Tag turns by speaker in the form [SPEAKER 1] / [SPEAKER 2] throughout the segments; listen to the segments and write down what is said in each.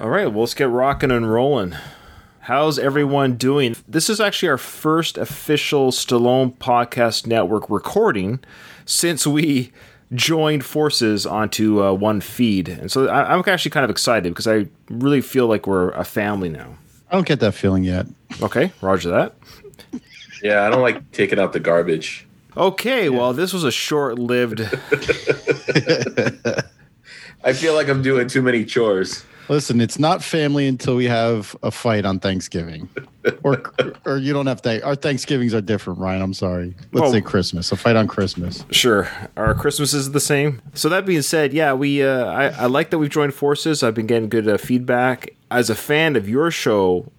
[SPEAKER 1] All right, well, let's get rocking and rolling. How's everyone doing? This is actually our first official Stallone Podcast Network recording since we joined forces onto uh, one feed. And so I- I'm actually kind of excited because I really feel like we're a family now.
[SPEAKER 2] I don't get that feeling yet.
[SPEAKER 1] Okay, roger that.
[SPEAKER 3] Yeah, I don't like taking out the garbage.
[SPEAKER 1] Okay, well, this was a short lived.
[SPEAKER 3] I feel like I'm doing too many chores.
[SPEAKER 2] Listen, it's not family until we have a fight on Thanksgiving, or or you don't have to. Our Thanksgivings are different, Ryan. I'm sorry. Let's say Christmas. A fight on Christmas.
[SPEAKER 1] Sure, our Christmas is the same. So that being said, yeah, we uh, I, I like that we've joined forces. I've been getting good uh, feedback as a fan of your show.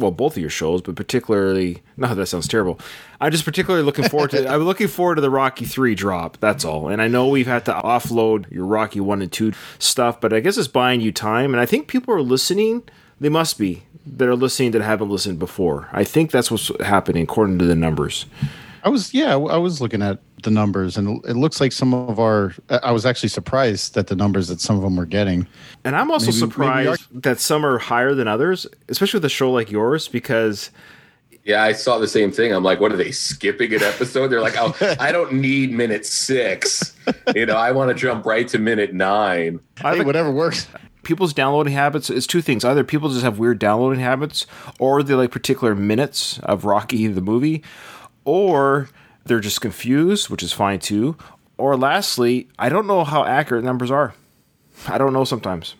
[SPEAKER 1] Well, both of your shows, but particularly no, that sounds terrible. I'm just particularly looking forward to. I'm looking forward to the Rocky Three drop. That's all. And I know we've had to offload your Rocky One and Two stuff, but I guess it's buying you time. And I think people are listening. They must be that are listening that haven't listened before. I think that's what's happening according to the numbers.
[SPEAKER 2] I was yeah, I was looking at the numbers, and it looks like some of our. I was actually surprised that the numbers that some of them were getting.
[SPEAKER 1] And I'm also
[SPEAKER 2] Maybe- maybe
[SPEAKER 1] surprised that some are higher than others, especially with a show like yours, because
[SPEAKER 3] Yeah, I saw the same thing. I'm like, what are they skipping an episode? They're like, oh, I don't need minute six. You know, I want to jump right to minute nine.
[SPEAKER 1] I
[SPEAKER 2] Hey,
[SPEAKER 1] think
[SPEAKER 2] whatever works.
[SPEAKER 1] people's downloading habits is two things. Either people just have weird downloading habits, or they like particular minutes of Rocky the movie, or they're just confused, which is fine too. Or lastly, I don't know how accurate numbers are. I don't know sometimes.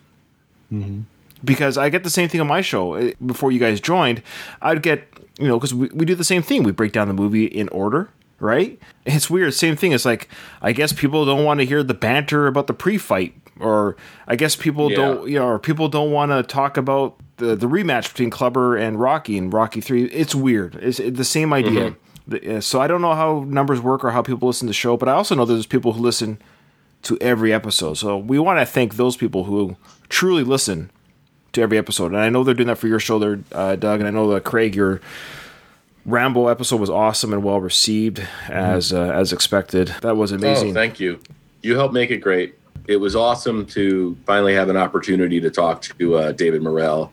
[SPEAKER 1] Because I get the same thing on my show. Eh, Before you guys joined, I'd get, you know, because we, we do the same thing. We break down the movie in order, right? It's weird. Same thing. It's like, I guess people don't want to hear the banter about the pre fight. Or I guess people
[SPEAKER 3] Yeah.
[SPEAKER 1] don't, you know, or people don't want to talk about the, the rematch between Clubber and Rocky and Rocky 3. It's weird. It's the same idea. Uh, So I don't know how numbers work or how people listen to the show, but I also know there's people who listen to every episode. So we want to thank those people who truly listen to every episode. And I know they're doing that for your show there, uh, Doug. And I know that Craig, your Rambo episode was awesome and well received as uh, as expected. That was
[SPEAKER 3] Oh,
[SPEAKER 1] amazing.
[SPEAKER 3] thank you. You helped make it great. It was awesome to finally have an opportunity to talk to uh, David Morrell,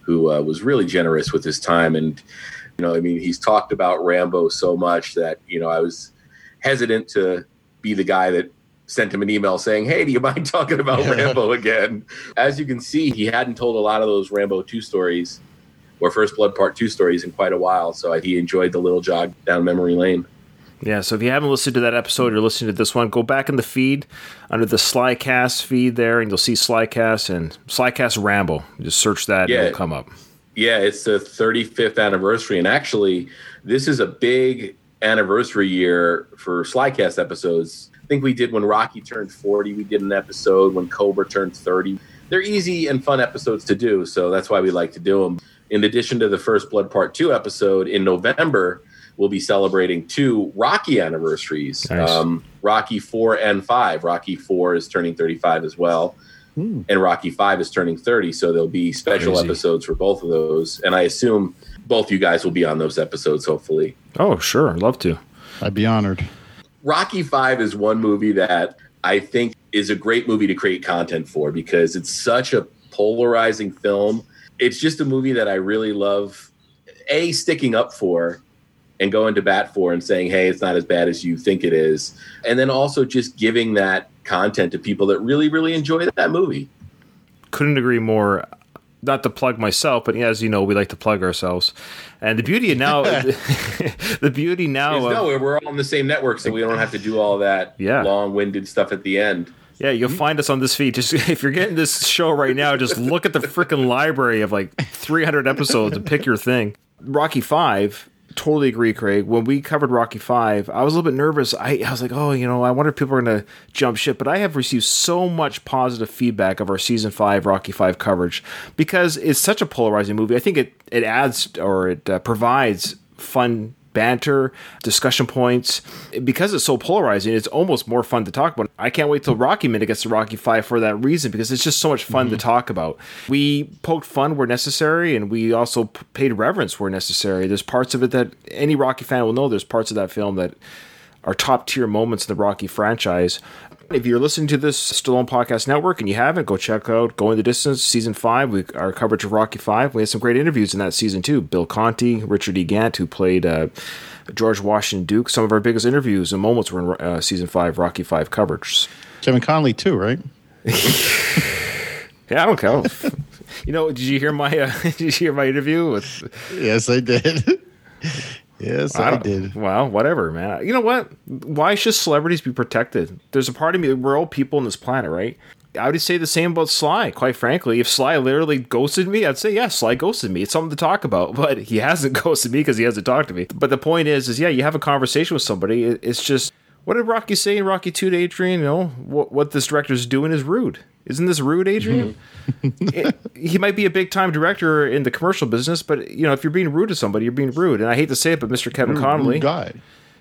[SPEAKER 3] who uh, was really generous with his time. And, you know, I mean, he's talked about Rambo so much that, you know, I was hesitant to be the guy that sent him an email saying, Hey, do you mind talking about Rambo again? As you can see, he hadn't told a lot of those Rambo 2 stories or First Blood Part 2 stories in quite a while. So he enjoyed the little jog down memory lane.
[SPEAKER 1] Yeah, so if you haven't listened to that episode, you're listening to this one, go back in the feed under the Slycast feed there, and you'll see Slycast and Slycast Rambo. Just search that,
[SPEAKER 3] Yeah.
[SPEAKER 1] and it'll come up.
[SPEAKER 3] Yeah, it's the 35th anniversary, and actually, this is a big anniversary year for Slycast episodes. I think we did when Rocky turned 40. We did an episode when Cobra turned 30. They're easy and fun episodes to do, so that's why we like to do them. In addition to the First Blood Part 2 episode in November, we'll be celebrating two Rocky anniversaries
[SPEAKER 1] Nice.
[SPEAKER 3] um, Rocky 4 and 5. Rocky 4 is turning 35 as well Hmm. and Rocky Five is turning 30, so there'll be special
[SPEAKER 1] Crazy.
[SPEAKER 3] episodes for both of those. And I assume both you guys will be on those episodes, hopefully.
[SPEAKER 1] Oh, sure. I'd love to.
[SPEAKER 2] I'd be honored.
[SPEAKER 3] Rocky Five is one movie that I think is a great movie to create content for because it's such a polarizing film. It's just a movie that I really love, A, sticking up for and going to bat for and saying, hey, it's not as bad as you think it is. And then also just giving that content to people that really, really enjoy that movie.
[SPEAKER 1] couldn't agree more. Not to plug myself, but as you know, we like to plug ourselves. And the beauty now, the beauty now,
[SPEAKER 3] Is,
[SPEAKER 1] of,
[SPEAKER 3] no, we're- we're all on the same network, so we don't have to do all that
[SPEAKER 1] Yeah.
[SPEAKER 3] long-winded stuff at the end.
[SPEAKER 1] yeah, you'll find us on this feed. Just if you're getting this show right now, just look at the freaking library of like 300 episodes and pick your thing. Rocky Five. Totally agree, Craig. When we covered Rocky Five, I was a little bit nervous. I, I was like, oh, you know, I wonder if people are going to jump ship. But I have received so much positive feedback of our season five Rocky Five coverage because it's such a polarizing movie. I think it it adds or it uh, provides fun banter, discussion points. Because it's so polarizing, it's almost more fun to talk about. I can't wait till Rocky Minute gets to Rocky Five for that reason because it's just so much fun to mm-hmm. talk about. We poked fun where necessary, and we also paid reverence where necessary. There's parts of it that any Rocky fan will know. There's parts of that film that are top tier moments in the Rocky franchise. If you're listening to this Stallone Podcast Network and you haven't, go check out Going the Distance Season 5. We, our coverage of Rocky 5. We had some great interviews in that season, too. Bill Conti, Richard E. Gant, who played uh, George Washington Duke. Some of our biggest interviews and moments were in uh, Season 5 Rocky 5 coverage.
[SPEAKER 2] Kevin Connolly too, right?
[SPEAKER 1] Yeah, I don't care. you know, did you hear my uh, did you hear my interview with
[SPEAKER 2] Yes, I did. Yes, I,
[SPEAKER 1] don't-
[SPEAKER 2] did.
[SPEAKER 1] Well, whatever, man. You know what? Why should celebrities be protected? There's a part of me. We're all people on this planet, right? I would say the same about Sly. Quite frankly, if Sly literally ghosted me, I'd say yeah, Sly ghosted me. It's something to talk about. But he hasn't ghosted me because he hasn't talked to me. But the point is, is yeah, you have a conversation with somebody. It's just what did Rocky say in Rocky Two to Adrian? You know what what this director's doing is rude. Isn't this rude, Adrian? It- he might be a big time director in the commercial business, but you know if you're being rude to somebody, you're being rude. And I hate to say it, but Mr. Kevin Connolly,
[SPEAKER 2] guy.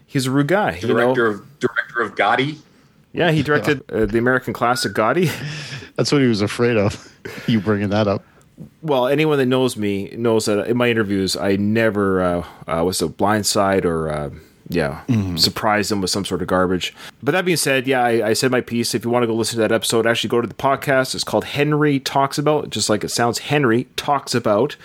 [SPEAKER 1] he's a rude guy. you know?
[SPEAKER 3] Director of director of Gotti.
[SPEAKER 1] Yeah, he directed uh, the American classic Gotti.
[SPEAKER 2] That's what he was afraid of. you bringing that up?
[SPEAKER 1] well, anyone that knows me knows that in my interviews, I never uh, uh, was a blindside or yeah, mm-hmm. surprise them with some sort of garbage. But that being said, yeah, I, I said my piece. If you want to go listen to that episode, actually go to the podcast. It's called Henry Talks About, just like it sounds. Henry Talks About.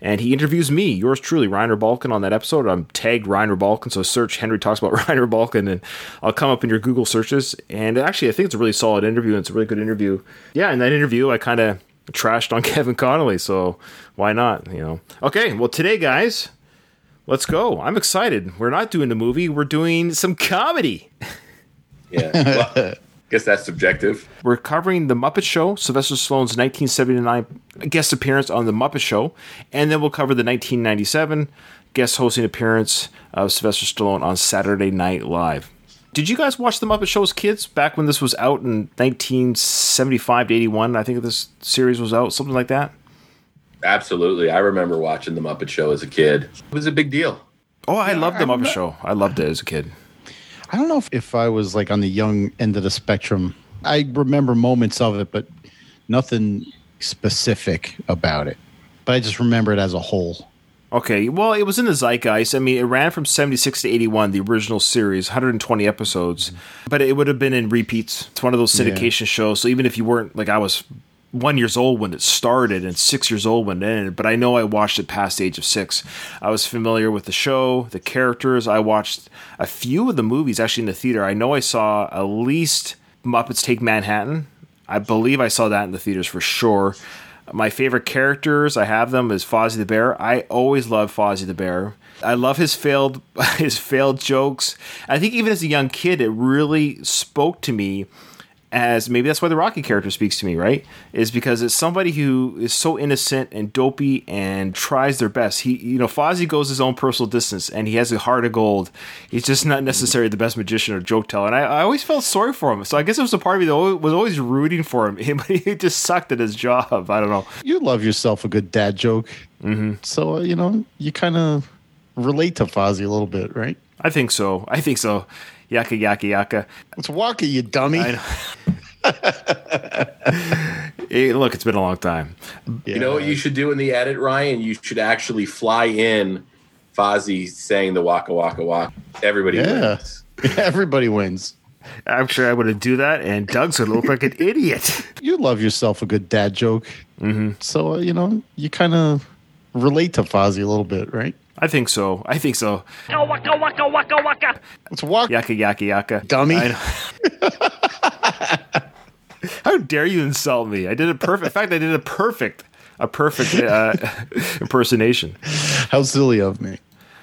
[SPEAKER 1] And he interviews me, yours truly, Reiner Balkan, on that episode. I'm tagged Reiner Balkan, so search Henry Talks About Reiner Balkan, and I'll come up in your Google searches. And actually, I think it's a really solid interview, and it's a really good interview. Yeah, in that interview, I kind of trashed on Kevin Connolly, so why not? You know. Okay, well today, guys, let's go. I'm excited. We're not doing the movie. We're doing some comedy.
[SPEAKER 3] Yeah. Well, guess that's subjective.
[SPEAKER 1] We're covering the Muppet Show, Sylvester Stallone's 1979 guest appearance on the Muppet Show, and then we'll cover the 1997 guest hosting appearance of Sylvester Stallone on Saturday Night Live. Did you guys watch the Muppet Show as kids back when this was out in 1975 to 81? I think this series was out, something like that.
[SPEAKER 3] Absolutely. I remember watching the Muppet Show as a kid. It was a big deal.
[SPEAKER 1] Oh, I loved the
[SPEAKER 2] I
[SPEAKER 1] Muppet
[SPEAKER 2] remember-
[SPEAKER 1] Show. I loved it as a kid.
[SPEAKER 2] I don't know if, if I was like on the young end of the spectrum. I remember moments of it, but nothing specific about it. But I just remember it as a whole.
[SPEAKER 1] Okay, well, it was in the zeitgeist. I mean, it ran from 76 to 81, the original series, 120 episodes, but it would have been in repeats. It's one of those syndication shows. So even if you weren't, like, I was one years old when it started and six years old when it ended, but I know I watched it past the age of six. I was familiar with the show, the characters. I watched a few of the movies actually in the theater. I know I saw at least Muppets Take Manhattan. I believe I saw that in the theaters for sure. My favorite characters, I have them, is Fozzie the Bear. I always love Fozzie the Bear. I love his failed his failed jokes. I think even as a young kid, it really spoke to me as maybe that's why the Rocky character speaks to me, right? Is because it's somebody who is so innocent and dopey and tries their best. He, you know, Fozzie goes his own personal distance and he has a heart of gold. He's just not necessarily the best magician or joke teller. And I, I always felt sorry for him. So I guess it was a part of me that always- was always rooting for him. He just sucked at his job. I don't know.
[SPEAKER 2] You love yourself a good dad joke. Mm-hmm. So, uh, you know, you kind of relate to Fozzie a little bit, right?
[SPEAKER 1] I think so. I think so. Yaka yaka yaka.
[SPEAKER 2] Let's walk it, you dummy.
[SPEAKER 1] I know. Eh, look, it's been a long time.
[SPEAKER 3] You know what you should do in the edit, Ryan? You should actually fly in Fozzie saying the waka waka waka. Everybody
[SPEAKER 2] Yeah.
[SPEAKER 3] wins.
[SPEAKER 2] Everybody wins.
[SPEAKER 1] I'm sure I would do that, and Doug's gonna look like an idiot.
[SPEAKER 2] You love yourself a good dad joke. Mm-hmm. So, uh, you know, you kind of relate to Fozzie a little bit, right?
[SPEAKER 1] I think so. I think so.
[SPEAKER 2] Let's walk,
[SPEAKER 1] Yaka yaka yaka.
[SPEAKER 2] dummy.
[SPEAKER 1] I know. How dare you insult me? I did it perfect. In fact, I did a perfect, a perfect uh, impersonation.
[SPEAKER 2] How silly of me.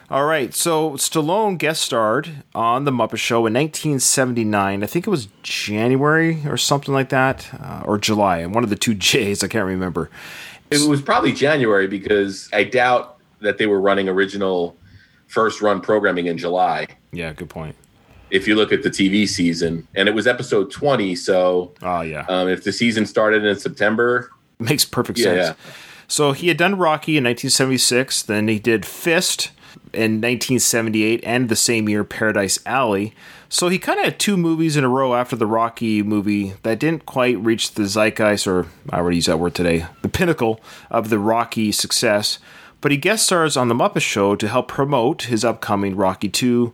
[SPEAKER 1] All right, so Stallone guest starred on The Muppet Show in 1979. I think it was January or something like that, uh, or July, and one of the two J's. I can't remember.
[SPEAKER 3] It was probably January because I doubt that they were running original first run programming in July.
[SPEAKER 1] Yeah, good point.
[SPEAKER 3] If you look at the TV season, and it was episode 20, so
[SPEAKER 1] Oh yeah,
[SPEAKER 3] um, if the season started in September,
[SPEAKER 1] makes perfect
[SPEAKER 3] Yeah,
[SPEAKER 1] sense.
[SPEAKER 3] yeah.
[SPEAKER 1] So he had done Rocky in 1976, then he did Fist in 1978, and the same year Paradise Alley. So he kind of had two movies in a row after the Rocky movie that didn't quite reach the zeitgeist, or I already used that word today, the pinnacle of the Rocky success. But he guest stars on The Muppet Show to help promote his upcoming Rocky II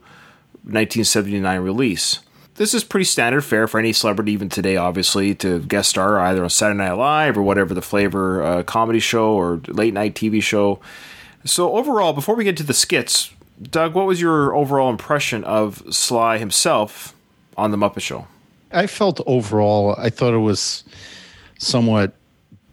[SPEAKER 1] 1979 release. this is pretty standard fare for any celebrity, even today, obviously, to guest star either on Saturday Night Live or whatever the flavor uh, comedy show or late night TV show. So, overall, before we get to the skits, Doug, what was your overall impression of Sly himself on The Muppet Show?
[SPEAKER 2] I felt overall, I thought it was somewhat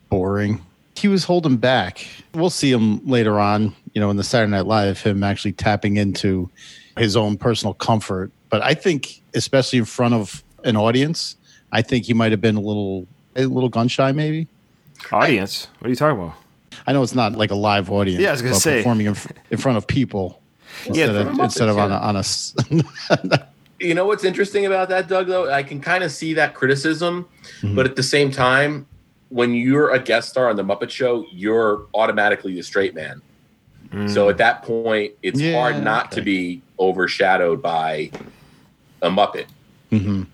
[SPEAKER 2] boring. He was holding back. We'll see him later on, you know, in the Saturday Night Live, him actually tapping into his own personal comfort. But I think, especially in front of an audience, I think he might have been a little, a little gun shy, maybe.
[SPEAKER 1] Audience? What are you talking about?
[SPEAKER 2] I know it's not like a live audience.
[SPEAKER 1] Yeah, I was gonna say.
[SPEAKER 2] performing in, in front of people
[SPEAKER 1] Yeah,
[SPEAKER 2] instead of, instead of on a, on a s-
[SPEAKER 3] You know what's interesting about that, Doug? Though I can kind of see that criticism,
[SPEAKER 2] Mhm.
[SPEAKER 3] but at the same time, when you're a guest star on the Muppet Show, you're automatically the straight man. So at that point, it's
[SPEAKER 2] Yeah,
[SPEAKER 3] hard not to be overshadowed by a Muppet.
[SPEAKER 2] Mhm.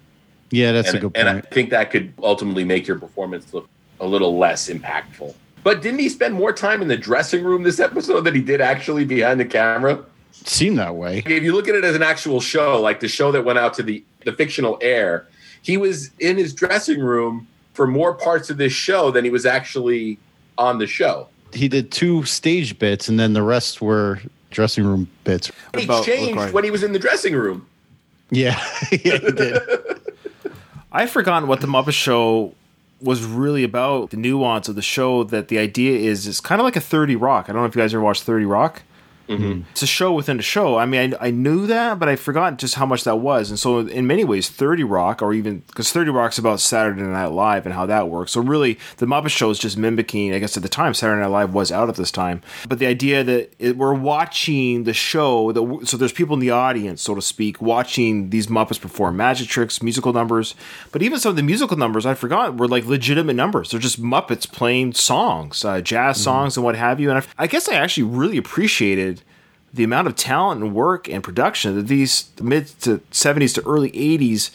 [SPEAKER 2] Yeah, that's
[SPEAKER 3] and,
[SPEAKER 2] a good point.
[SPEAKER 3] and I think that could ultimately make your performance look a little less impactful. But didn't he spend more time in the dressing room this episode than he did actually behind the camera?
[SPEAKER 2] Seemed that way.
[SPEAKER 3] If you look at it as an actual show, like the show that went out to the, the fictional air, he was in his dressing room for more parts of this show than he was actually on the show.
[SPEAKER 2] He did two stage bits, and then the rest were dressing room bits.
[SPEAKER 3] He
[SPEAKER 1] About-
[SPEAKER 3] changed
[SPEAKER 1] look
[SPEAKER 3] when he was in the dressing room.
[SPEAKER 2] Yeah, yeah, he did.
[SPEAKER 1] I've forgotten what the Muppet Show was really about. The nuance of the show that the idea is is kind of like a Thirty Rock. I don't know if you guys ever watched Thirty Rock. It's a show within a show. I mean, I, I knew that, but I forgot just how much that was. And so, in many ways, 30 Rock, or even because 30 Rock's about Saturday Night Live and how that works. So, really, the Muppet Show is just mimicking, I guess at the time, Saturday Night Live was out at this time. But the idea that it, we're watching the show, that so there's people in the audience, so to speak, watching these Muppets perform magic tricks, musical numbers. But even some of the musical numbers, I forgot, were like legitimate numbers. They're just Muppets playing songs, uh, jazz songs, and what have you. And I, I guess I actually really appreciated the amount of talent and work and production that these mid to 70s to early 80s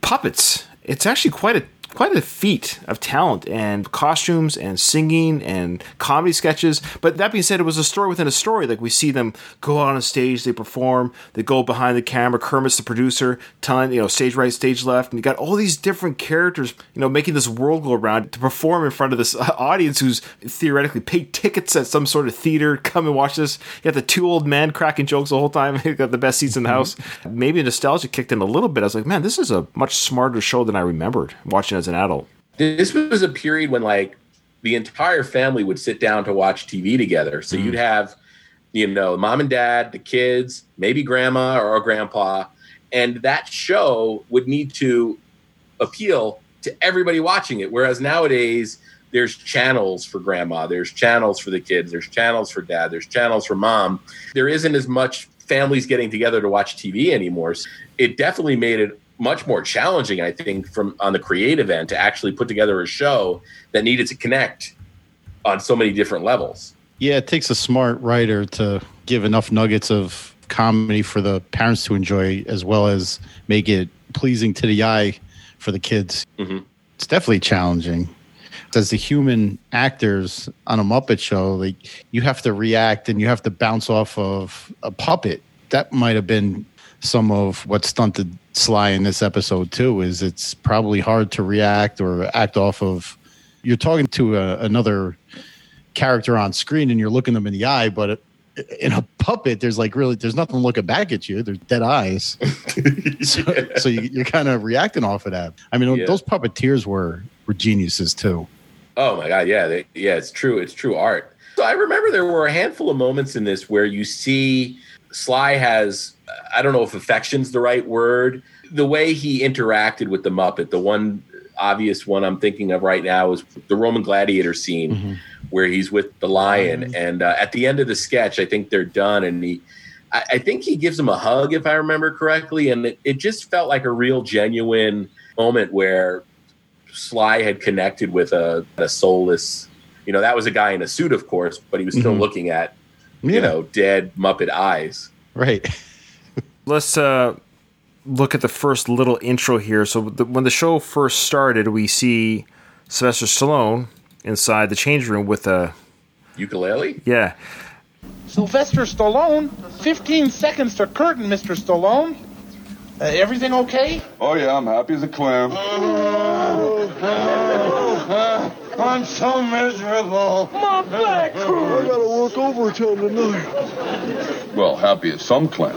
[SPEAKER 1] puppets it's actually quite a quite a feat of talent and costumes and singing and comedy sketches. But that being said it was a story within a story. Like we see them go out on a stage they perform they go behind the camera. Kermit's the producer telling you know stage right stage left. And you got all these different characters you know making this world go around to perform in front of this uh, audience who's theoretically paid tickets at some sort of theater. Come and watch this. You got the two old men cracking jokes the whole time. You got the best seats in the house. Maybe nostalgia kicked in a little bit. I was like man this is a much smarter show than i remembered watching as an adult
[SPEAKER 3] This was a period when like the entire family would sit down to watch TV together. So mm-hmm. you'd have, you know, mom and dad, the kids, maybe grandma or grandpa, and that show would need to appeal to everybody watching it. Whereas nowadays, there's channels for grandma, there's channels for the kids, there's channels for dad, there's channels for mom. There isn't as much families getting together to watch TV anymore. It definitely made it much more challenging, I think, from on the creative end to actually put together a show that needed to connect on so many different levels.
[SPEAKER 2] Yeah, it takes a smart writer to give enough nuggets of comedy for the parents to enjoy, as well as make it pleasing to the eye for the kids.
[SPEAKER 3] Mhm.
[SPEAKER 2] It's definitely challenging. As the human actors on a Muppet show, like you have to react and you have to bounce off of a puppet. That might have been some of what stunted Sly in this episode too. Is it's probably hard to react or act off of. You're talking to a, another character on screen and you're looking them in the eye, but it, in a puppet, there's like really there's nothing looking back at you. There's dead eyes, so, so you, you're kind of reacting off of that. I mean,
[SPEAKER 3] Yeah.
[SPEAKER 2] those puppeteers were were geniuses too.
[SPEAKER 3] Oh my god, yeah, they, yeah, it's true. It's true art. So I remember there were a handful of moments in this where you see Sly has I don't know if affection's the right word. The way he interacted with the Muppet, the one obvious one I'm thinking of right now is the Roman gladiator scene where he's with the lion, and uh, at the end of the sketch, I think they're done, and he. I I think he gives him a hug, if I remember correctly, and it, it just felt like a real genuine moment where Sly had connected with a, a soulless, you know, that was a guy in a suit, of course, but he was still
[SPEAKER 2] Mhm.
[SPEAKER 3] looking at,
[SPEAKER 2] Yeah,
[SPEAKER 3] you know, dead Muppet eyes.
[SPEAKER 2] right.
[SPEAKER 1] let's uh, look at the first little intro here. So the, when the show first started, we see Sylvester Stallone inside the change room with a
[SPEAKER 3] Ukulele?
[SPEAKER 1] yeah.
[SPEAKER 4] Sylvester Stallone, 15 seconds to curtain, Mr. Stallone. Uh, everything okay?
[SPEAKER 5] Oh yeah, I'm happy as a clam.
[SPEAKER 4] I'm so miserable. My back
[SPEAKER 5] I gotta work overtime tonight. Well, happy as some clam.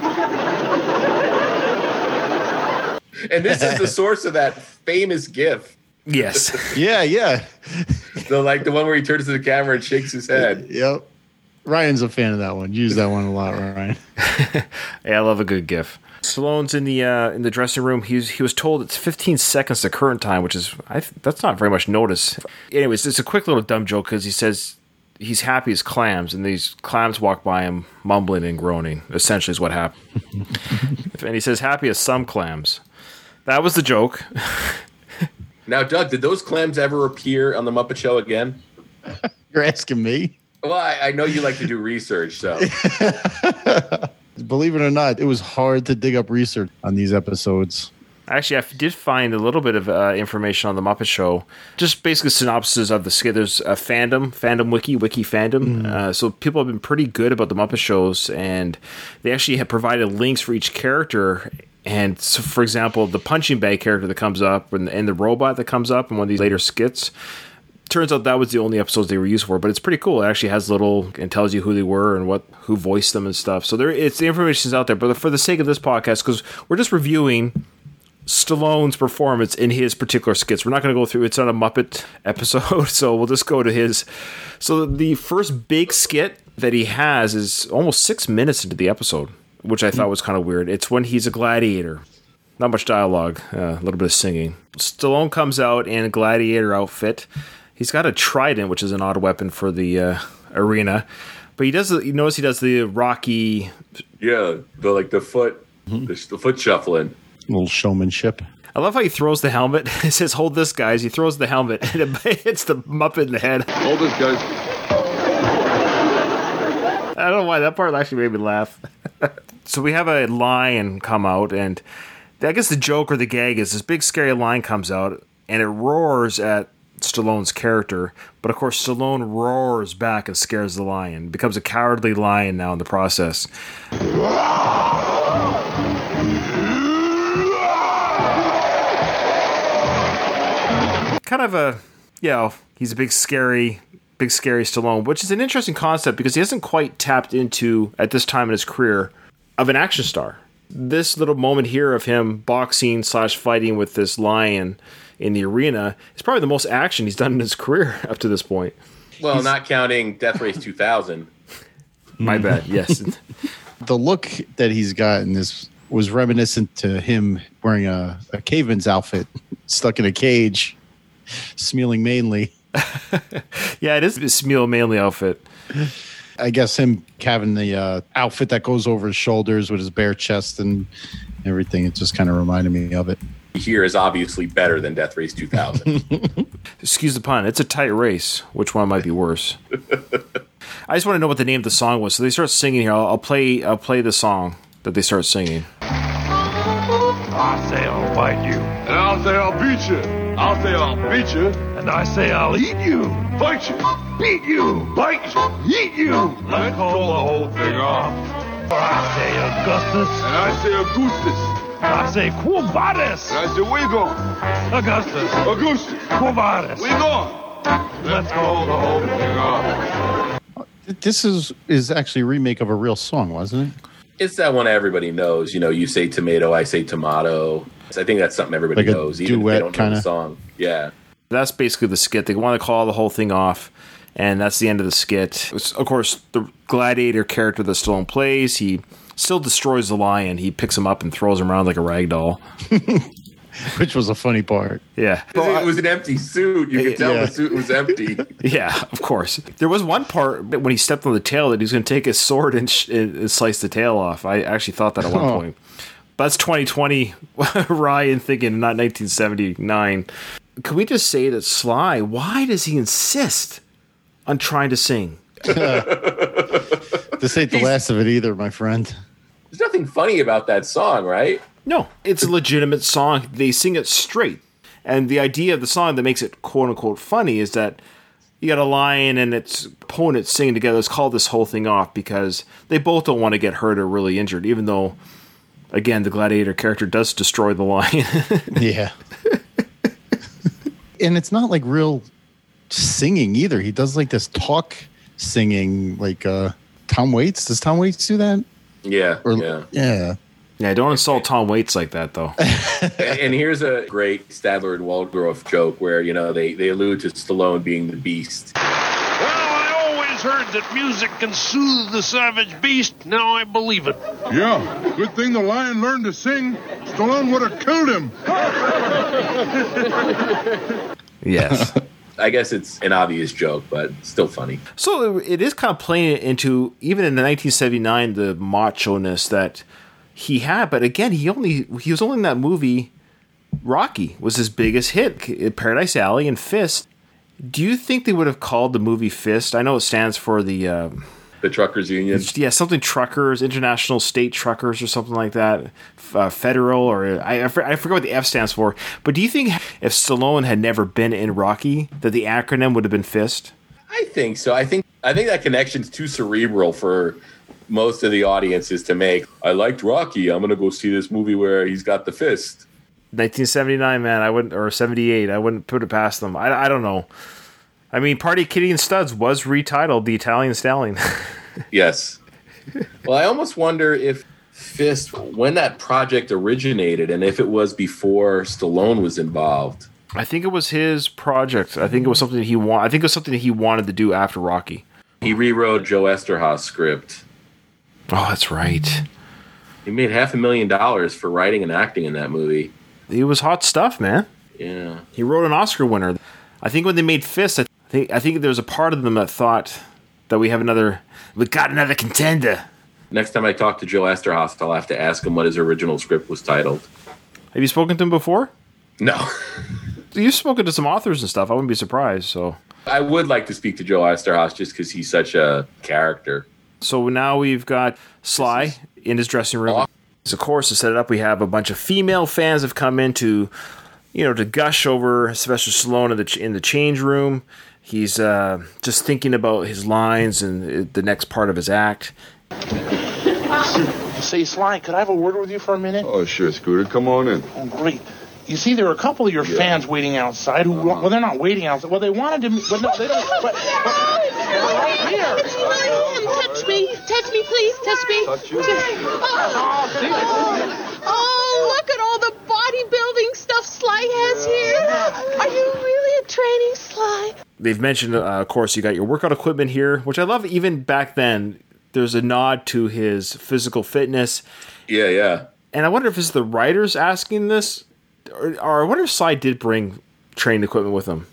[SPEAKER 3] And this is the source of that famous GIF.
[SPEAKER 1] Yes.
[SPEAKER 2] Yeah, yeah.
[SPEAKER 3] The like the one where he turns to the camera and shakes his head.
[SPEAKER 2] Yep. Ryan's a fan of that one. Use that one a lot, Ryan.
[SPEAKER 1] Yeah, I love a good GIF. Stallone's in the uh, in the dressing room. He's he was told it's 15 seconds to current time, which is I th- that's not very much notice. Anyways, it's a quick little dumb joke because he says he's happy as clams, and these clams walk by him mumbling and groaning. Essentially, is what happened. and he says happy as some clams. That was the joke.
[SPEAKER 3] Now, Doug, did those clams ever appear on the Muppet Show again?
[SPEAKER 2] You're asking me?
[SPEAKER 3] Well, I, I know you like to do research, so
[SPEAKER 2] Believe it or not, it was hard to dig up research on these episodes.
[SPEAKER 1] Actually, I did find a little bit of uh, information on the Muppet Show. Just basically synopsis of the skit. There's a fandom, fandom wiki, wiki fandom. Uh, so people have been pretty good about the Muppet shows, and they actually have provided links for each character. And so, for example, the punching bag character that comes up, and, and the robot that comes up in one of these later skits. Turns out that was the only episodes they were used for, but it's pretty cool. It actually has little and tells you who they were and what who voiced them and stuff. So there, it's the information's out there. But for the sake of this podcast, because we're just reviewing Stallone's performance in his particular skits. We're not going to go through it's not a Muppet episode, so we'll just go to his. So the first big skit that he has is almost six minutes into the episode, which I thought was kind of weird. It's when he's a gladiator. Not much dialogue, uh, a little bit of singing. Stallone comes out in a gladiator outfit. He's got a trident, which is an odd weapon for the uh, arena. But he does. You notice he does the Rocky
[SPEAKER 3] yeah, the like the foot, the, the foot shuffling.
[SPEAKER 2] little showmanship.
[SPEAKER 1] I love how he throws the helmet. It says, "Hold this, guys." He throws the helmet, and it hits the Muppet in the head.
[SPEAKER 5] Hold this, guys.
[SPEAKER 1] I don't know why that part actually made me laugh. so we have a lion come out, and I guess the joke or the gag is this big scary lion comes out, and it roars at Stallone's character. But of course, Stallone roars back and scares the lion. Becomes a cowardly lion now in the process. kind of a you know he's a big scary big scary Stallone, which is an interesting concept because he hasn't quite tapped into at this time in his career of an action star. This little moment here of him boxing slash fighting with this lion in the arena is probably the most action he's done in his career up to this point.
[SPEAKER 3] Well, not counting Death Race 2000.
[SPEAKER 1] My bad. Yes.
[SPEAKER 2] The look that he's got in this was reminiscent to him wearing a, a caveman's outfit, stuck in a cage, smealing mainly.
[SPEAKER 1] yeah, it is a Smeel Manley outfit.
[SPEAKER 2] I guess him having the uh, outfit that goes over his shoulders with his bare chest and everything. It just kind of reminded me of it.
[SPEAKER 3] Here is obviously better than Death Race 2000.
[SPEAKER 1] Excuse the pun. It's a tight race. Which one might be worse? I just want to know what the name of the song was. So they start singing here. I'll, I'll play. I'll play the song that they start singing.
[SPEAKER 6] I say I'll bite you,
[SPEAKER 5] And I'll say I'll beat you. I'll say I'll beat you.
[SPEAKER 6] and I say I'll eat you,
[SPEAKER 5] Fight you.
[SPEAKER 6] beat you,
[SPEAKER 5] Bite you.
[SPEAKER 6] eat you.
[SPEAKER 5] Let's call the whole thing off.
[SPEAKER 6] For I say Augustus,
[SPEAKER 5] And I say Augustus.
[SPEAKER 6] I say Quo
[SPEAKER 5] I say we gone.
[SPEAKER 6] Augustus,
[SPEAKER 5] Augustus.
[SPEAKER 6] Quo
[SPEAKER 5] We gone. Let's call the whole thing off.
[SPEAKER 2] This is is actually a remake of a real song, wasn't it?
[SPEAKER 3] it's that one everybody knows. You know, you say tomato, I say tomato. I think that's something everybody
[SPEAKER 2] Like a
[SPEAKER 3] knows, even if
[SPEAKER 2] duet
[SPEAKER 3] they don't know
[SPEAKER 2] kinda?
[SPEAKER 3] the song. Yeah.
[SPEAKER 1] That's basically the skit. They want to call the whole thing off, and that's the end of the skit. It's, of course, the gladiator character that's still in plays, he still destroys the lion. He picks him up and throws him around like a rag doll.
[SPEAKER 2] Which was a funny part.
[SPEAKER 1] Yeah.
[SPEAKER 3] it was an empty suit. You could tell
[SPEAKER 2] Yeah.
[SPEAKER 3] the suit was empty.
[SPEAKER 1] Yeah, of course. There was one part when he stepped on the tail that he was going to take his sword and, sh- and slice the tail off. I actually thought that at one
[SPEAKER 2] Oh.
[SPEAKER 1] point. But that's 2020 Ryan thinking, not 1979. Can we just say that Sly, why does he insist on trying to sing?
[SPEAKER 2] This ain't the last of it either, my friend.
[SPEAKER 3] There's nothing funny about that song, right?
[SPEAKER 1] No, it's a legitimate song. They sing it straight. And the idea of the song that makes it quote unquote funny is that you got a lion and its opponent singing together. Let's call this whole thing off because they both don't want to get hurt or really injured, even though Again, the gladiator character does destroy the lion.
[SPEAKER 2] Yeah. and it's not like real singing either. He does like this talk singing, like uh Tom Waits. Does Tom Waits do that?
[SPEAKER 3] Yeah,
[SPEAKER 2] Or
[SPEAKER 3] yeah.
[SPEAKER 2] yeah.
[SPEAKER 1] yeah, don't insult Tom Waits like that, though.
[SPEAKER 3] and, and here's a great Statler and Waldorf joke where you know they they allude to Stallone being the beast.
[SPEAKER 6] Well, I always heard that music can soothe the savage beast. Now I believe it.
[SPEAKER 5] Yeah, good thing the lion learned to sing. Stallone would have killed him.
[SPEAKER 1] Yes.
[SPEAKER 3] I guess it's an obvious joke, but still funny.
[SPEAKER 1] So it is kind of playing into even in the 1979 the macho ness that he had, but again he only he was only in that movie. Rocky was his biggest hit, Paradise Alley and Fist. Do you think they would have called the movie Fist? I know it stands for the uh,
[SPEAKER 3] The Truckers Union.
[SPEAKER 1] yeah something truckers, international state truckers or something like that, uh, federal or I I, for- I forget what the F stands for. But do you think if Stallone had never been in Rocky that the acronym would have been Fist?
[SPEAKER 3] I think so. I think I think that connection's too cerebral for most of the audiences to make. I liked Rocky. I'm gonna go see this movie where he's got the fist.
[SPEAKER 1] 1979, man, I wouldn't, or 78, I wouldn't put it past them. I, I don't know. I mean, Party Kitty and Studs was retitled The Italian Stallion.
[SPEAKER 3] Yes. well, I almost wonder if Fist when that project originated and if it was before Stallone was involved.
[SPEAKER 1] I think it was his project. I think it was something he. I think it was something that he wanted to do after Rocky.
[SPEAKER 3] He rewrote Joe Eszterhas' script.
[SPEAKER 1] Oh, that's right.
[SPEAKER 3] He made half a million dollars for writing and acting in that movie.
[SPEAKER 1] It was hot stuff, man.
[SPEAKER 3] Yeah.
[SPEAKER 1] He wrote an Oscar winner. I think when they made Fist, I think I think there was a part of them that thought that we have another, we got another contender.
[SPEAKER 3] Next time I talk to Joe Eszterhas, I'll have to ask him what his original script was titled.
[SPEAKER 1] Have you spoken to him before?
[SPEAKER 3] No.
[SPEAKER 1] You've spoken to some authors and stuff. I wouldn't be surprised. So.
[SPEAKER 3] I would like to speak to Joe Eszterhas just because he's such a character.
[SPEAKER 1] So now we've got Sly in his dressing room. Of course, to set it up, we have a bunch of female fans have come in to, you know, to gush over Sylvester Stallone in the in the change room. He's uh, just thinking about his lines and uh, the next part of his act.
[SPEAKER 7] Say, Sly, could I have a word with you for a minute?
[SPEAKER 5] Oh, sure, Scooter. Come on in.
[SPEAKER 7] Oh, great. You see, there are a couple of your fans waiting outside who, well, they're not waiting outside. Well, they wanted to, but no, they don't. But, but, right here.
[SPEAKER 8] Touch me, touch me, please, touch me.
[SPEAKER 5] Touch you?
[SPEAKER 8] Oh, oh, look at all the bodybuilding stuff Sly has here. Are you really a training Sly?
[SPEAKER 1] They've mentioned, uh, of course, you got your workout equipment here, which I love. Even back then, there's a nod to his physical fitness.
[SPEAKER 3] Yeah, yeah.
[SPEAKER 1] And I wonder if it's the writers asking this, or, or I wonder if Sly did bring training equipment with him.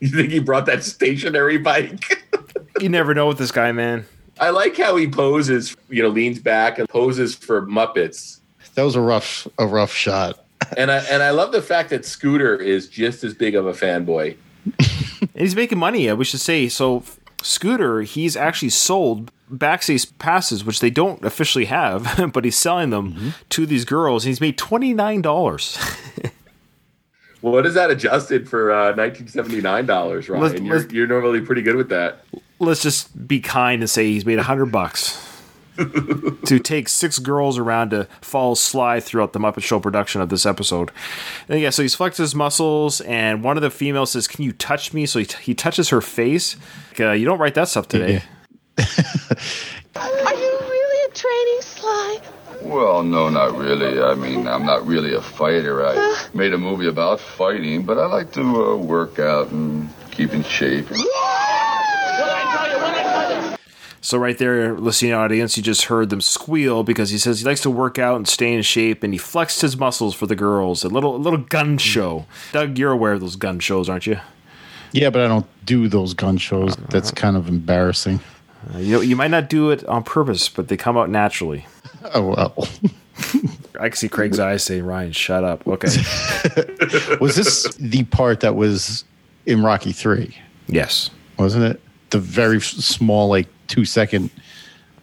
[SPEAKER 3] You think he brought that stationary bike?
[SPEAKER 1] You never know with this guy, man.
[SPEAKER 3] I like how he poses, you know, leans back and poses for Muppets.
[SPEAKER 2] That was a rough a rough shot.
[SPEAKER 3] And I and I love the fact that Scooter is just as big of a fanboy.
[SPEAKER 1] And he's making money. We should say so. Scooter, he's actually sold backstage passes, which they don't officially have, but he's selling them to these girls. And he's made twenty nine dollars.
[SPEAKER 3] What is that adjusted for uh, 1979 dollars, Ryan?
[SPEAKER 1] Let's-
[SPEAKER 3] you're,
[SPEAKER 1] let's-
[SPEAKER 3] you're normally pretty good with that.
[SPEAKER 1] Let's just be kind and say he's made a hundred bucks to take six girls around to follow Sly throughout the Muppet Show production of this episode. And yeah, so he's flexed his muscles, and one of the females says, "Can you touch me?" So he, he touches her face. Like, uh, you don't write that stuff today.
[SPEAKER 8] Are you really a training Sly?
[SPEAKER 5] Well, no, not really. I mean, I'm not really a fighter. I made a movie about fighting, but I like to uh, work out and keep in shape.
[SPEAKER 1] So right there, listening audience, you just heard them squeal because he says he likes to work out and stay in shape, and he flexed his muscles for the girls. A little, a little gun show. Doug, you're aware of those gun shows, aren't you?
[SPEAKER 2] Yeah, but I don't do those gun shows. That's kind of embarrassing.
[SPEAKER 1] Uh, you know, you might not do it on purpose, but they come out naturally.
[SPEAKER 2] Oh well.
[SPEAKER 1] I can see Craig's eyes saying, "Ryan, shut up." Okay.
[SPEAKER 2] was this the part that was in Rocky Three?
[SPEAKER 1] yes.
[SPEAKER 2] Wasn't it the very small, like two second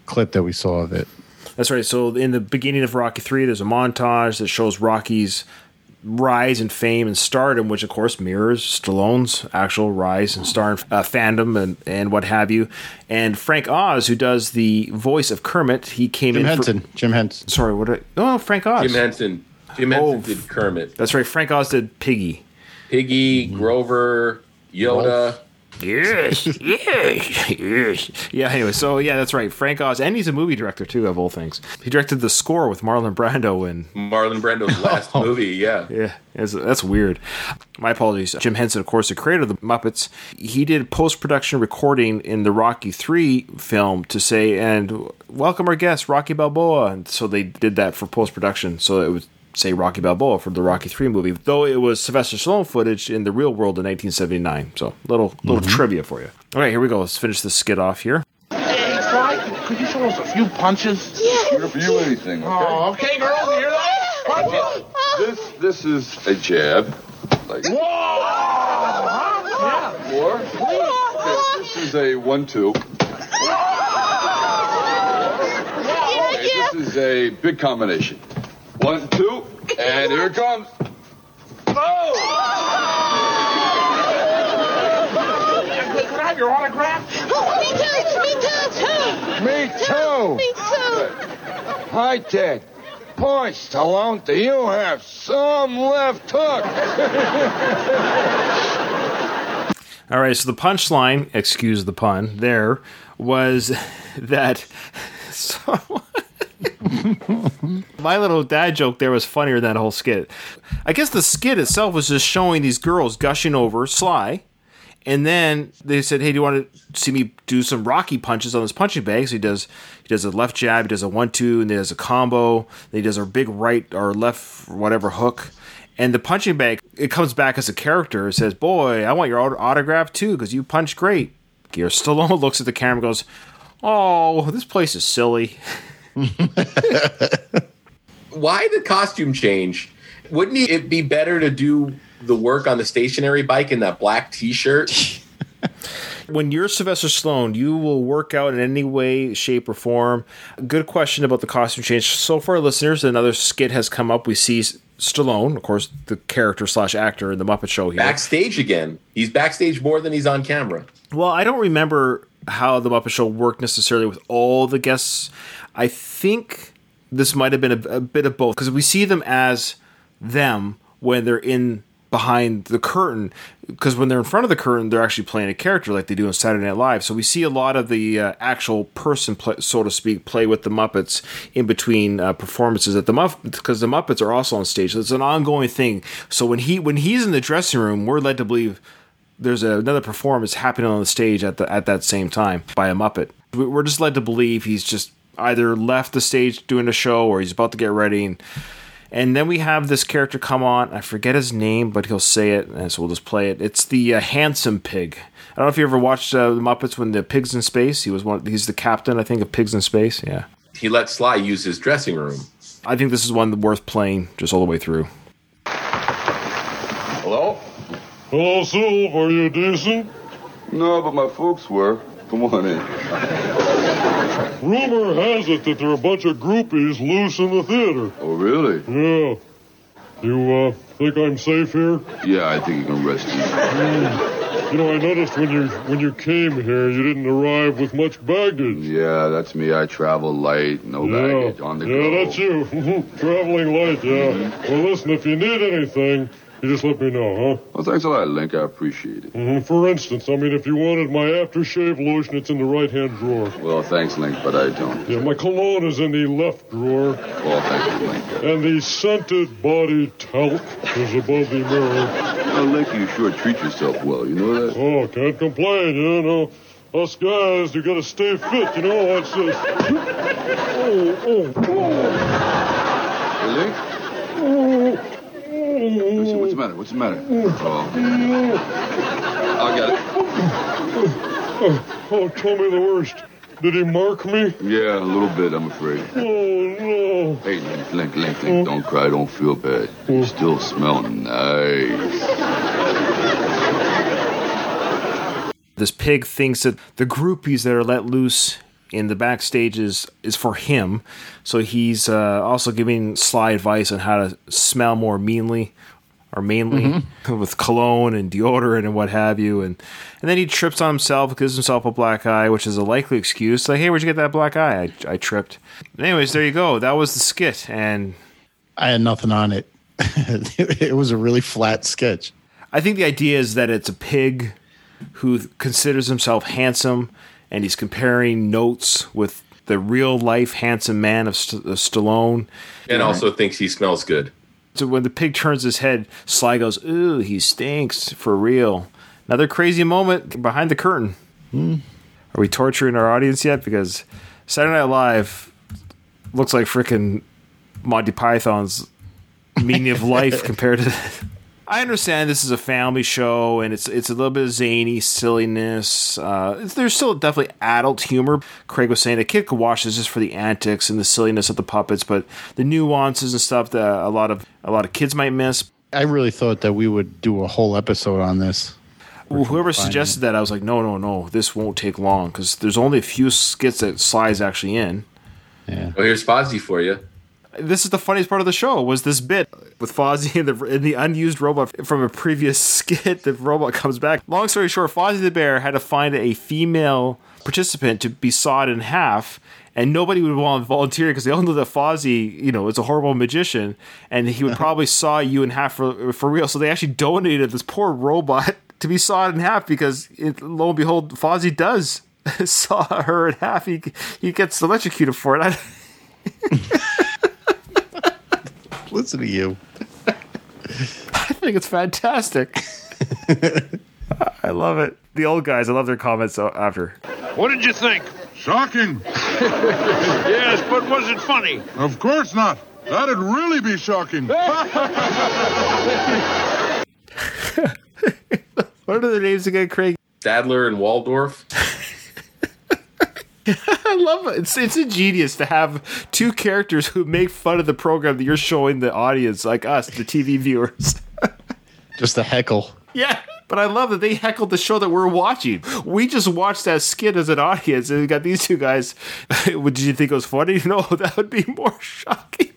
[SPEAKER 2] clip that we saw of it?
[SPEAKER 1] That's right. So in the beginning of Rocky Three, there's a montage that shows Rocky's rise and fame and stardom, which of course mirrors Stallone's actual rise and star uh, fandom and, and what have you. And Frank Oz, who does the voice of Kermit, he came
[SPEAKER 2] Jim
[SPEAKER 1] in.
[SPEAKER 2] Henson.
[SPEAKER 1] For,
[SPEAKER 2] Jim Henson.
[SPEAKER 1] sorry, what? Did I, oh, Frank Oz.
[SPEAKER 3] Jim Henson. Jim Henson
[SPEAKER 1] Oh.
[SPEAKER 3] did Kermit.
[SPEAKER 1] That's right. Frank Oz did Piggy.
[SPEAKER 3] Piggy, Grover, Yoda.
[SPEAKER 1] Yes, yes, yes. Yeah, anyway, so yeah, that's right. Frank Oz, and he's a movie director too, of all things. He directed the score with Marlon Brando and
[SPEAKER 3] Marlon Brando's last oh. movie. Yeah.
[SPEAKER 1] Yeah, that's, that's weird. My apologies. Jim Henson, of course, the creator of the Muppets, he did post production recording in the Rocky 3 film to say, and welcome our guest, Rocky Balboa. And so they did that for post production. So it would say Rocky Balboa for the Rocky 3 movie, though it was Sylvester Stallone footage in the real world in 1979. So little little mm-hmm. trivia for you. All right, here we go. Let's finish this skit off here.
[SPEAKER 7] Hey, Sly, could- could you show us a few punches?
[SPEAKER 5] Here for you anything, okay?
[SPEAKER 7] Oh, okay, girls, you hear that? Punches.
[SPEAKER 5] This this is a jab. Like or this, this is a one-two. Okay, this is a big combination. One, two, and here it comes.
[SPEAKER 7] Could could I have your autograph?
[SPEAKER 8] Oh, me too. Me too.
[SPEAKER 4] Me too.
[SPEAKER 8] Me too.
[SPEAKER 4] Hi, Ted. Boy, Stallone, do you have some left hook?
[SPEAKER 1] All right, so the punchline, excuse the pun, there was that. So, my little dad joke there was funnier than that whole skit. I guess the skit itself was just showing these girls gushing over Sly. And then they said, "Hey, do you want to see me do some Rocky punches on this punching bag?" So he does. He does a left jab, he does a one-two, and he does a combo. Then he does a big right or left, whatever hook. And the punching bag, it comes back as a character. It says, "Boy, I want your auto- autograph too, because you punch great." Gear Stallone looks at the camera, and goes, "Oh, this place is silly."
[SPEAKER 3] Why the costume change? Wouldn't it be better to do the work on the stationary bike in that black T-shirt?
[SPEAKER 1] when you're Sylvester Stallone, you will work out in any way, shape, or form. Good question about the costume change. So far, listeners, another skit has come up. We see Stallone, of course, the character slash actor in the Muppet Show here.
[SPEAKER 3] backstage again. He's backstage more than he's on camera.
[SPEAKER 1] Well, I don't remember how the Muppet Show worked necessarily with all the guests. I think this might have been a, a bit of both because we see them as them when they're in behind the curtain because when they're in front of the curtain they're actually playing a character like they do on Saturday Night Live. So we see a lot of the uh, actual person play, so to speak play with the Muppets in between uh, performances at the Muppets because the Muppets are also on stage. So it's an ongoing thing. So when he when he's in the dressing room we're led to believe there's another performance happening on the stage at the at that same time by a Muppet. We're just led to believe he's just either left the stage doing a show or he's about to get ready and and then we have this character come on. I forget his name, but he'll say it, and so we'll just play it. It's the uh, handsome pig. I don't know if you ever watched uh, the Muppets when the pigs in space. He was one. He's the captain, I think, of Pigs in Space. Yeah,
[SPEAKER 3] He let Sly use his dressing room.
[SPEAKER 1] I think this is one worth playing just all the way through.
[SPEAKER 5] Hello?
[SPEAKER 6] Hello, Sylv. Are you decent?
[SPEAKER 5] No, but my folks were. Come on in.
[SPEAKER 6] Rumor has it that there are a bunch of groupies loose in the theater.
[SPEAKER 5] Oh, really?
[SPEAKER 6] Yeah. You, uh, think I'm safe here?
[SPEAKER 5] Yeah, I think you can rest easy.
[SPEAKER 6] You know, I noticed when you when you came here, you didn't arrive with much baggage.
[SPEAKER 5] Yeah, that's me. I travel light, no baggage, on the
[SPEAKER 6] yeah,
[SPEAKER 5] go.
[SPEAKER 6] that's you. Traveling light, yeah. Well, listen, if you need anything, you just let me know, huh?
[SPEAKER 5] Well, thanks a lot, Link. I appreciate it.
[SPEAKER 6] hmm For instance, I mean, if you wanted my aftershave lotion, it's in the right-hand drawer.
[SPEAKER 5] Well, thanks, Link, but I don't.
[SPEAKER 6] Yeah, my cologne is in the left drawer,
[SPEAKER 5] Well, thank you, Link.
[SPEAKER 6] and the scented body talc is above the mirror.
[SPEAKER 5] Well, Link, you sure treat yourself well. You know that?
[SPEAKER 6] Oh, can't complain, you know. Us guys, you gotta stay fit, you know. It's just... Oh, oh,
[SPEAKER 5] Hey, Link? Listen, what's the matter? What's the matter? Oh. I got it.
[SPEAKER 6] Oh, tell me the worst. Did he mark me?
[SPEAKER 5] Yeah, a little bit, I'm afraid.
[SPEAKER 6] Oh, no.
[SPEAKER 5] Hey, Link, Link, Link, Link, don't cry, don't feel bad. You mm. still smell nice.
[SPEAKER 1] this pig thinks that the groupies that are let loose in the backstage is, is for him. So he's uh, also giving Sly advice on how to smell more meanly or mainly with cologne and deodorant and what have you. And and then he trips on himself, gives himself a black eye, which is a likely excuse. Like, hey, where'd you get that black eye? I, I tripped. Anyways, there you go. That was the skit, and
[SPEAKER 2] I had nothing on it. it was a really flat sketch.
[SPEAKER 1] I think the idea is that it's a pig who considers himself handsome, and he's comparing notes with the real life handsome man of, St- of Stallone.
[SPEAKER 3] And also thinks he smells good.
[SPEAKER 1] So when the pig turns his head, Sly goes, "Ooh, he stinks for real." Another crazy moment behind the curtain. Hmm. Are we torturing our audience yet? Because Saturday Night Live looks like freaking Monty Python's meaning of life compared to. I understand this is a family show and it's it's a little bit of zany silliness. Uh, there's still definitely adult humor. Craig was saying a kid could watch this just for the antics and the silliness of the puppets, but the nuances and stuff that a lot of a lot of kids might miss.
[SPEAKER 2] I really thought that we would do a whole episode on this.
[SPEAKER 1] Well, whoever suggested that, I was like, no, no, no, this won't take long because there's only a few skits that Sly's actually in.
[SPEAKER 2] Yeah.
[SPEAKER 3] Well, here's Fozzie for you.
[SPEAKER 1] This is the funniest part of the show was this bit with Fozzie and the, and the unused robot from a previous skit. The robot comes back. Long story short, Fozzie the bear had to find a female participant to be sawed in half. And nobody would want to volunteer because they all know that Fozzie, you know, is a horrible magician, and he would probably saw you in half for, for real. So they actually donated this poor robot to be sawed in half because, it, lo and behold, Fozzie does saw her in half. He he gets electrocuted for it. I,
[SPEAKER 2] Listen to you.
[SPEAKER 1] I think it's fantastic. I love it. The old guys, I love their comments after.
[SPEAKER 6] What did you think?
[SPEAKER 4] Shocking.
[SPEAKER 6] Yes, but was it funny?
[SPEAKER 4] Of course not. That'd really be shocking.
[SPEAKER 1] What are their names again, Craig?
[SPEAKER 3] Statler and Waldorf.
[SPEAKER 1] I love it. It's, it's ingenious to have two characters who make fun of the program that you're showing the audience, like us, the TV viewers.
[SPEAKER 2] Just a heckle.
[SPEAKER 1] yeah. But I love that they heckled the show that we're watching. We just watched that skit as an audience, and we got these two guys. Would you think it was funny? No, that would be more shocking.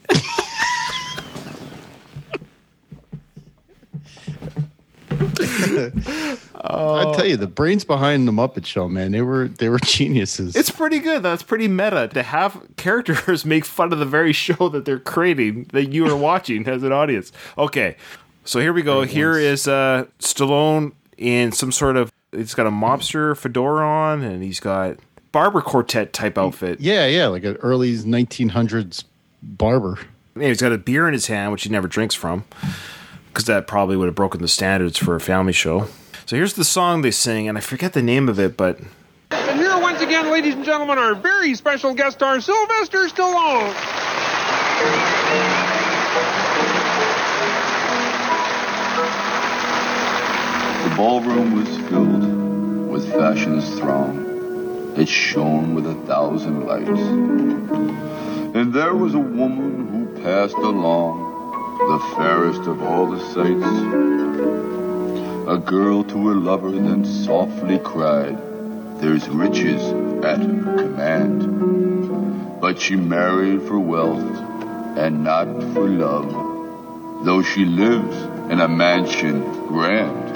[SPEAKER 2] I tell you, the brains behind the Muppet Show, man, they were they were geniuses.
[SPEAKER 1] It's pretty good. That's pretty meta to have characters make fun of the very show that they're creating that you are watching as an audience. Okay, so here we go. Here is uh, Stallone in some sort of. He's got a mobster fedora on, and he's got barber quartet type outfit.
[SPEAKER 2] yeah, yeah, like an early 1900s barber.
[SPEAKER 1] And he's got a beer in his hand, which he never drinks from, because that probably would have broken the standards for a family show. So here's the song they sing, and I forget the name of it, but
[SPEAKER 6] And here once again, ladies and gentlemen, our very special guest star, Sylvester Stallone.
[SPEAKER 5] The ballroom was filled with fashion's throng. It shone with a thousand lights. And there was a woman who passed along, the fairest of all the sights. A girl to her lover then softly cried, There's riches at her command. But she married for wealth and not for love, though she lives in a mansion grand.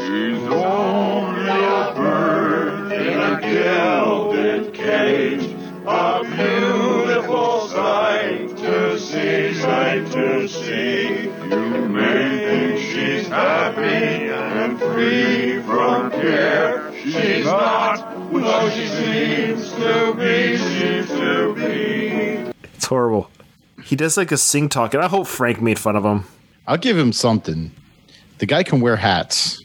[SPEAKER 5] She's only a bird in a gilded cage, a beautiful sight to see, sight to see. You may think she's happy and free from care. She's not, though she seems to be, seems to be.
[SPEAKER 1] it's horrible. He does like a sing talk, and I hope Frank made fun of him.
[SPEAKER 2] I'll give him something. The guy can wear hats.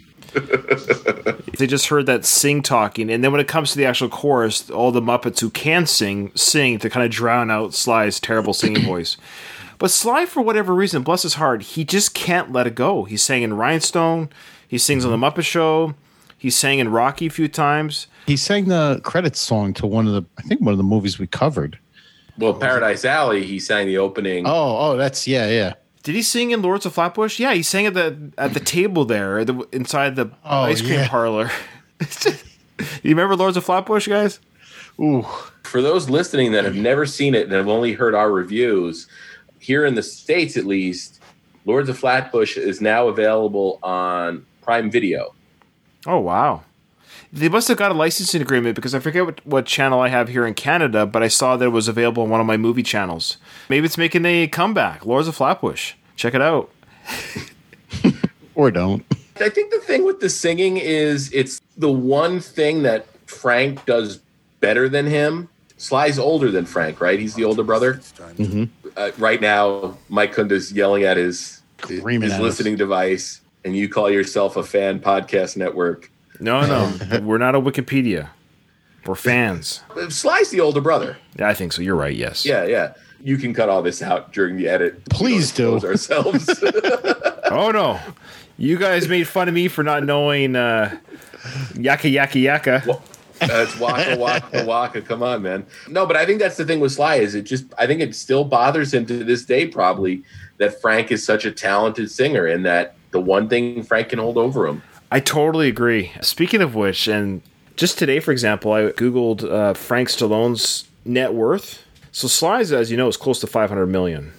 [SPEAKER 1] They just heard that sing talking, and then when it comes to the actual chorus, all the Muppets who can sing sing to kind of drown out Sly's terrible singing voice. But Sly, for whatever reason, bless his heart, he just can't let it go. He sang in Rhinestone, he sings on the mm-hmm. Muppet Show, he sang in Rocky a few times.
[SPEAKER 2] He sang the credits song to one of the, I think one of the movies we covered.
[SPEAKER 3] Well, Paradise Alley, he sang the opening.
[SPEAKER 2] Oh, oh, that's yeah, yeah.
[SPEAKER 1] Did he sing in Lords of Flatbush? Yeah, he sang at the at the table there, the, inside the
[SPEAKER 2] Oh,
[SPEAKER 1] ice cream
[SPEAKER 2] yeah.
[SPEAKER 1] parlor. you remember Lords of Flatbush, guys?
[SPEAKER 2] Ooh,
[SPEAKER 3] For those listening that have never seen it and have only heard our reviews, here in the States at least, Lords of Flatbush is now available on Prime Video.
[SPEAKER 1] Oh wow. They must have got a licensing agreement because I forget what, what channel I have here in Canada, but I saw that it was available on one of my movie channels. Maybe it's making a comeback. Lords of Flatbush. Check it out.
[SPEAKER 2] Or don't.
[SPEAKER 3] I think the thing with the singing is it's the one thing that Frank does better than him. Sly's older than Frank, right? He's the older brother.
[SPEAKER 2] Mm-hmm.
[SPEAKER 3] Uh, right now, Mike Kunda's yelling at his,
[SPEAKER 2] Screaming
[SPEAKER 3] his
[SPEAKER 2] at us.
[SPEAKER 3] listening device, and you call yourself a fan podcast network.
[SPEAKER 1] No, no. We're not a Wikipedia. We're fans.
[SPEAKER 3] Sly's the older brother.
[SPEAKER 1] Yeah, I think so. You're right, yes.
[SPEAKER 3] Yeah, yeah. You can cut all this out during the edit.
[SPEAKER 2] Please
[SPEAKER 3] don't
[SPEAKER 2] do.
[SPEAKER 3] expose ourselves.
[SPEAKER 1] Oh no. You guys made fun of me for not knowing uh Yaka Yaka Yaka.
[SPEAKER 3] That's waka waka waka. Come on, man. No, but I think that's the thing with Sly is it just I think it still bothers him to this day probably that Frank is such a talented singer and that the one thing Frank can hold over him.
[SPEAKER 1] I totally agree. Speaking of which, and just today, for example, I googled uh, Frank Stallone's net worth. So Sly's, as you know, is close to 500 million.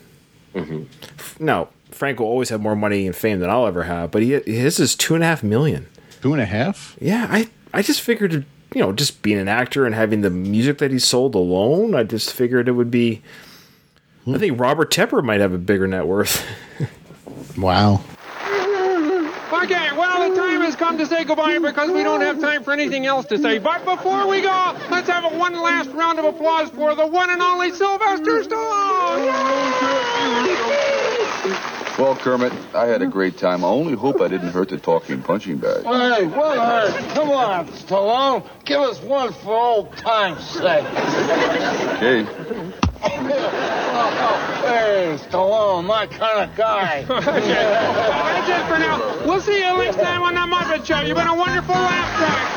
[SPEAKER 1] Now, Frank will always have more money and fame than I'll ever have, but he his is two and a half million.
[SPEAKER 2] Two and a half?
[SPEAKER 1] Yeah, I I just figured, you know, just being an actor and having the music that he sold alone, I just figured it would be. I think Robert Tepper might have a bigger net worth.
[SPEAKER 2] Wow.
[SPEAKER 9] Okay, well, the time has come to say goodbye because we don't have time for anything else to say. But before we go, let's have a one last round of applause for the one and only Sylvester Stallone!
[SPEAKER 5] Well, Kermit, I had a great time. I only hope I didn't hurt the talking punching bag.
[SPEAKER 4] Hey, what hurt? Come on, Stallone. Give us one for old time's sake.
[SPEAKER 5] Okay.
[SPEAKER 4] Hey, Stallone, my kind of guy.
[SPEAKER 9] okay, that's it for now. We'll see you next time on The Muppet Show. You've been a wonderful laugh track.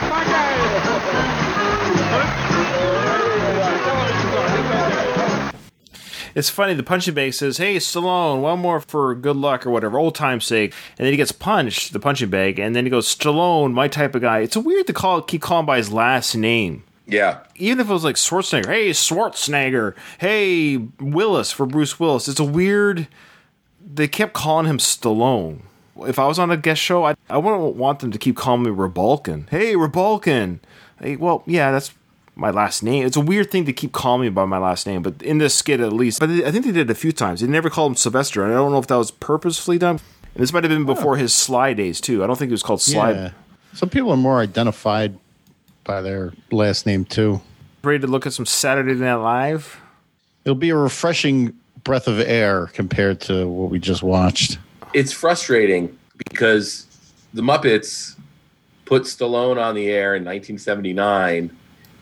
[SPEAKER 1] It's funny. The punching bag says, "Hey, Stallone, one more for good luck or whatever, old time's sake." And then he gets punched, the punching bag, and then he goes, "Stallone, my type of guy." It's weird to call keep calling by his last name.
[SPEAKER 3] Yeah.
[SPEAKER 1] Even if it was like Schwarzenegger, hey Schwarzenegger, hey Willis for Bruce Willis. It's a weird. They kept calling him Stallone. If I was on a guest show, I I wouldn't want them to keep calling me Rebalkin. Hey Rebalkin. Hey, well, yeah, that's my last name. It's a weird thing to keep calling me by my last name, but in this skit at least. But I think they did it a few times. They never called him Sylvester, and I don't know if that was purposefully done. And this might have been before his Sly days too. I don't think it was called Sly.
[SPEAKER 2] Yeah. Some people are more identified by their last name too.
[SPEAKER 1] Ready to look at some Saturday Night Live?
[SPEAKER 2] It'll be a refreshing breath of air compared to what we just watched.
[SPEAKER 3] It's frustrating because the Muppets put Stallone on the air in 1979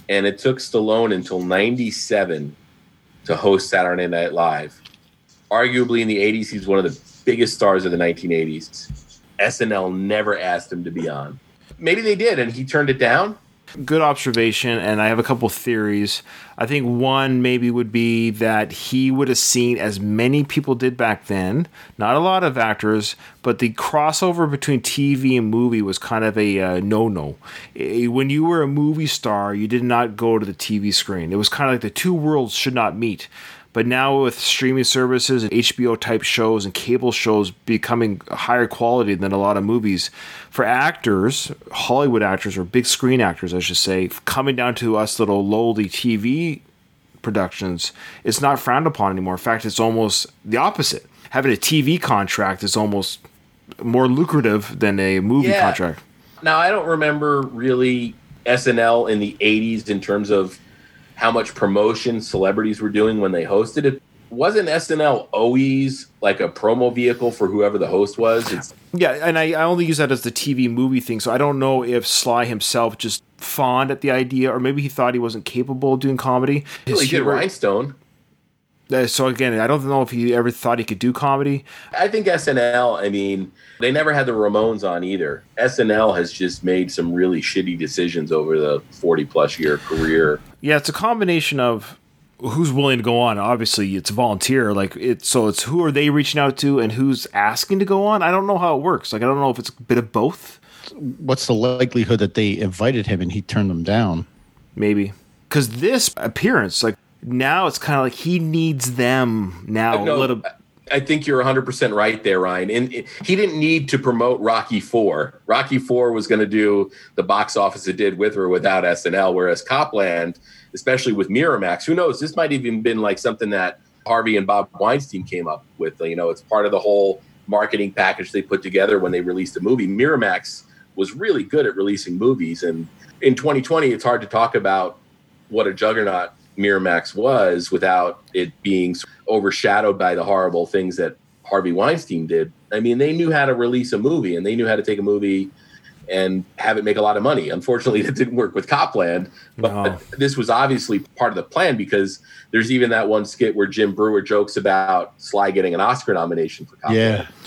[SPEAKER 3] and it took Stallone until 97 to host Saturday Night Live. Arguably in the 80s, he's one of the biggest stars of the 1980s. SNL never asked him to be on. Maybe they did, and he turned it down.
[SPEAKER 1] Good observation and i have a couple theories. I think one maybe would be that he would have seen as many people did back then not a lot of actors but the crossover between tv and movie was kind of a uh, no-no. Eh, when you were a movie star you did not go to the tv screen. It was kind of like the two worlds should not meet but now with streaming services and HBO type shows and cable shows becoming higher quality than a lot of movies, for actors, Hollywood actors or big screen actors, I should say, coming down to us little lowly TV productions, it's not frowned upon anymore. In fact, it's almost the opposite. Having a TV contract is almost more lucrative than a movie
[SPEAKER 3] Yeah.
[SPEAKER 1] contract.
[SPEAKER 3] Now, I don't remember really SNL in the 80s in terms of how much promotion celebrities were doing when they hosted it. Wasn't SNL always like a promo vehicle for whoever the host was? It's
[SPEAKER 1] Yeah, and I, I only use that as the TV movie thing, so I don't know if Sly himself just fawned at the idea, or maybe he thought he wasn't capable of doing comedy. His
[SPEAKER 3] good
[SPEAKER 1] humor-
[SPEAKER 3] rhinestone.
[SPEAKER 1] Uh, so again, I don't know if he ever thought he could do comedy.
[SPEAKER 3] I think SNL, I mean, they never had the Ramones on either. SNL has just made some really shitty decisions over the 40 plus year career.
[SPEAKER 1] Yeah, it's a combination of who's willing to go on. Obviously, it's volunteer. Like it's so it's who are they reaching out to and who's asking to go on. I don't know how it works. Like I don't know if it's a bit of both.
[SPEAKER 2] What's the likelihood that they invited him and he turned them down?
[SPEAKER 1] Maybe because this appearance, like now, it's kind of like he needs them now
[SPEAKER 3] No,
[SPEAKER 1] a little.
[SPEAKER 3] I think you're 100% right there, Ryan. And he didn't need to promote Rocky 4. Rocky 4 was going to do the box office it did with or without SNL, whereas Copland, especially with Miramax, who knows, this might even been like something that Harvey and Bob Weinstein came up with. You know, it's part of the whole marketing package they put together when they released a movie. Miramax was really good at releasing movies. And in 2020, it's hard to talk about what a juggernaut Miramax was without it being overshadowed by the horrible things that Harvey Weinstein did. I mean, they knew how to release a movie and they knew how to take a movie and have it make a lot of money. Unfortunately, that didn't work with Copland, but
[SPEAKER 1] No.
[SPEAKER 3] this was obviously part of the plan because there's even that one skit where Jim Breuer jokes about Sly getting an Oscar nomination for Copland.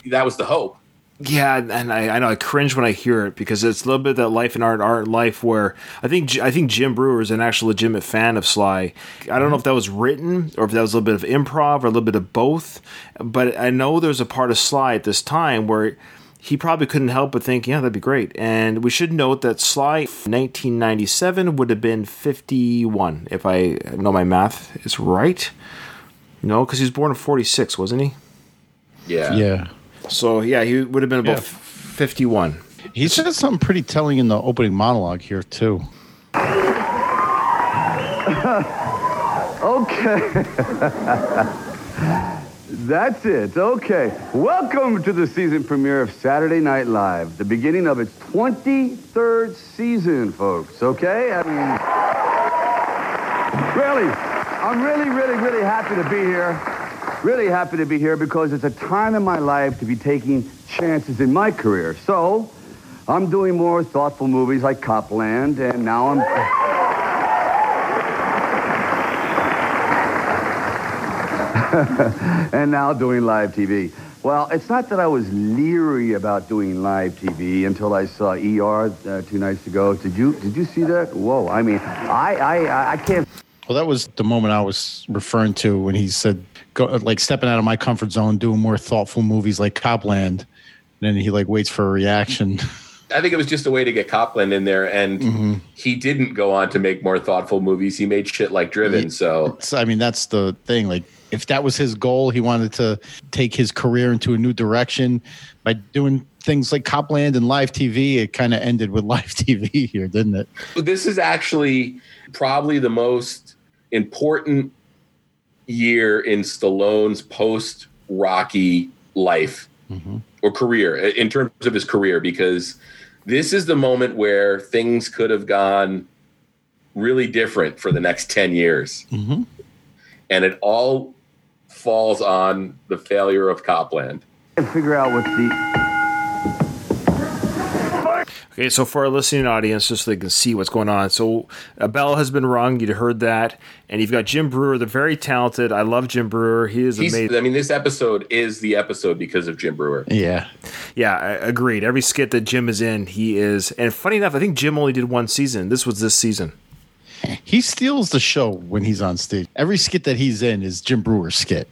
[SPEAKER 2] Yeah.
[SPEAKER 3] That was the hope.
[SPEAKER 1] Yeah, and I, I know I cringe when I hear it because it's a little bit of that life and art, art and life where I think J- I think Jim Breuer is an actual legitimate fan of Sly. I don't know mm-hmm. if that was written or if that was a little bit of improv or a little bit of both, but I know there's a part of Sly at this time where he probably couldn't help but think, yeah, that'd be great. And we should note that Sly 1997 would have been 51 if I know my math is right. No, because he was born in 46, wasn't he?
[SPEAKER 3] Yeah.
[SPEAKER 2] Yeah.
[SPEAKER 1] So yeah, he would have been about
[SPEAKER 2] Yeah.
[SPEAKER 1] 51.
[SPEAKER 2] He said something pretty telling in the opening monologue here too.
[SPEAKER 10] Okay. That's it. Okay. Welcome to the season premiere of Saturday Night Live, the beginning of its 23rd season, folks. Okay? I mean, really, I'm really, really, really happy to be here. Really happy to be here because it's a time in my life to be taking chances in my career. So, I'm doing more thoughtful movies like Copland, and now I'm. and now doing live TV. Well, it's not that I was leery about doing live TV until I saw ER uh, two nights ago. Did you did you see that? Whoa! I mean, I I I can't.
[SPEAKER 2] Well, that was the moment I was referring to when he said, "Go like stepping out of my comfort zone, doing more thoughtful movies like Copland." And then he like waits for a reaction.
[SPEAKER 3] I think it was just a way to get Copland in there, and mm-hmm. he didn't go on to make more thoughtful movies. He made shit like Driven. So
[SPEAKER 2] So, I mean, that's the thing. Like, if that was his goal, he wanted to take his career into a new direction by doing things like Copland and live TV. It kind of ended with live TV here, didn't it?
[SPEAKER 3] this is actually probably the most important year in Stallone's post Rocky life or career in terms of his career because this is the moment where things could have gone really different for the next 10 years.
[SPEAKER 2] Mm-hmm.
[SPEAKER 3] And it all falls on the failure of Copland.
[SPEAKER 10] can't figure out what the.
[SPEAKER 1] Okay, so for our listening audience, just so they can see what's going on. So a bell has been rung. You'd heard that, and you've got Jim Breuer, the very talented. I love Jim Breuer. He is
[SPEAKER 3] He's,
[SPEAKER 1] amazing.
[SPEAKER 3] I mean, this episode is the episode because of Jim Breuer.
[SPEAKER 2] Yeah.
[SPEAKER 1] Yeah, I agreed. Every skit that Jim is in, he is. And funny enough, I think Jim only did one season. This was this season.
[SPEAKER 2] He steals the show when he's on stage. Every skit that he's in is Jim Breuer's skit.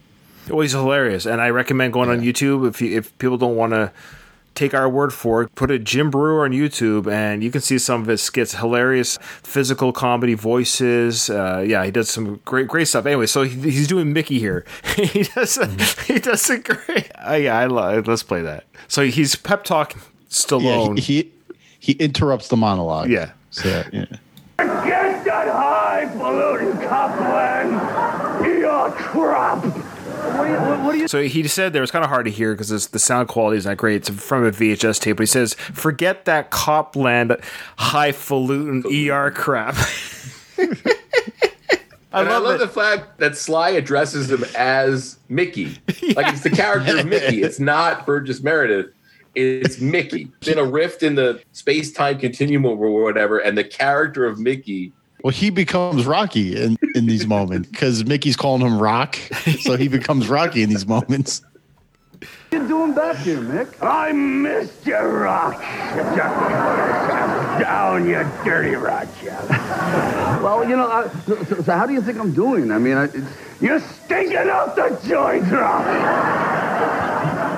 [SPEAKER 1] Well, he's hilarious, and I recommend going on YouTube if you, if people don't want to take our word for it. Put a Jim Breuer on YouTube, and you can see some of his skits. Hilarious, physical comedy voices. Uh, yeah, he does some great great stuff. Anyway, so he, he's doing Mickey here. he does he does it great. Uh, yeah, I love. Let's play that. So he's pep talking Stallone.
[SPEAKER 2] Yeah, he, he he interrupts the monologue.
[SPEAKER 1] Yeah.
[SPEAKER 2] So, yeah.
[SPEAKER 10] Get that high balloon, Copland! You're crap! What do you, what, what do you
[SPEAKER 1] So he said there, was kind of hard to hear because the sound quality is not great. It's from a VHS tape, but he says, forget that Copland highfalutin ER crap. I love
[SPEAKER 3] I love
[SPEAKER 1] it.
[SPEAKER 3] the fact that Sly addresses him as Mickey. Like it's the character of Mickey. It's not Burgess Meredith. It's Mickey. It's in a rift in the space time continuum or whatever, and the character of Mickey.
[SPEAKER 2] Well, he becomes Rocky in, in these moments because Mickey's calling him Rock. So he becomes Rocky in these moments.
[SPEAKER 10] you doing back here, Mick? I missed you, Rock. Down, you dirty Roger. well, you know, I, so, so- so how do you think I'm doing? I mean, I, you're stinking out the joint, Rock.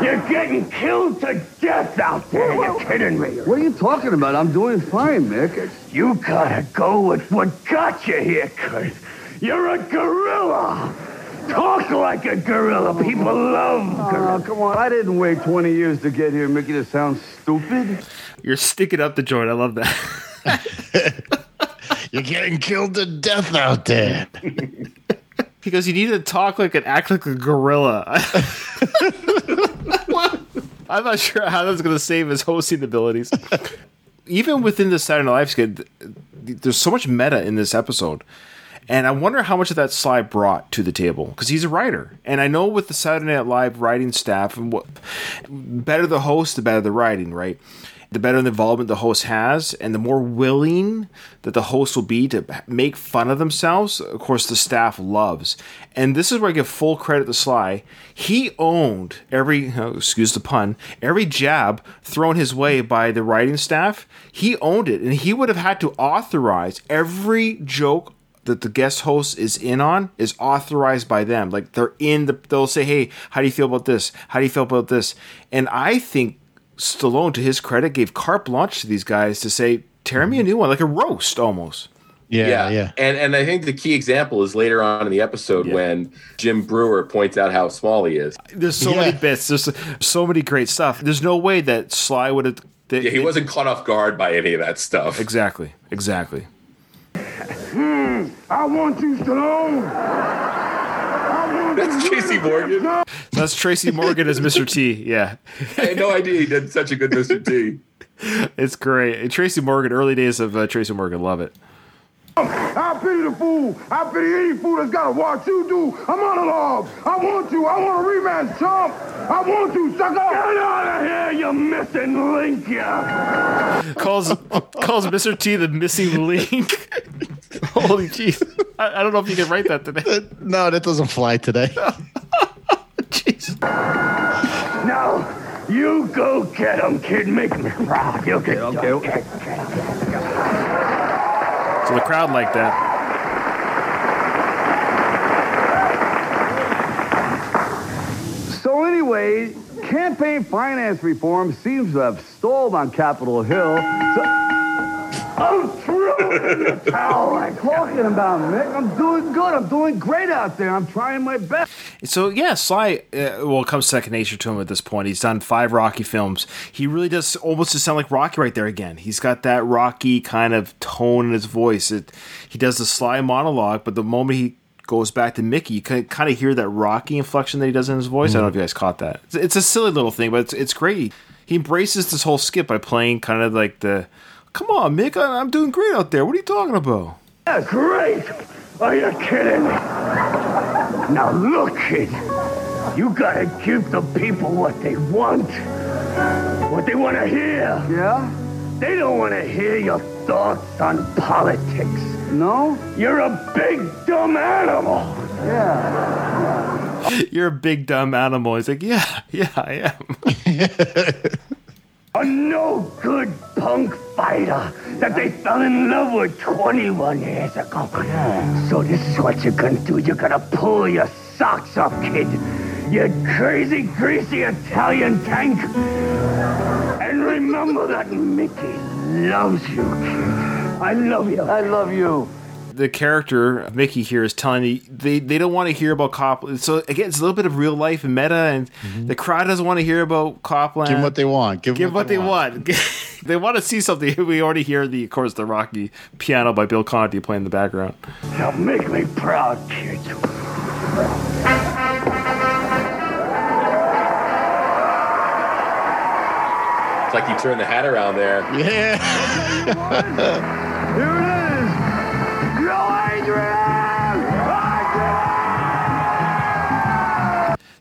[SPEAKER 10] You're getting killed to death out there. You're kidding me. What are you talking about? I'm doing fine, Mick. You gotta go with what got you here, Kurt. You're a gorilla.
[SPEAKER 4] Talk like a gorilla. People oh, love
[SPEAKER 10] Oh,
[SPEAKER 4] gorillas.
[SPEAKER 10] come on. I didn't wait 20 years to get here, Mickey, to sound stupid.
[SPEAKER 1] You're sticking up the joint. I love that.
[SPEAKER 2] You're getting killed to death out there.
[SPEAKER 1] because you need to talk like and act like a gorilla. I'm not sure how that's going to save his hosting abilities. Even within the Saturday Night Live skit, there's so much meta in this episode. And I wonder how much of that Sly brought to the table because he's a writer, and I know with the Saturday Night Live writing staff, and what better the host, the better the writing, right? The better the involvement the host has, and the more willing that the host will be to make fun of themselves. Of course, the staff loves, and this is where I give full credit to Sly. He owned every, excuse the pun, every jab thrown his way by the writing staff. He owned it, and he would have had to authorize every joke that the guest host is in on is authorized by them. Like they're in the they'll say, Hey, how do you feel about this? How do you feel about this? And I think Stallone, to his credit, gave carte blanche to these guys to say, Tear me a new one, like a roast almost.
[SPEAKER 2] Yeah, yeah.
[SPEAKER 3] And and I think the key example is later on in the episode when Jim Breuer points out how small he is.
[SPEAKER 1] There's so many bits. There's so many great stuff. There's no way that Sly would have.
[SPEAKER 3] Yeah, he wasn't caught off guard by any of that stuff.
[SPEAKER 1] Exactly. Exactly.
[SPEAKER 4] Hmm, I want you, Stallone.
[SPEAKER 3] That's Tracy Morgan.
[SPEAKER 1] That's Tracy Morgan as Mr. T. Yeah.
[SPEAKER 3] I had no idea he did such a good Mr. T.
[SPEAKER 1] It's great. And Tracy Morgan, early days of uh, Tracy Morgan, love it.
[SPEAKER 4] I pity the fool. I pity any fool that's got to watch you do I'm on a monologue. I want you. I want a rematch, chump. I want you, sucker. Get out of here, you missing link, ya.
[SPEAKER 1] calls calls Mr. T the missing link. Holy jeez. I, I don't know if you can write that today.
[SPEAKER 2] No, that doesn't fly today.
[SPEAKER 4] Now, you go get him, kid. Make me proud. You get him. Get, get,
[SPEAKER 1] So the crowd liked that.
[SPEAKER 10] So anyway, campaign finance reform seems to have stalled on Capitol Hill. So, I'm throwing the towel. I'm talking about, Mick. I'm doing good. I'm doing great out there. I'm trying my best.
[SPEAKER 1] So yeah, Sly uh, well it comes second nature to him at this point. He's done five Rocky films. He really does almost just sound like Rocky right there again. He's got that Rocky kind of tone in his voice. It, he does the Sly monologue, but the moment he goes back to Mickey, you can kind of hear that Rocky inflection that he does in his voice. I don't know if you guys caught that. It's, it's a silly little thing, but it's it's great. He embraces this whole skit by playing kind of like the, "Come on, Mick, I, I'm doing great out there. What are you talking about?"
[SPEAKER 4] Yeah, great. Are you kidding me? Now look, kid. You gotta give the people what they want. What they want to hear.
[SPEAKER 10] Yeah?
[SPEAKER 4] They don't want to hear your thoughts on politics.
[SPEAKER 10] No?
[SPEAKER 4] You're a big dumb animal.
[SPEAKER 10] Yeah.
[SPEAKER 1] You're a big dumb animal. He's like, "Yeah, yeah, I am."
[SPEAKER 4] A no good punk fighter that they fell in love with 21 years ago. So this is what you're gonna do. You're gonna pull your socks off, kid. You crazy, greasy Italian tank. And remember that Mickey loves you, kid. I love you.
[SPEAKER 10] I love you.
[SPEAKER 1] The character Mickey here is telling you they, they don't want to hear about Copland. So again, it's a little bit of real life and meta, and mm-hmm. the crowd doesn't want to hear about Copland.
[SPEAKER 2] Give 'em what they want. Give 'em
[SPEAKER 1] Give
[SPEAKER 2] what
[SPEAKER 1] what they want. they want to see something. We already hear the, of course, the Rocky piano by Bill Conti playing in the background.
[SPEAKER 4] Now make me proud, kid.
[SPEAKER 3] It's like you turn the hat around there.
[SPEAKER 2] Yeah.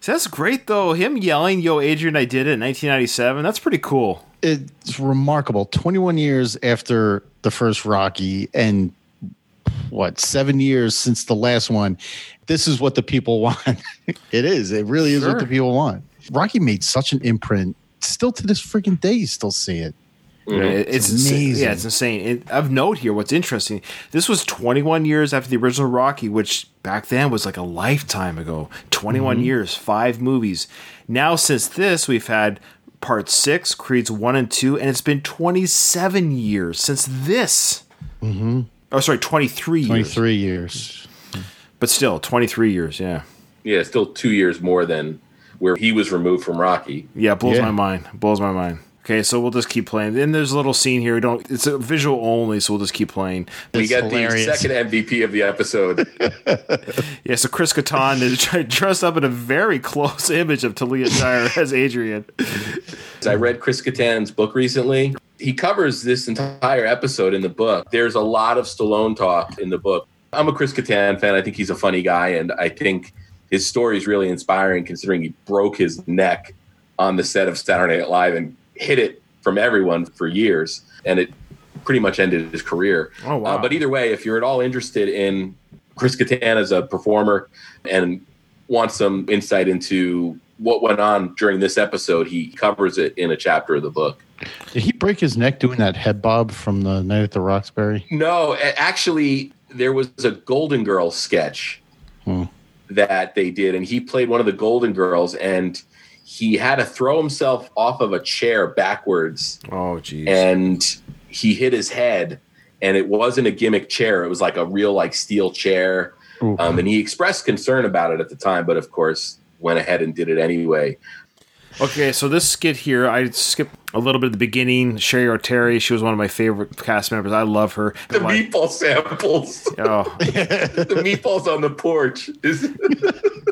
[SPEAKER 1] So that's great though. Him yelling, "Yo, Adrian, I did it" in 1997. That's pretty cool.
[SPEAKER 2] It's remarkable. 21 years after the first Rocky and what, seven years since the last one. This is what the people want. it is. It really is what the people want. Rocky made such an imprint. Still to this freaking day, you still see it.
[SPEAKER 1] Yeah, it- it's,
[SPEAKER 2] It's
[SPEAKER 1] insane.
[SPEAKER 2] amazing.
[SPEAKER 1] Yeah, it's insane. It, of note here, what's interesting, this was 21 years after the original Rocky, which back then was like a lifetime ago. 21
[SPEAKER 2] Mm-hmm.
[SPEAKER 1] years, five movies. Now, since this, we've had part six, Creed's one and two, and it's been 27 years since this.
[SPEAKER 2] Mm-hmm.
[SPEAKER 1] Oh, sorry, 23 years.
[SPEAKER 2] 23 years.
[SPEAKER 1] But still, 23 years, yeah.
[SPEAKER 3] Yeah, still two years more than where he was removed from Rocky.
[SPEAKER 1] Yeah, blows
[SPEAKER 2] Yeah.
[SPEAKER 1] my mind. Blows my mind. Okay, so we'll just keep playing. Then there's a little scene here. We don't. It's a visual only, so we'll just keep playing.
[SPEAKER 3] We
[SPEAKER 2] It's
[SPEAKER 3] get
[SPEAKER 2] hilarious.
[SPEAKER 3] the second MVP of the episode.
[SPEAKER 1] Yeah, so Chris Kattan is dressed up in a very close image of Talia Shire as Adrian.
[SPEAKER 3] I read Chris Kattan's book recently. He covers this entire episode in the book. There's a lot of Stallone talk in the book. I'm a Chris Kattan fan. I think he's a funny guy, and I think his story is really inspiring considering he broke his neck on the set of Saturday Night Live and hid it from everyone for years, and it pretty much ended his career.
[SPEAKER 1] Oh, wow.
[SPEAKER 3] Uh, but either way, if you're at all interested in Chris Kattan as a performer and want some insight into what went on during this episode, he covers it in a chapter of the book.
[SPEAKER 2] Did he break his neck doing that head bob from the Night at the Roxbury?
[SPEAKER 3] No, actually, there was a Golden Girls sketch
[SPEAKER 2] Hmm.
[SPEAKER 3] that they did, and he played one of the Golden Girls, and he had to throw himself off of a chair backwards,
[SPEAKER 1] Oh, jeez.
[SPEAKER 3] and he hit his head, and it wasn't a gimmick chair; it was like a real like steel chair. Um, and he expressed concern about it at the time, but of course went ahead and did it anyway.
[SPEAKER 1] Okay, so this skit here, I skipped a little bit at the beginning. Cheri Oteri, she was one of my favorite cast members. I love her.
[SPEAKER 3] The
[SPEAKER 1] Like-
[SPEAKER 3] meatball samples,
[SPEAKER 1] oh,
[SPEAKER 3] the meatballs on the porch.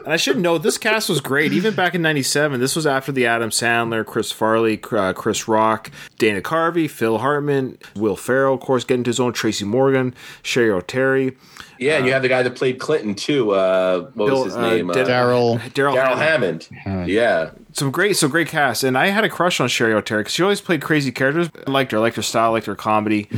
[SPEAKER 1] And I should know this cast was great. Even back in '97, this was after the Adam Sandler, Chris Farley, uh, Chris Rock, Dana Carvey, Phil Hartman, Will Ferrell, of course, getting to his own. Tracy Morgan, Cheri Oteri,
[SPEAKER 3] yeah, and you have the guy that played Clinton too. Uh, what
[SPEAKER 1] Bill-
[SPEAKER 3] was his
[SPEAKER 1] uh,
[SPEAKER 3] name? Uh,
[SPEAKER 2] Darrell.
[SPEAKER 1] Darrell
[SPEAKER 3] Darrell
[SPEAKER 1] Hammond.
[SPEAKER 3] Hammond. Yeah,
[SPEAKER 1] some great, some great cast, and I had a crush on Cheri Oteri because she always played crazy characters. I liked her, I liked her style, I liked her comedy.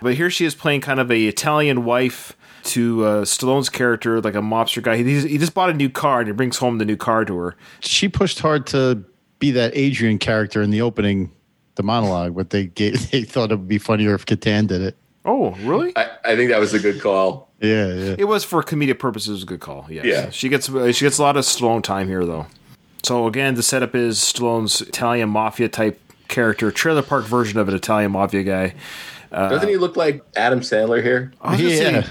[SPEAKER 1] But here she is playing kind of a Italian wife to uh, Stallone's character, like a mobster guy. He, he just bought a new car and he brings home the new car to her.
[SPEAKER 2] She pushed hard to be that Adrian character in the opening, the monologue, but they gave, they thought it would be funnier if Kattan did it.
[SPEAKER 1] Oh, really?
[SPEAKER 3] I, I think that was a good call.
[SPEAKER 2] Yeah, yeah.
[SPEAKER 1] It was for comedic purposes. It was a good call. Yes.
[SPEAKER 3] Yeah.
[SPEAKER 1] She gets uh, she gets a lot of Stallone time here though. So again, the setup is Stallone's Italian mafia type character, trailer park version of an Italian mafia guy.
[SPEAKER 3] Doesn't he look like Adam Sandler here?
[SPEAKER 1] I
[SPEAKER 2] Yeah.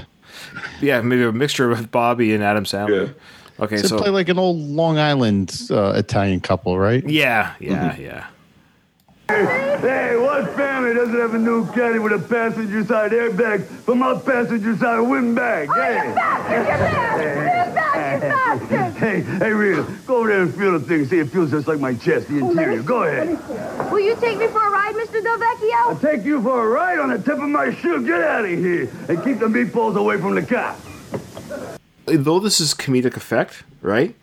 [SPEAKER 1] yeah, maybe a mixture of Bobby and Adam Sandler. Okay,
[SPEAKER 2] So
[SPEAKER 1] so
[SPEAKER 2] play like an old Long Island uh, Italian couple, right?
[SPEAKER 1] yeah, yeah, yeah.
[SPEAKER 10] Hey, what family doesn't have a new caddy with a passenger side airbag from a passenger side windbag? Hey. Hey, hey, Rita, go over there and feel the thing. See, it feels just like my chest, the interior. Go ahead.
[SPEAKER 11] Will you take me for a ride, Mr. Del
[SPEAKER 10] I'll take you for a ride on the tip of my shoe. Get out of here and keep the meatballs away from the car.
[SPEAKER 1] Though this is comedic effect, right?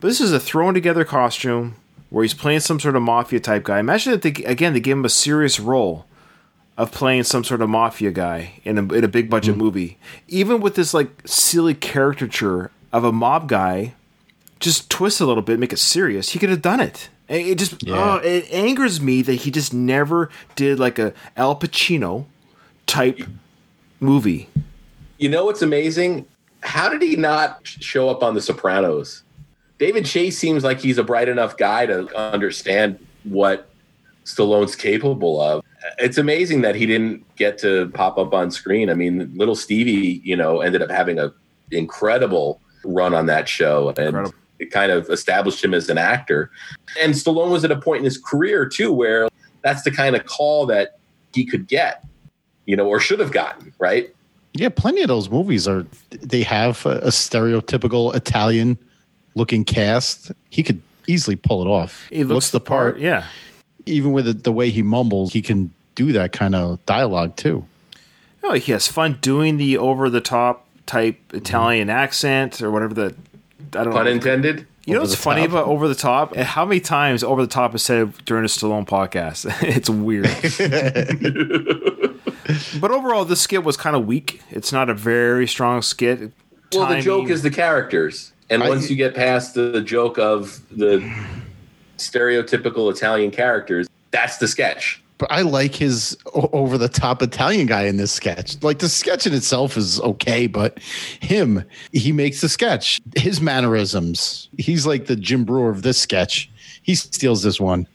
[SPEAKER 1] But this is a thrown together costume where he's playing some sort of mafia type guy. Imagine that they again they gave him a serious role of playing some sort of mafia guy in a, in a big budget mm-hmm. movie. Even with this like silly caricature of a mob guy, just twist a little bit, make it serious. He could have done it. It it just
[SPEAKER 2] Yeah.
[SPEAKER 1] oh, it angers me that he just never did like a Al Pacino type movie.
[SPEAKER 3] You know what's amazing? How did he not show up on The Sopranos? David Chase seems like he's a bright enough guy to understand what Stallone's capable of. It's amazing that he didn't get to pop up on screen. I mean, little Stevie, you know, ended up having a incredible run on that show, and
[SPEAKER 1] Incredible.
[SPEAKER 3] It kind of established him as an actor. And Stallone was at a point in his career too where that's the kind of call that he could get, you know, or should have gotten, right?
[SPEAKER 2] Yeah, plenty of those movies are. They have a, a stereotypical Italian looking cast. He could easily pull it off.
[SPEAKER 1] He looks, the part. Yeah.
[SPEAKER 2] Even with the, the way he mumbles, he can do that kind of dialogue too.
[SPEAKER 1] Oh, he has fun doing the over the top type Italian accent or whatever the I don't
[SPEAKER 3] Pun
[SPEAKER 1] know.
[SPEAKER 3] intended.
[SPEAKER 1] You know what's funny
[SPEAKER 2] top.
[SPEAKER 1] about over the top? How many times over the top is said during a Stallone podcast? it's weird. but overall, this skit was kind of weak. It's not a very strong skit.
[SPEAKER 3] Well, the joke is the characters, and
[SPEAKER 2] I-
[SPEAKER 3] once you get past the, the joke of the stereotypical Italian characters, that's the sketch.
[SPEAKER 2] But I like his over the top Italian guy in this sketch. Like the sketch in itself is okay, but him, he makes the sketch. His mannerisms, he's like the Jim Breuer of this sketch. He steals this one.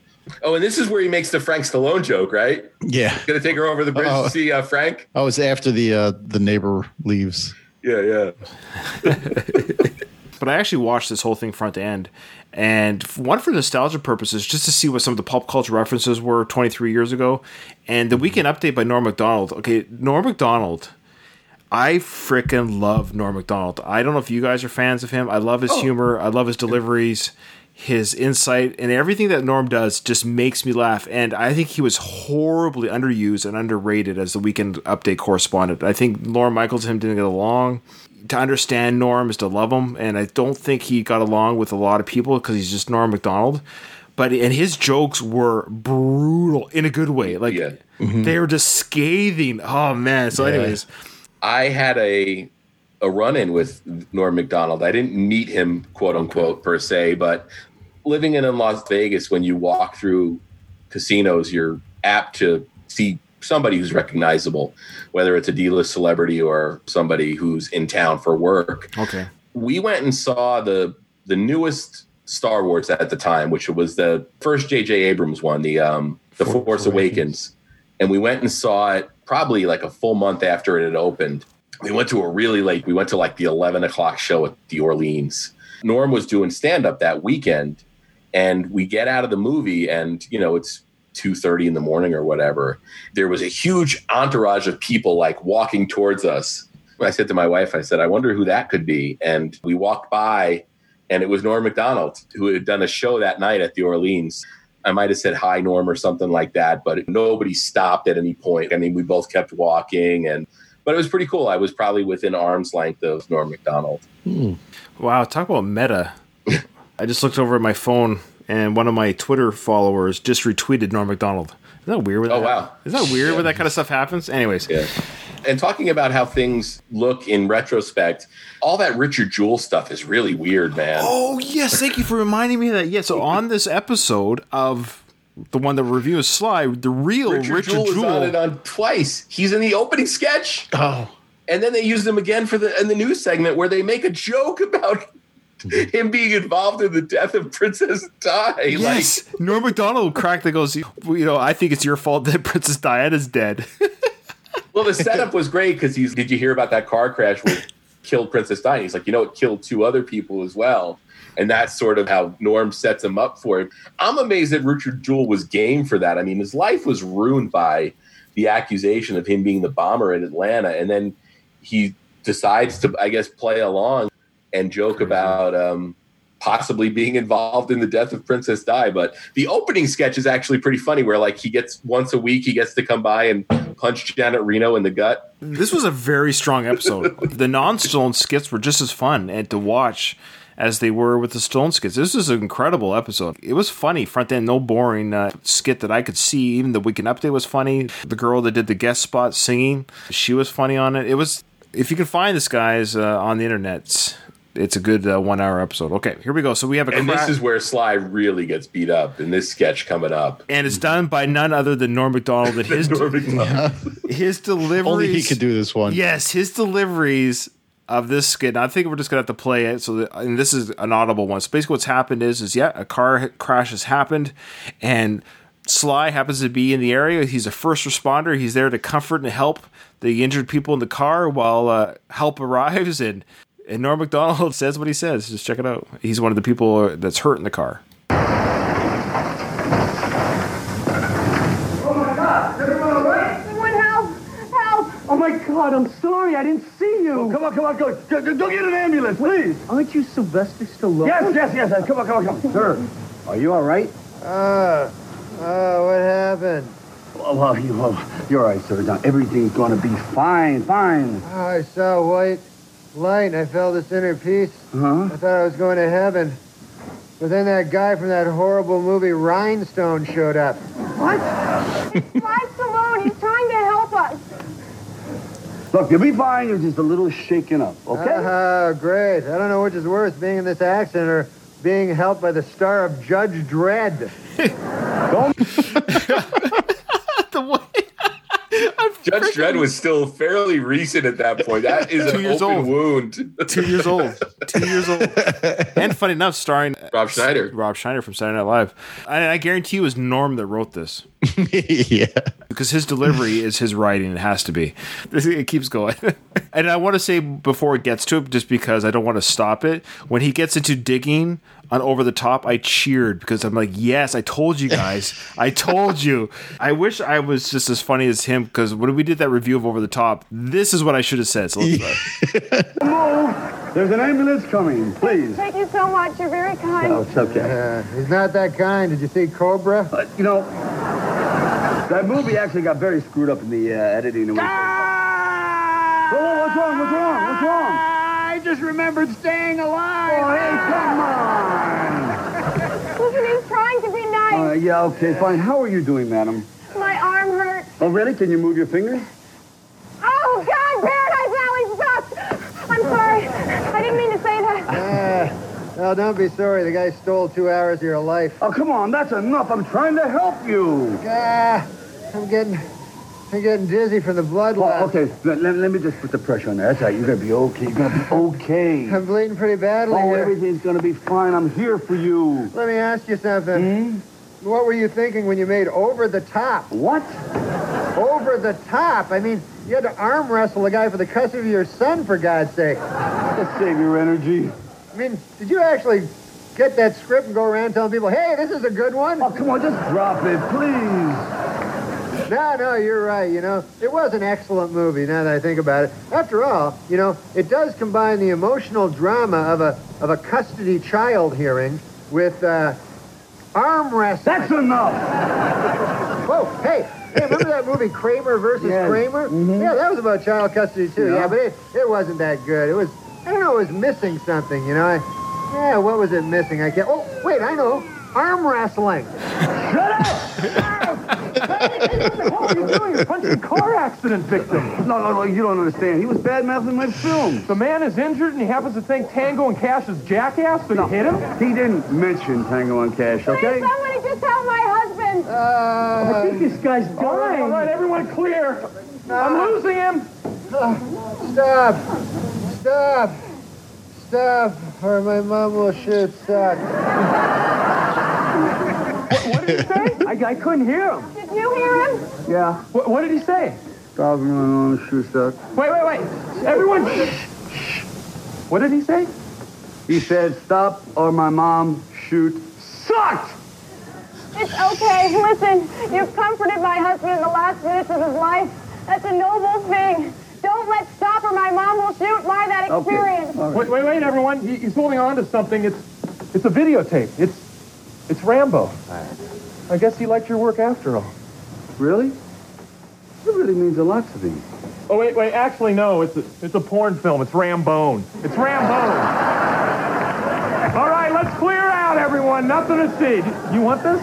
[SPEAKER 3] Oh, and this is where he makes the Frank Stallone joke, right?
[SPEAKER 2] Yeah.
[SPEAKER 3] Gonna take her over the bridge
[SPEAKER 2] Oh.
[SPEAKER 3] to see uh, Frank.
[SPEAKER 2] Oh, it's after the uh, the neighbor leaves.
[SPEAKER 3] Yeah, yeah.
[SPEAKER 1] But but I actually watched this whole thing front to end. And one for nostalgia purposes, just to see what some of the pop culture references were 23 years ago. And the weekend update by Norm Macdonald. Okay, Norm Macdonald. I freaking love Norm Macdonald. I don't know if you guys are fans of him. I love his oh. humor. I love his deliveries, his insight, and everything that Norm does just makes me laugh. And I think he was horribly underused and underrated as the weekend update correspondent. I think Lorne Michaels and him didn't get along. To understand Norm is to love him, and I don't think he got along with a lot of people because he's just Norm Macdonald. But and his jokes were brutal in a good way. Like mm-hmm. they were just scathing. Oh man. So, anyways.
[SPEAKER 3] I had a a run in with Norm Macdonald. I didn't meet him, quote unquote, per se, but living in, in Las Vegas, when you walk through casinos, you're apt to see somebody who's recognizable, whether it's a D-list celebrity or somebody who's in town for work.
[SPEAKER 1] Okay.
[SPEAKER 3] We went and saw the the newest Star Wars at the time, which was the first J.J. Abrams one, the um, the Force, Awakens. and we went and saw it probably like a full month after it had opened. We went to a really late. We went to like the eleven o'clock show at the Orleans. Norm was doing stand up that weekend, and we get out of the movie, and you know it's two thirty in the morning or whatever. There was a huge entourage of people like walking towards us. I said to my wife, I said, I wonder who that could be. And we walked by, and it was Norm Macdonald who had done a show that night at the Orleans. I might have said hi, Norm, or something like that, but nobody stopped at any point. I mean, we both kept walking, and but it was pretty cool. I was probably within arm's length of Norm Macdonald. Hmm.
[SPEAKER 1] Wow, talk about meta. I just looked over at my phone and one of my Twitter followers just retweeted Norm Macdonald. Isn't that weird?
[SPEAKER 3] Oh,
[SPEAKER 1] that,
[SPEAKER 3] wow.
[SPEAKER 1] Isn't that weird when that kind of stuff happens? Anyways.
[SPEAKER 3] Yeah. And talking about how things look in retrospect, all that Richard Jewell stuff is really weird, man.
[SPEAKER 1] Oh, yes. Thank you for reminding me of that. Yeah, so on this episode of the one that reviews Sly, the real
[SPEAKER 3] Richard,
[SPEAKER 1] Richard,
[SPEAKER 3] Jewell was on it on twice. He's in the opening sketch.
[SPEAKER 2] Oh.
[SPEAKER 3] And then they used him again for the in the news segment where they make a joke about Mm-hmm. him being involved in the death of Princess Di.
[SPEAKER 1] Yes, Norm Macdonald cracked that goes, you know, I think it's your fault that Princess Diana's dead.
[SPEAKER 3] Well, the setup was great because he's. Did you hear about that car crash where killed Princess Di? He's like, you know, it killed two other people as well. And that's sort of how Norm sets him up for it. I'm amazed that Richard Jewell was game for that. I mean, his life was ruined by the accusation of him being the bomber in Atlanta. And then he decides to, I guess, play along and joke about um, possibly being involved in the death of Princess Di. But the opening sketch is actually pretty funny, where like he gets once a week, he gets to come by and punch Janet Reno in the gut.
[SPEAKER 1] this was a very strong episode. the non-Stone skits were just as fun and to watch as they were with the Stone skits. This was an incredible episode. It was funny, front end, no boring uh, skit that I could see. Even the weekend update was funny. The girl that did the guest spot singing, she was funny on it. It was. If you can find this, guys, uh, on the internet, it's a good uh, one-hour episode. Okay, here we go. So we have a
[SPEAKER 3] And
[SPEAKER 1] cra-
[SPEAKER 3] this is where Sly really gets beat up in this sketch coming up.
[SPEAKER 1] and it's done by none other than Norm Macdonald. And his
[SPEAKER 3] Norm Macdonald.
[SPEAKER 1] his deliveries.
[SPEAKER 2] Only he could do this one.
[SPEAKER 1] Yes, his deliveries of this skit. And I think we're just gonna have to play it. So, that, and this is an audible one. So basically, what's happened is, is yeah, a car crash has happened, and Sly happens to be in the area. He's a first responder. He's there to comfort and help the injured people in the car while uh, help arrives. And and Norm Macdonald says what he says. Just check it out. He's one of the people that's hurt in the car.
[SPEAKER 4] Oh my God! Is everyone all right?
[SPEAKER 11] Someone help! Help!
[SPEAKER 4] Oh my God! I'm sorry. I didn't see you. come on, come on, go. Go, go get an ambulance, please.
[SPEAKER 12] Aren't you Sylvester Stallone?
[SPEAKER 4] Yes, yes, yes. yes. Come on, come on, come on. Sir, are you all right?
[SPEAKER 12] Uh, uh, what happened?
[SPEAKER 4] Oh, well, you, well, you're all right, sir. Now, everything's going to be fine, fine.
[SPEAKER 12] Oh, I saw white light and I felt this inner peace.
[SPEAKER 4] Huh?
[SPEAKER 12] I thought I was going to heaven. But then that guy from that horrible movie Rhinestone showed up.
[SPEAKER 11] What? Sly Stallone, he's trying to help us.
[SPEAKER 4] Look, you'll be fine. You're just a little shaken up, okay?
[SPEAKER 12] Oh, great. I don't know which is worse, being in this accident or being helped by the star of Judge Dredd.
[SPEAKER 3] Judge Dredd was still fairly recent at that point. That is
[SPEAKER 1] Two
[SPEAKER 3] an
[SPEAKER 1] years
[SPEAKER 3] open
[SPEAKER 1] old.
[SPEAKER 3] wound.
[SPEAKER 1] Two years old. Two years old. And funny enough, starring
[SPEAKER 3] Rob Schneider.
[SPEAKER 1] Rob Schneider from Saturday Night Live. And I guarantee you it was Norm that wrote this.
[SPEAKER 2] yeah.
[SPEAKER 1] Because his delivery is his writing. It has to be. It keeps going. and I want to say before it gets to it, just because I don't want to stop it, when he gets into digging on Over the Top, I cheered because I'm like, yes, I told you guys. I told you. I wish I was just as funny as him because when we did that review of Over the Top, this is what I should have said. So let's
[SPEAKER 10] Move! There's an ambulance coming, please.
[SPEAKER 11] Thank you so much. You're very kind.
[SPEAKER 10] Oh, it's okay.
[SPEAKER 12] Uh, he's not that kind. Did you see Cobra?
[SPEAKER 10] Uh, you know, that movie actually got very screwed up in the uh, editing. And
[SPEAKER 12] Ah!
[SPEAKER 10] Whoa, what's wrong? What's wrong? What's wrong?
[SPEAKER 12] I just remembered staying alive.
[SPEAKER 10] Oh, hey, come on.
[SPEAKER 11] Listen, he's trying to be nice.
[SPEAKER 10] Uh, yeah, okay, fine. How are you doing, madam?
[SPEAKER 11] My arm hurts.
[SPEAKER 10] Oh, really? Can you move your fingers?
[SPEAKER 11] Oh, God, Paradise Alley sucks. I'm sorry. I didn't mean to say that.
[SPEAKER 12] Uh, no, don't be sorry. The guy stole two hours of your life.
[SPEAKER 10] Oh, come on. That's enough. I'm trying to help you.
[SPEAKER 12] Ah, I'm getting, I'm getting dizzy from the blood loss.
[SPEAKER 10] Oh, okay, let, let, let me just put the pressure on there. That's right. You're going to be okay. You're going to be okay.
[SPEAKER 12] I'm bleeding pretty badly
[SPEAKER 10] Oh,
[SPEAKER 12] here.
[SPEAKER 10] everything's going to be fine. I'm here for you.
[SPEAKER 12] Let me ask you something. What were you thinking when you made Over the Top?
[SPEAKER 10] What?
[SPEAKER 12] Over the Top? I mean, you had to arm wrestle a guy for the custody of your son, for God's sake.
[SPEAKER 10] Just save your energy.
[SPEAKER 12] I mean, did you actually get that script and go around telling people, hey, this is a good one?
[SPEAKER 10] Oh, come on, just drop it, please.
[SPEAKER 12] No, no, you're right. You know, it was an excellent movie. Now that I think about it, after all, you know, it does combine the emotional drama of a of a custody child hearing with uh, arm wrestling.
[SPEAKER 10] That's enough.
[SPEAKER 12] Whoa, hey, hey, remember that movie Kramer versus
[SPEAKER 10] Yes.
[SPEAKER 12] Kramer? Yeah, that was about child custody too. Yeah,
[SPEAKER 10] Yeah.
[SPEAKER 12] but it, it wasn't that good. It was, I don't know, it was missing something. You know, I, yeah, what was it missing? I can't. Oh, wait, I know, arm wrestling.
[SPEAKER 10] Shut up!
[SPEAKER 13] What the hell are you doing? You're punching a car accident victim.
[SPEAKER 10] No, no, no, you don't understand. He was bad mouthing my film.
[SPEAKER 13] The man is injured and he happens to think Tango and Cash is jackass, so you hit him?
[SPEAKER 10] He didn't mention Tango and Cash, okay?
[SPEAKER 11] Please, somebody just help my husband.
[SPEAKER 12] Uh,
[SPEAKER 13] I think this guy's dying. All right, everyone clear. I'm losing him.
[SPEAKER 12] Stop! Stop! Stop! Or my mom will shoot suck.
[SPEAKER 13] What did he say? I, I couldn't hear him.
[SPEAKER 11] Did you hear him?
[SPEAKER 10] Yeah.
[SPEAKER 13] What, what did he say?
[SPEAKER 10] Stop him on shoot suck.
[SPEAKER 13] Wait, wait, wait. Everyone, shh, shh. What did he say?
[SPEAKER 10] He said, stop or my mom shoot sucked!
[SPEAKER 11] It's okay. Listen, you've comforted my husband in the last minutes of his life. That's a noble thing. Don't let stop or my mom will shoot by that experience.
[SPEAKER 13] Wait, wait, wait, everyone. He, he's holding on to something. It's, it's a videotape. It's, it's Rambo. I guess he liked your work after all.
[SPEAKER 10] Really? It really means a lot to me.
[SPEAKER 13] Oh wait, wait. Actually, no. It's a, it's a porn film. It's Rambone. It's Rambone. All right, let's clear out, everyone. Nothing to see. You want this?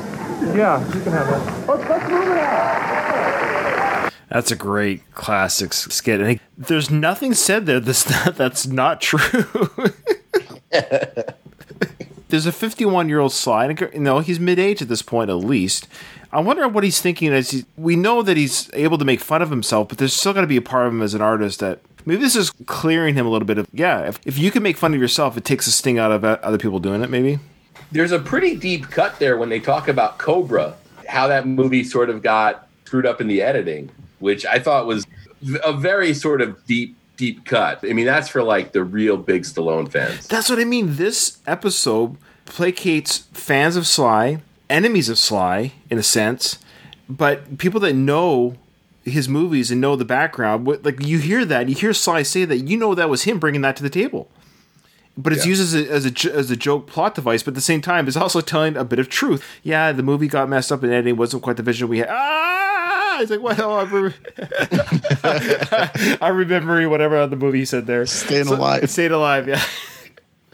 [SPEAKER 13] Yeah, you can have that. Let's, let's move it out.
[SPEAKER 1] That's a great classic skit. And there's nothing said there that's not, that's not true. there's a 51 year old and, You know, he's mid age at this point, at least. I wonder what he's thinking as he, we know that he's able to make fun of himself, but there's still got to be a part of him as an artist that maybe this is clearing him a little bit of, yeah, if, if you can make fun of yourself, it takes a sting out of other people doing it, maybe.
[SPEAKER 3] There's a pretty deep cut there when they talk about Cobra, how that movie sort of got screwed up in the editing, which I thought was a very sort of deep, deep cut. I mean, that's for like the real big Stallone fans.
[SPEAKER 1] That's what I mean. This episode placates fans of Sly, enemies of Sly, in a sense, but people that know his movies and know the background, like you hear that, you hear Sly say that, you know that was him bringing that to the table. But it's
[SPEAKER 3] Yeah.
[SPEAKER 1] used as a, as a as a joke plot device, but at the same time, it's also telling a bit of truth. Yeah, the movie got messed up and editing wasn't quite the vision we had. Ah! Ah, it's like, well, I remember, I remember whatever the movie he said there.
[SPEAKER 2] Staying alive.
[SPEAKER 1] Staying alive, yeah.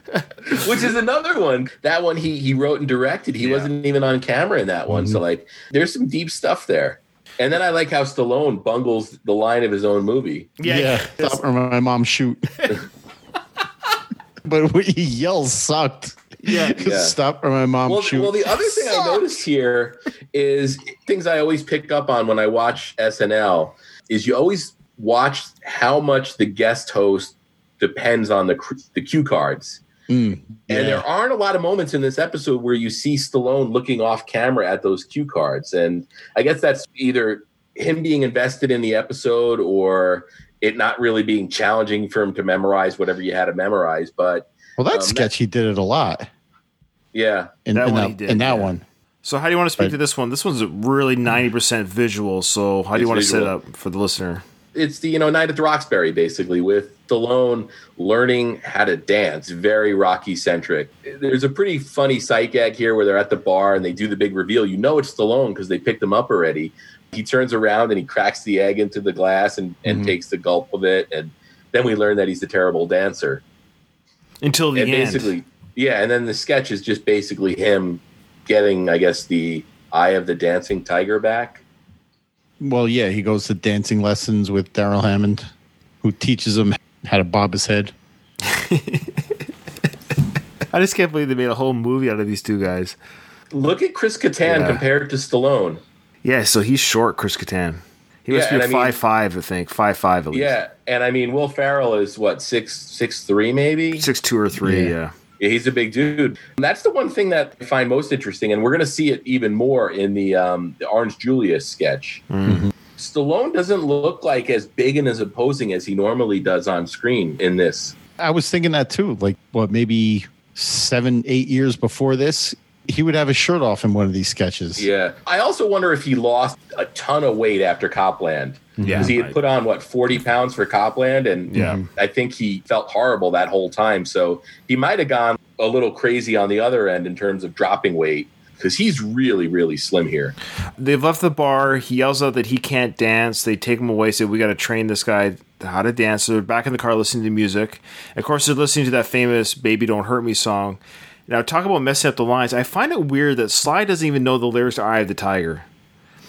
[SPEAKER 3] Which is another one. That one he he wrote and directed. He wasn't even on camera in that one. So mm-hmm. like there's some deep stuff there. And then I like how Stallone bungles the line of his own movie.
[SPEAKER 2] Yeah. Stop or my mom shoot. but when he yells sucked.
[SPEAKER 1] Yeah.
[SPEAKER 3] Yeah.
[SPEAKER 2] Stop or my mom
[SPEAKER 3] well,
[SPEAKER 2] shoot.
[SPEAKER 3] well, the other thing I noticed here is things I always pick up on when I watch SNL is you always watch how much the guest host depends on the the cue cards.
[SPEAKER 2] Mm,
[SPEAKER 3] And there aren't a lot of moments in this episode where you see Stallone looking off camera at those cue cards. And I guess that's either him being invested in the episode or it not really being challenging for him to memorize whatever you had to memorize. But
[SPEAKER 2] Well, that
[SPEAKER 3] um,
[SPEAKER 2] sketch he did it a lot
[SPEAKER 3] yeah.
[SPEAKER 2] in
[SPEAKER 1] That
[SPEAKER 2] in
[SPEAKER 1] one
[SPEAKER 2] that,
[SPEAKER 1] he did,
[SPEAKER 2] in that
[SPEAKER 1] yeah.
[SPEAKER 2] one.
[SPEAKER 1] So how do you want to speak
[SPEAKER 2] Right.
[SPEAKER 1] to this one? This one's really ninety percent visual. So how do you
[SPEAKER 3] It's
[SPEAKER 1] want to set it up for the listener?
[SPEAKER 3] It's the, you know, Night at the Roxbury, basically, with Stallone learning how to dance. Very Rocky centric. There's a pretty funny sight gag here where they're at the bar and they do the big reveal. You know it's Stallone because they picked him up already. He turns around and he cracks the egg into the glass and, and
[SPEAKER 1] Mhm.
[SPEAKER 3] takes the gulp of it. And then we learn that he's a terrible dancer.
[SPEAKER 1] Until the
[SPEAKER 3] and
[SPEAKER 1] end.
[SPEAKER 3] basically, yeah. And then the sketch is just basically him getting, I guess, the eye of the dancing tiger back.
[SPEAKER 2] Well, yeah, he goes to dancing lessons with Darrell Hammond, who teaches him how to bob his head.
[SPEAKER 1] I just can't believe they made a whole movie out of these two guys.
[SPEAKER 3] Look at Chris Kattan
[SPEAKER 1] Yeah.
[SPEAKER 3] compared to Stallone.
[SPEAKER 1] Yeah, so he's short, Chris Kattan. He must
[SPEAKER 3] Yeah,
[SPEAKER 1] be
[SPEAKER 3] and
[SPEAKER 1] a
[SPEAKER 3] I mean-
[SPEAKER 1] five five, I think. Five five at least.
[SPEAKER 3] Yeah, and I mean Will Ferrell is what six six three maybe
[SPEAKER 1] Six two or three,
[SPEAKER 3] Yeah.
[SPEAKER 1] yeah.
[SPEAKER 3] Yeah, he's a big dude. And that's the one thing that I find most interesting, and we're going to see it even more in the um, the Orange Julius sketch.
[SPEAKER 1] Mhm.
[SPEAKER 3] Stallone doesn't look like as big and as imposing as he normally does on screen in this.
[SPEAKER 2] I was thinking that too. Like, what, maybe seven, eight years before this, he would have his shirt off in one of these sketches.
[SPEAKER 3] Yeah, I also wonder if he lost a ton of weight after Copland.
[SPEAKER 2] Yeah,
[SPEAKER 3] because he had put on what forty pounds for Copland, and
[SPEAKER 2] Yeah.
[SPEAKER 3] I think he felt horrible that whole time. So he might have gone a little crazy on the other end in terms of dropping weight because he's really, really slim here.
[SPEAKER 1] They've left the bar. He yells out that he can't dance. They take him away, say, We got to train this guy how to dance. So they're back in the car listening to music. Of course, they're listening to that famous Baby Don't Hurt Me song. Now, talk about messing up the lines. I find it weird that Sly doesn't even know the lyrics to Eye of the Tiger.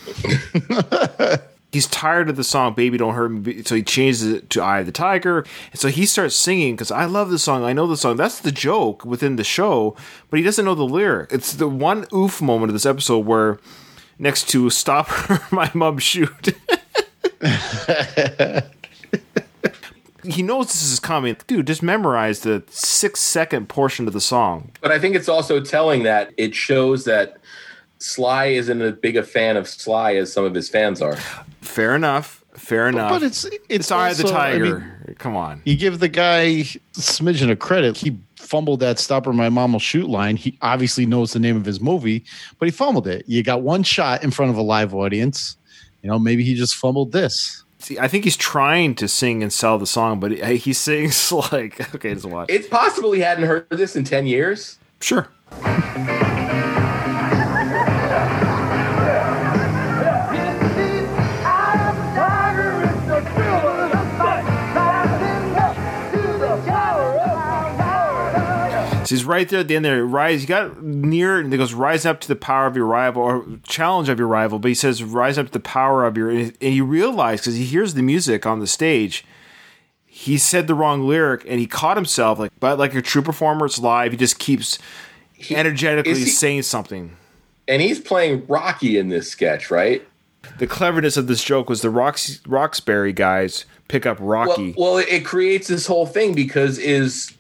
[SPEAKER 1] He's tired of the song "Baby Don't Hurt Me," so he changes it to "Eye of the Tiger." And so he starts singing because I love the song. I know the song. That's the joke within the show, but he doesn't know the lyric. It's the one oof moment of this episode where, next to "Stop Her, My Mom Shoot," he knows this is coming. Dude, just memorize the six second portion of the song.
[SPEAKER 3] But I think it's also telling that it shows that Sly isn't as big a fan of Sly as some of his fans are.
[SPEAKER 1] Fair enough. Fair enough.
[SPEAKER 2] but it's- it's
[SPEAKER 1] Eye of the
[SPEAKER 2] also- I
[SPEAKER 1] Tiger. Come on.
[SPEAKER 2] You give the guy a smidgen of credit. He fumbled that "Stop or My Mom Will Shoot" line. He obviously knows the name of his movie, but he fumbled it. You got one shot in front of a live audience. You know, maybe he just fumbled this.
[SPEAKER 1] I think he's trying to sing and sell the song, but he, he sings like okay, just watch.
[SPEAKER 3] It's possible he hadn't heard this in 10 years.
[SPEAKER 1] Sure. So he's right there at the end there. Rise, you got near, and it goes, rise up to the power of your rival, or challenge of your rival. But he says, rise up to the power of your. And you realize, because he hears the music on the stage, he said the wrong lyric and he caught himself. Like, but like a true performer, it's live. He just keeps energetically
[SPEAKER 3] he-
[SPEAKER 1] saying something.
[SPEAKER 3] And he's playing Rocky in this sketch, right?
[SPEAKER 1] The cleverness of this joke was the Rox- Roxbury guys pick up Rocky.
[SPEAKER 3] Well, well, it creates this whole thing because is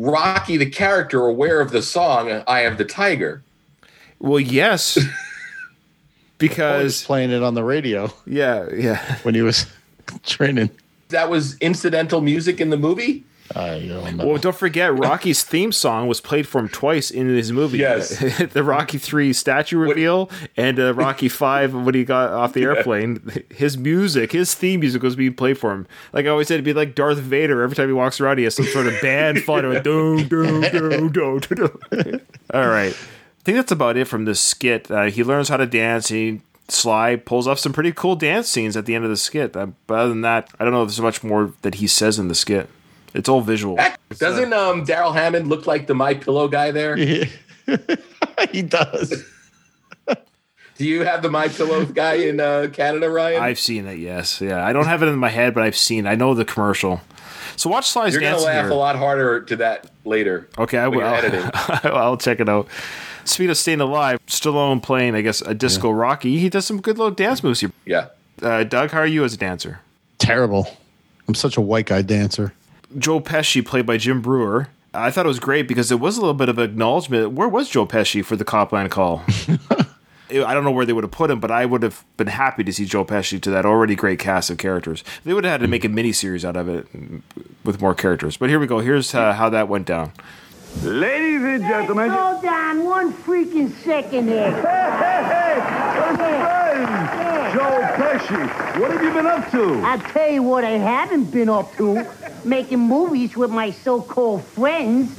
[SPEAKER 3] Rocky the character aware of the song "Eye of the Tiger"?
[SPEAKER 1] Well, yes, because
[SPEAKER 2] playing it on the radio.
[SPEAKER 1] Yeah, yeah.
[SPEAKER 2] When he was training,
[SPEAKER 3] That was incidental music in the movie.
[SPEAKER 2] I.
[SPEAKER 1] Well, don't forget, Rocky's theme song was played for him twice in his movie.
[SPEAKER 3] Yes.
[SPEAKER 1] the Rocky Three statue reveal and uh, Rocky Five when he got off the airplane. His music, his theme music was being played for him. Like I always said, it'd be like Darth Vader. Every time he walks around, he has some sort of band following him. Dun, dun, dun, dun, dun, dun. All right, I think that's about it from this skit. Uh, he learns how to dance. He Sly pulls off some pretty cool dance scenes at the end of the skit. Uh, but other than that, I don't know if there's much more that he says in the skit. It's all visual.
[SPEAKER 3] Doesn't um, Darrell Hammond look like the My Pillow guy there?
[SPEAKER 2] he does.
[SPEAKER 3] Do you have the My Pillow guy in uh, Canada, Ryan?
[SPEAKER 1] I've seen it. Yes, yeah. I don't have it in my head, but I've seen. it. I know the commercial. So watch Sly's
[SPEAKER 3] You're gonna laugh
[SPEAKER 1] here.
[SPEAKER 3] a lot harder to that later.
[SPEAKER 1] Okay, I will. I'll, I'll check it out. Speed of staying alive, Stallone playing, I guess, a disco Rocky. He does some good little dance moves here.
[SPEAKER 3] Yeah.
[SPEAKER 1] Uh, Doug, how are you as a dancer?
[SPEAKER 2] Terrible. I'm such a white guy dancer.
[SPEAKER 1] Joe Pesci, played by Jim Breuer, I thought it was great because it was a little bit of acknowledgement. Where was Joe Pesci for the Copland call? I don't know where they would have put him, but I would have been happy to see Joe Pesci to that already great cast of characters. They would have had to make a mini series out of it with more characters. But here we go. Here's uh, how that went down.
[SPEAKER 4] Ladies and gentlemen.
[SPEAKER 14] Hold on one freaking second here.
[SPEAKER 4] Joe Pesci, what have you been up to?
[SPEAKER 14] I'll tell you what I haven't been up to. Making movies with my so-called friends.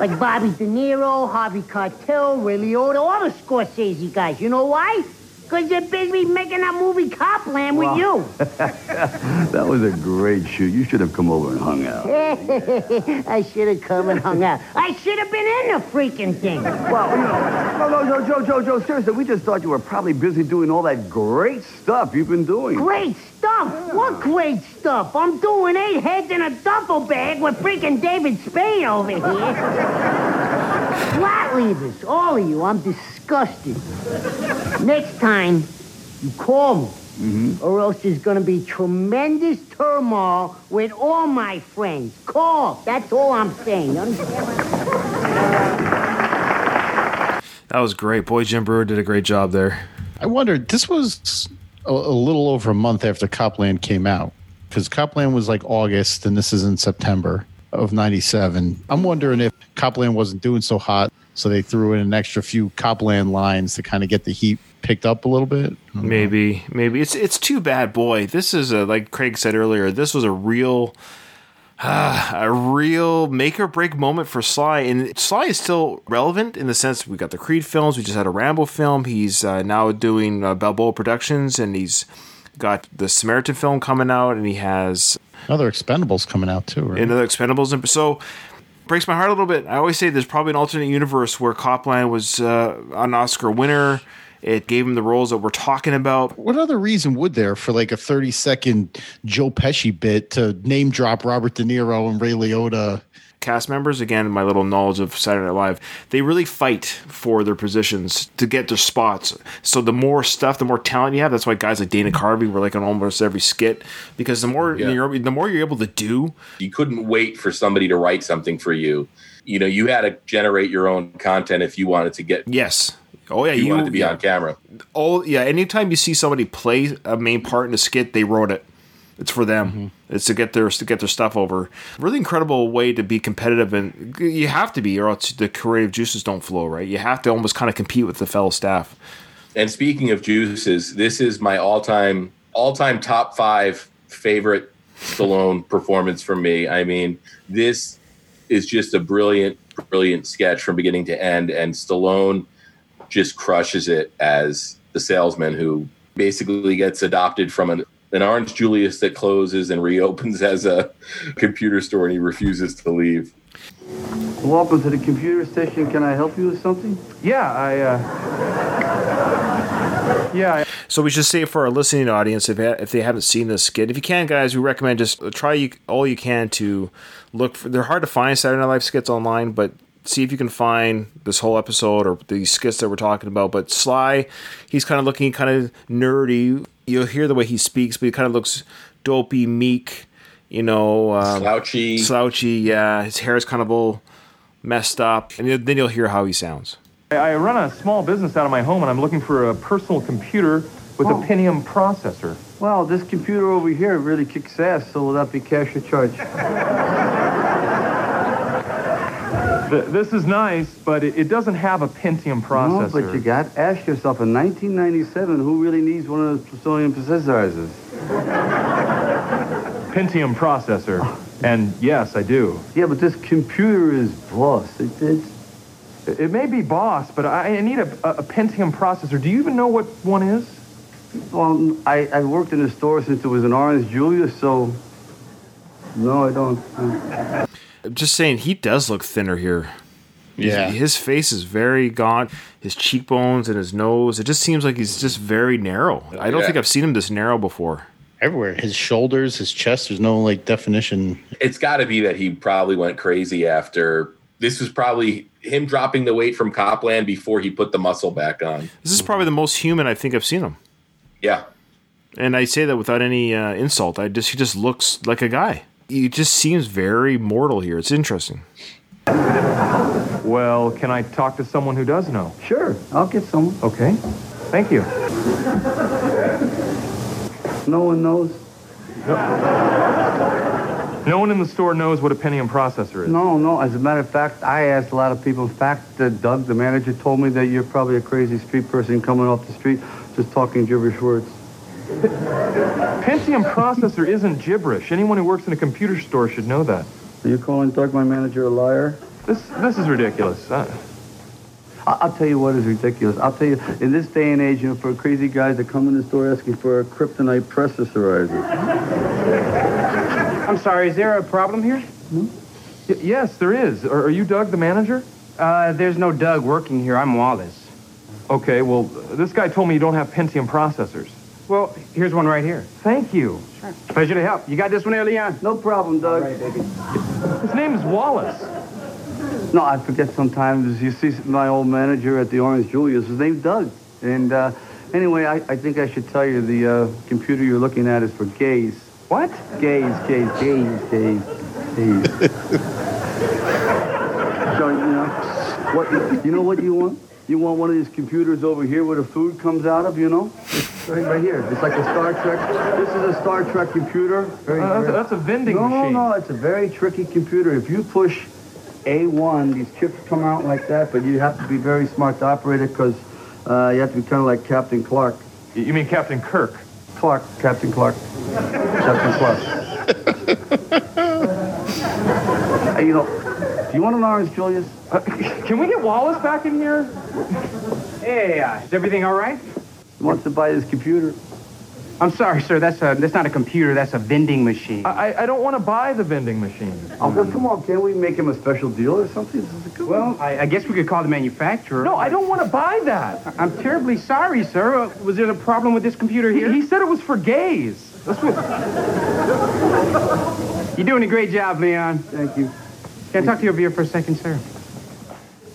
[SPEAKER 14] Like Bobby De Niro, Harvey Keitel, Ray Liotta, all the Scorsese guys. You know why? Because they're busy making that movie Copland with you.
[SPEAKER 10] that was a great shoot. You should have come over and hung out.
[SPEAKER 14] I should have come and hung out. I should have been in the freaking thing.
[SPEAKER 10] Well, you know, no, no, no, Joe, Joe, Joe, seriously, we just thought you were probably busy doing all that great stuff you've been doing.
[SPEAKER 14] Great stuff? What great stuff? I'm doing eight heads in a duffel bag with freaking David Spade over here. Flat leavers, all of you. I'm disgusted. Next time, you call me.
[SPEAKER 10] Mm-hmm.
[SPEAKER 14] Or else there's gonna be tremendous turmoil with all my friends. Call. That's all I'm saying. Understand?
[SPEAKER 1] That was great. Boy, Jim Breuer did a great job there.
[SPEAKER 2] I wondered, this was a, a little over a month after Copland came out because Copland was like August and this is in September of 97. I'm wondering if Copland wasn't doing so hot, so they threw in an extra few Copland lines to kind of get the heat picked up a little bit.
[SPEAKER 1] Maybe, maybe it's it's too bad, boy. This is a like Craig said earlier. This was a real, a real make or break moment for Sly, and Sly is still relevant in the sense we got the Creed films. We just had a Rambo film. He's uh, now doing uh, Balboa Productions, and he's got the Samaritan film coming out, and he has
[SPEAKER 2] Other Expendables coming out too, right?
[SPEAKER 1] another Expendables. And so breaks my heart a little bit. I always say there's probably an alternate universe where Copland was uh, an Oscar winner. It gave him the roles that we're talking about.
[SPEAKER 2] What other reason would there for like a 30 second Joe Pesci bit to name drop Robert De Niro and Ray Liotta?
[SPEAKER 1] Cast members, again, my little knowledge of Saturday Night Live, they really fight for their positions to get their spots. So the more stuff, the more talent you have. That's why guys like Dana Carvey were like on almost every skit because the more
[SPEAKER 3] Yeah.
[SPEAKER 1] you're, the more you're able to do,
[SPEAKER 3] You couldn't wait for somebody to write something for you. You know, you had to generate your own content if you wanted to get.
[SPEAKER 1] Yes. Oh yeah,
[SPEAKER 3] you,
[SPEAKER 1] you-
[SPEAKER 3] wanted to be
[SPEAKER 1] yeah.
[SPEAKER 3] on camera.
[SPEAKER 1] oh yeah, anytime you see somebody play a main part in a skit, they wrote it. It's for them. Mm-hmm. It's to get their to get their stuff over. Really incredible way to be competitive, and you have to be, or else the creative juices don't flow. Right? You have to almost kind of compete with the fellow staff.
[SPEAKER 3] And speaking of juices, this is my all-time all-time top five favorite Stallone performance for me. I mean, this is just a brilliant, brilliant sketch from beginning to end, and Stallone just crushes it as the salesman who basically gets adopted from an, an Orange Julius that closes and reopens as a computer store, and he refuses to leave.
[SPEAKER 10] Welcome to the computer station. Can I help you with something?
[SPEAKER 13] Yeah, I, uh. Yeah,
[SPEAKER 1] So we should say for our listening audience, if if they haven't seen this skit, if you can, guys, we recommend just try you, all you can to look. For, they're hard to find Saturday Night Live skits online, but see if you can find this whole episode or these skits that we're talking about. But Sly, he's kind of looking kind of nerdy. You'll hear the way he speaks, but he kind of looks dopey, meek. You know, um,
[SPEAKER 3] Slouchy.
[SPEAKER 1] slouchy. Yeah, his hair is kind of all messed up, and then- then you'll hear how he sounds.
[SPEAKER 13] I, I run a small business out of my home, and I'm looking for a personal computer with a Pentium processor.
[SPEAKER 10] Well, this computer over here really kicks ass, so will that be cash or charge?
[SPEAKER 13] Th- this is nice, but it, it doesn't have a Pentium processor.
[SPEAKER 10] No, but you got ask yourself in 1997 who really needs one of those Brazilian processors?
[SPEAKER 13] Pentium processor. And yes, I do.
[SPEAKER 10] Yeah, but this computer is boss. It, it's
[SPEAKER 13] It, it may be boss, but I, I need a, a, a Pentium processor. Do you even know what one is?
[SPEAKER 10] well, I, I worked in the store since it was an Orange Julius, so no, I don't.
[SPEAKER 1] I'm just saying he does look thinner here.
[SPEAKER 2] Yeah.
[SPEAKER 1] His, his face is very gaunt. His cheekbones and his nose. It just seems like he's just very narrow. I don't
[SPEAKER 3] Yeah.
[SPEAKER 1] think I've seen him this narrow before.
[SPEAKER 2] Everywhere. His shoulders, his chest, there's no like definition.
[SPEAKER 3] it's got to be that he probably went crazy after this was probably him dropping the weight from Copland before he put the muscle back on.
[SPEAKER 1] This is probably the most human I think I've seen him.
[SPEAKER 3] Yeah.
[SPEAKER 1] And I say that without any uh, insult. I just he just looks like a guy. He just seems very mortal here. It's interesting.
[SPEAKER 13] Well, can I talk to someone who does know?
[SPEAKER 10] Sure, I'll get someone.
[SPEAKER 13] Okay. Thank you.
[SPEAKER 10] No one knows.
[SPEAKER 13] No one in the store knows what a Pentium processor is.
[SPEAKER 10] No, no. As a matter of fact, I asked a lot of people. In fact, uh, Doug, the manager, told me that you're probably a crazy street person coming off the street just talking gibberish words.
[SPEAKER 13] Pentium processor isn't gibberish. Anyone who works in a computer store should know that.
[SPEAKER 10] Are you calling Doug, my manager, a liar?
[SPEAKER 13] This this is ridiculous. Uh,
[SPEAKER 10] I- I'll tell you what is ridiculous. I'll tell you, in this day and age, you know, for crazy guys that come in the store asking for a kryptonite processorizer.
[SPEAKER 15] I'm sorry, is there a problem here?
[SPEAKER 13] y- yes, there is. Are, are you Doug, the manager?
[SPEAKER 15] Uh, there's no Doug working here. I'm Wallace.
[SPEAKER 13] Okay, well, this guy told me you don't have Pentium processors.
[SPEAKER 15] Well, here's one right here.
[SPEAKER 13] Thank you. Sure.
[SPEAKER 15] Pleasure to help. You got this one there, Leon?
[SPEAKER 10] No problem, Doug.
[SPEAKER 13] His name is Wallace.
[SPEAKER 10] No, I forget sometimes. You see my old manager at the Orange Julius, his name's Doug. And uh, anyway, I, I think I should tell you the uh, computer you're looking at is for gays.
[SPEAKER 15] What?
[SPEAKER 10] Gays, gays, gays, gays, gays. so, you know, what, you know what you want? You want one of these computers over here where the food comes out of, you know? Right, right here. It's like a Star Trek. This is a Star Trek computer. Very,
[SPEAKER 13] Uh, that's,
[SPEAKER 10] very-
[SPEAKER 13] that's a vending
[SPEAKER 10] no,
[SPEAKER 13] machine.
[SPEAKER 10] No, no, it's a very tricky computer. If you push A1, these chips come out like that, but you have to be very smart to operate it because uh, you have to be kind of like Captain Clark.
[SPEAKER 13] You mean Captain Kirk?
[SPEAKER 10] Clark, Captain Clark. Captain Clark. You know, do you want an orange, Julius?
[SPEAKER 13] Uh, can we get Wallace back in here?
[SPEAKER 15] Hey, uh, is everything all right?
[SPEAKER 10] He wants to buy this computer.
[SPEAKER 15] I'm sorry, sir. That's a that's not a computer. That's a vending machine.
[SPEAKER 13] I, I- I don't want to buy the vending machine.
[SPEAKER 10] Oh, well, come on, can't we make him a special deal or something? This is a good
[SPEAKER 15] well, I, I guess we could call the manufacturer.
[SPEAKER 13] No, I don't want to buy that.
[SPEAKER 15] I'm terribly sorry, sir. Uh, was there a problem with this computer here?
[SPEAKER 13] He said it was for gays. That's what.
[SPEAKER 15] You're doing a great job, Leon.
[SPEAKER 10] Thank you.
[SPEAKER 15] Can I talk to you over here for a second, sir?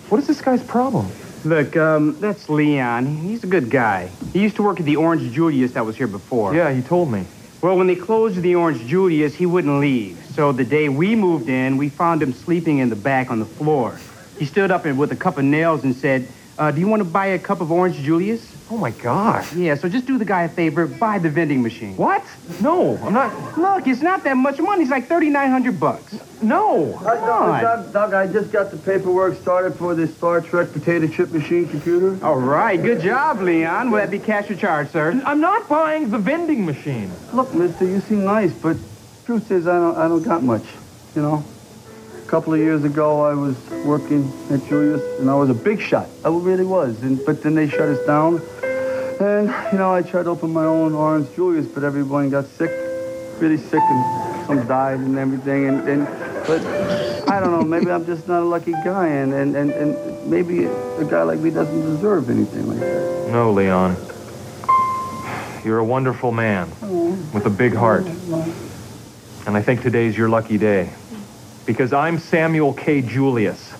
[SPEAKER 13] What is this guy's problem?
[SPEAKER 15] Look, um, that's Leon. He's a good guy. He used to work at the Orange Julius that was here before.
[SPEAKER 13] Yeah, he told me.
[SPEAKER 15] Well, when they closed the Orange Julius, he wouldn't leave. So the day we moved in, we found him sleeping in the back on the floor. He stood up and with a cup of nails and said, uh, do you want to buy a cup of Orange Julius?
[SPEAKER 13] Oh my God.
[SPEAKER 15] Yeah, so just do the guy a favor, buy the vending machine.
[SPEAKER 13] What? No, I'm not.
[SPEAKER 15] Look, it's not that much money. It's like 3900 bucks.
[SPEAKER 13] No.
[SPEAKER 10] Doug, Doug, Doug, Doug, I just got the paperwork started for this Star Trek potato chip machine computer.
[SPEAKER 15] All right, good job, Leon. Will that be cash or charge, sir?
[SPEAKER 13] I'm not buying the vending machine.
[SPEAKER 10] Look, mister, you seem nice, but truth is I don't, I don't got much, you know? A couple of years ago, I was working at Julius, and I was a big shot. I really was. And, but then they shut us down. And, you know, I tried to open my own Orange Julius, but everyone got sick, really sick, and some died and everything. And, and but I don't know, maybe I'm just not a lucky guy, and, and, and, and maybe a guy like me doesn't deserve anything like that.
[SPEAKER 13] No, Leon. You're a wonderful man with a big heart. And I think today's your lucky day. Because I'm Samuel K. Julius,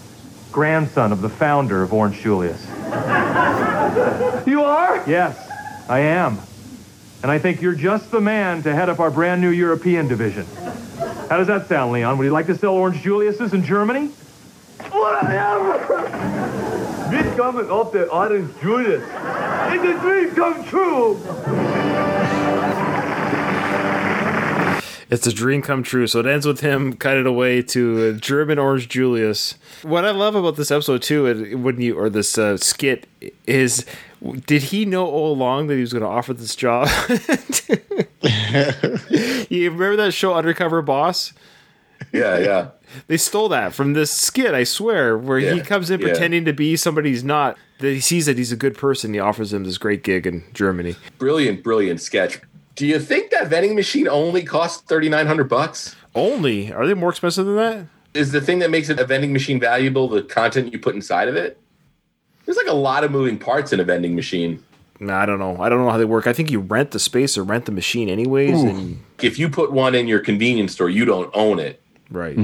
[SPEAKER 13] grandson of the founder of Orange Julius.
[SPEAKER 10] You are?
[SPEAKER 13] Yes, I am. And I think you're just the man to head up our brand new European division. How does that sound, Leon? Would you like to sell Orange Julius's in Germany?
[SPEAKER 10] Whatever!
[SPEAKER 6] This coming off the Orange Julius. It's a dream come true.
[SPEAKER 1] It's a dream come true. So it ends with him cutting away to a German Orange Julius. What I love about this episode too, and when you or this uh, skit is, did he know all along that he was going to offer this job? you remember that show Undercover Boss?
[SPEAKER 3] Yeah, yeah.
[SPEAKER 1] They stole that from this skit, I swear, where he comes in
[SPEAKER 3] yeah.
[SPEAKER 1] pretending to be somebody he's not. That he sees that he's a good person. He offers him this great gig in Germany.
[SPEAKER 3] Brilliant, brilliant sketch. Do you think that vending machine only costs thirty nine hundred bucks?
[SPEAKER 1] Only? Are they more expensive than that?
[SPEAKER 3] Is the thing that makes it a vending machine valuable the content you put inside of it? There's like a lot of moving parts in a vending machine.
[SPEAKER 1] Nah, I don't know. I don't know how they work. I think you rent the space or rent the machine anyways, and
[SPEAKER 3] If you put one in your convenience store, you don't own it.
[SPEAKER 1] right.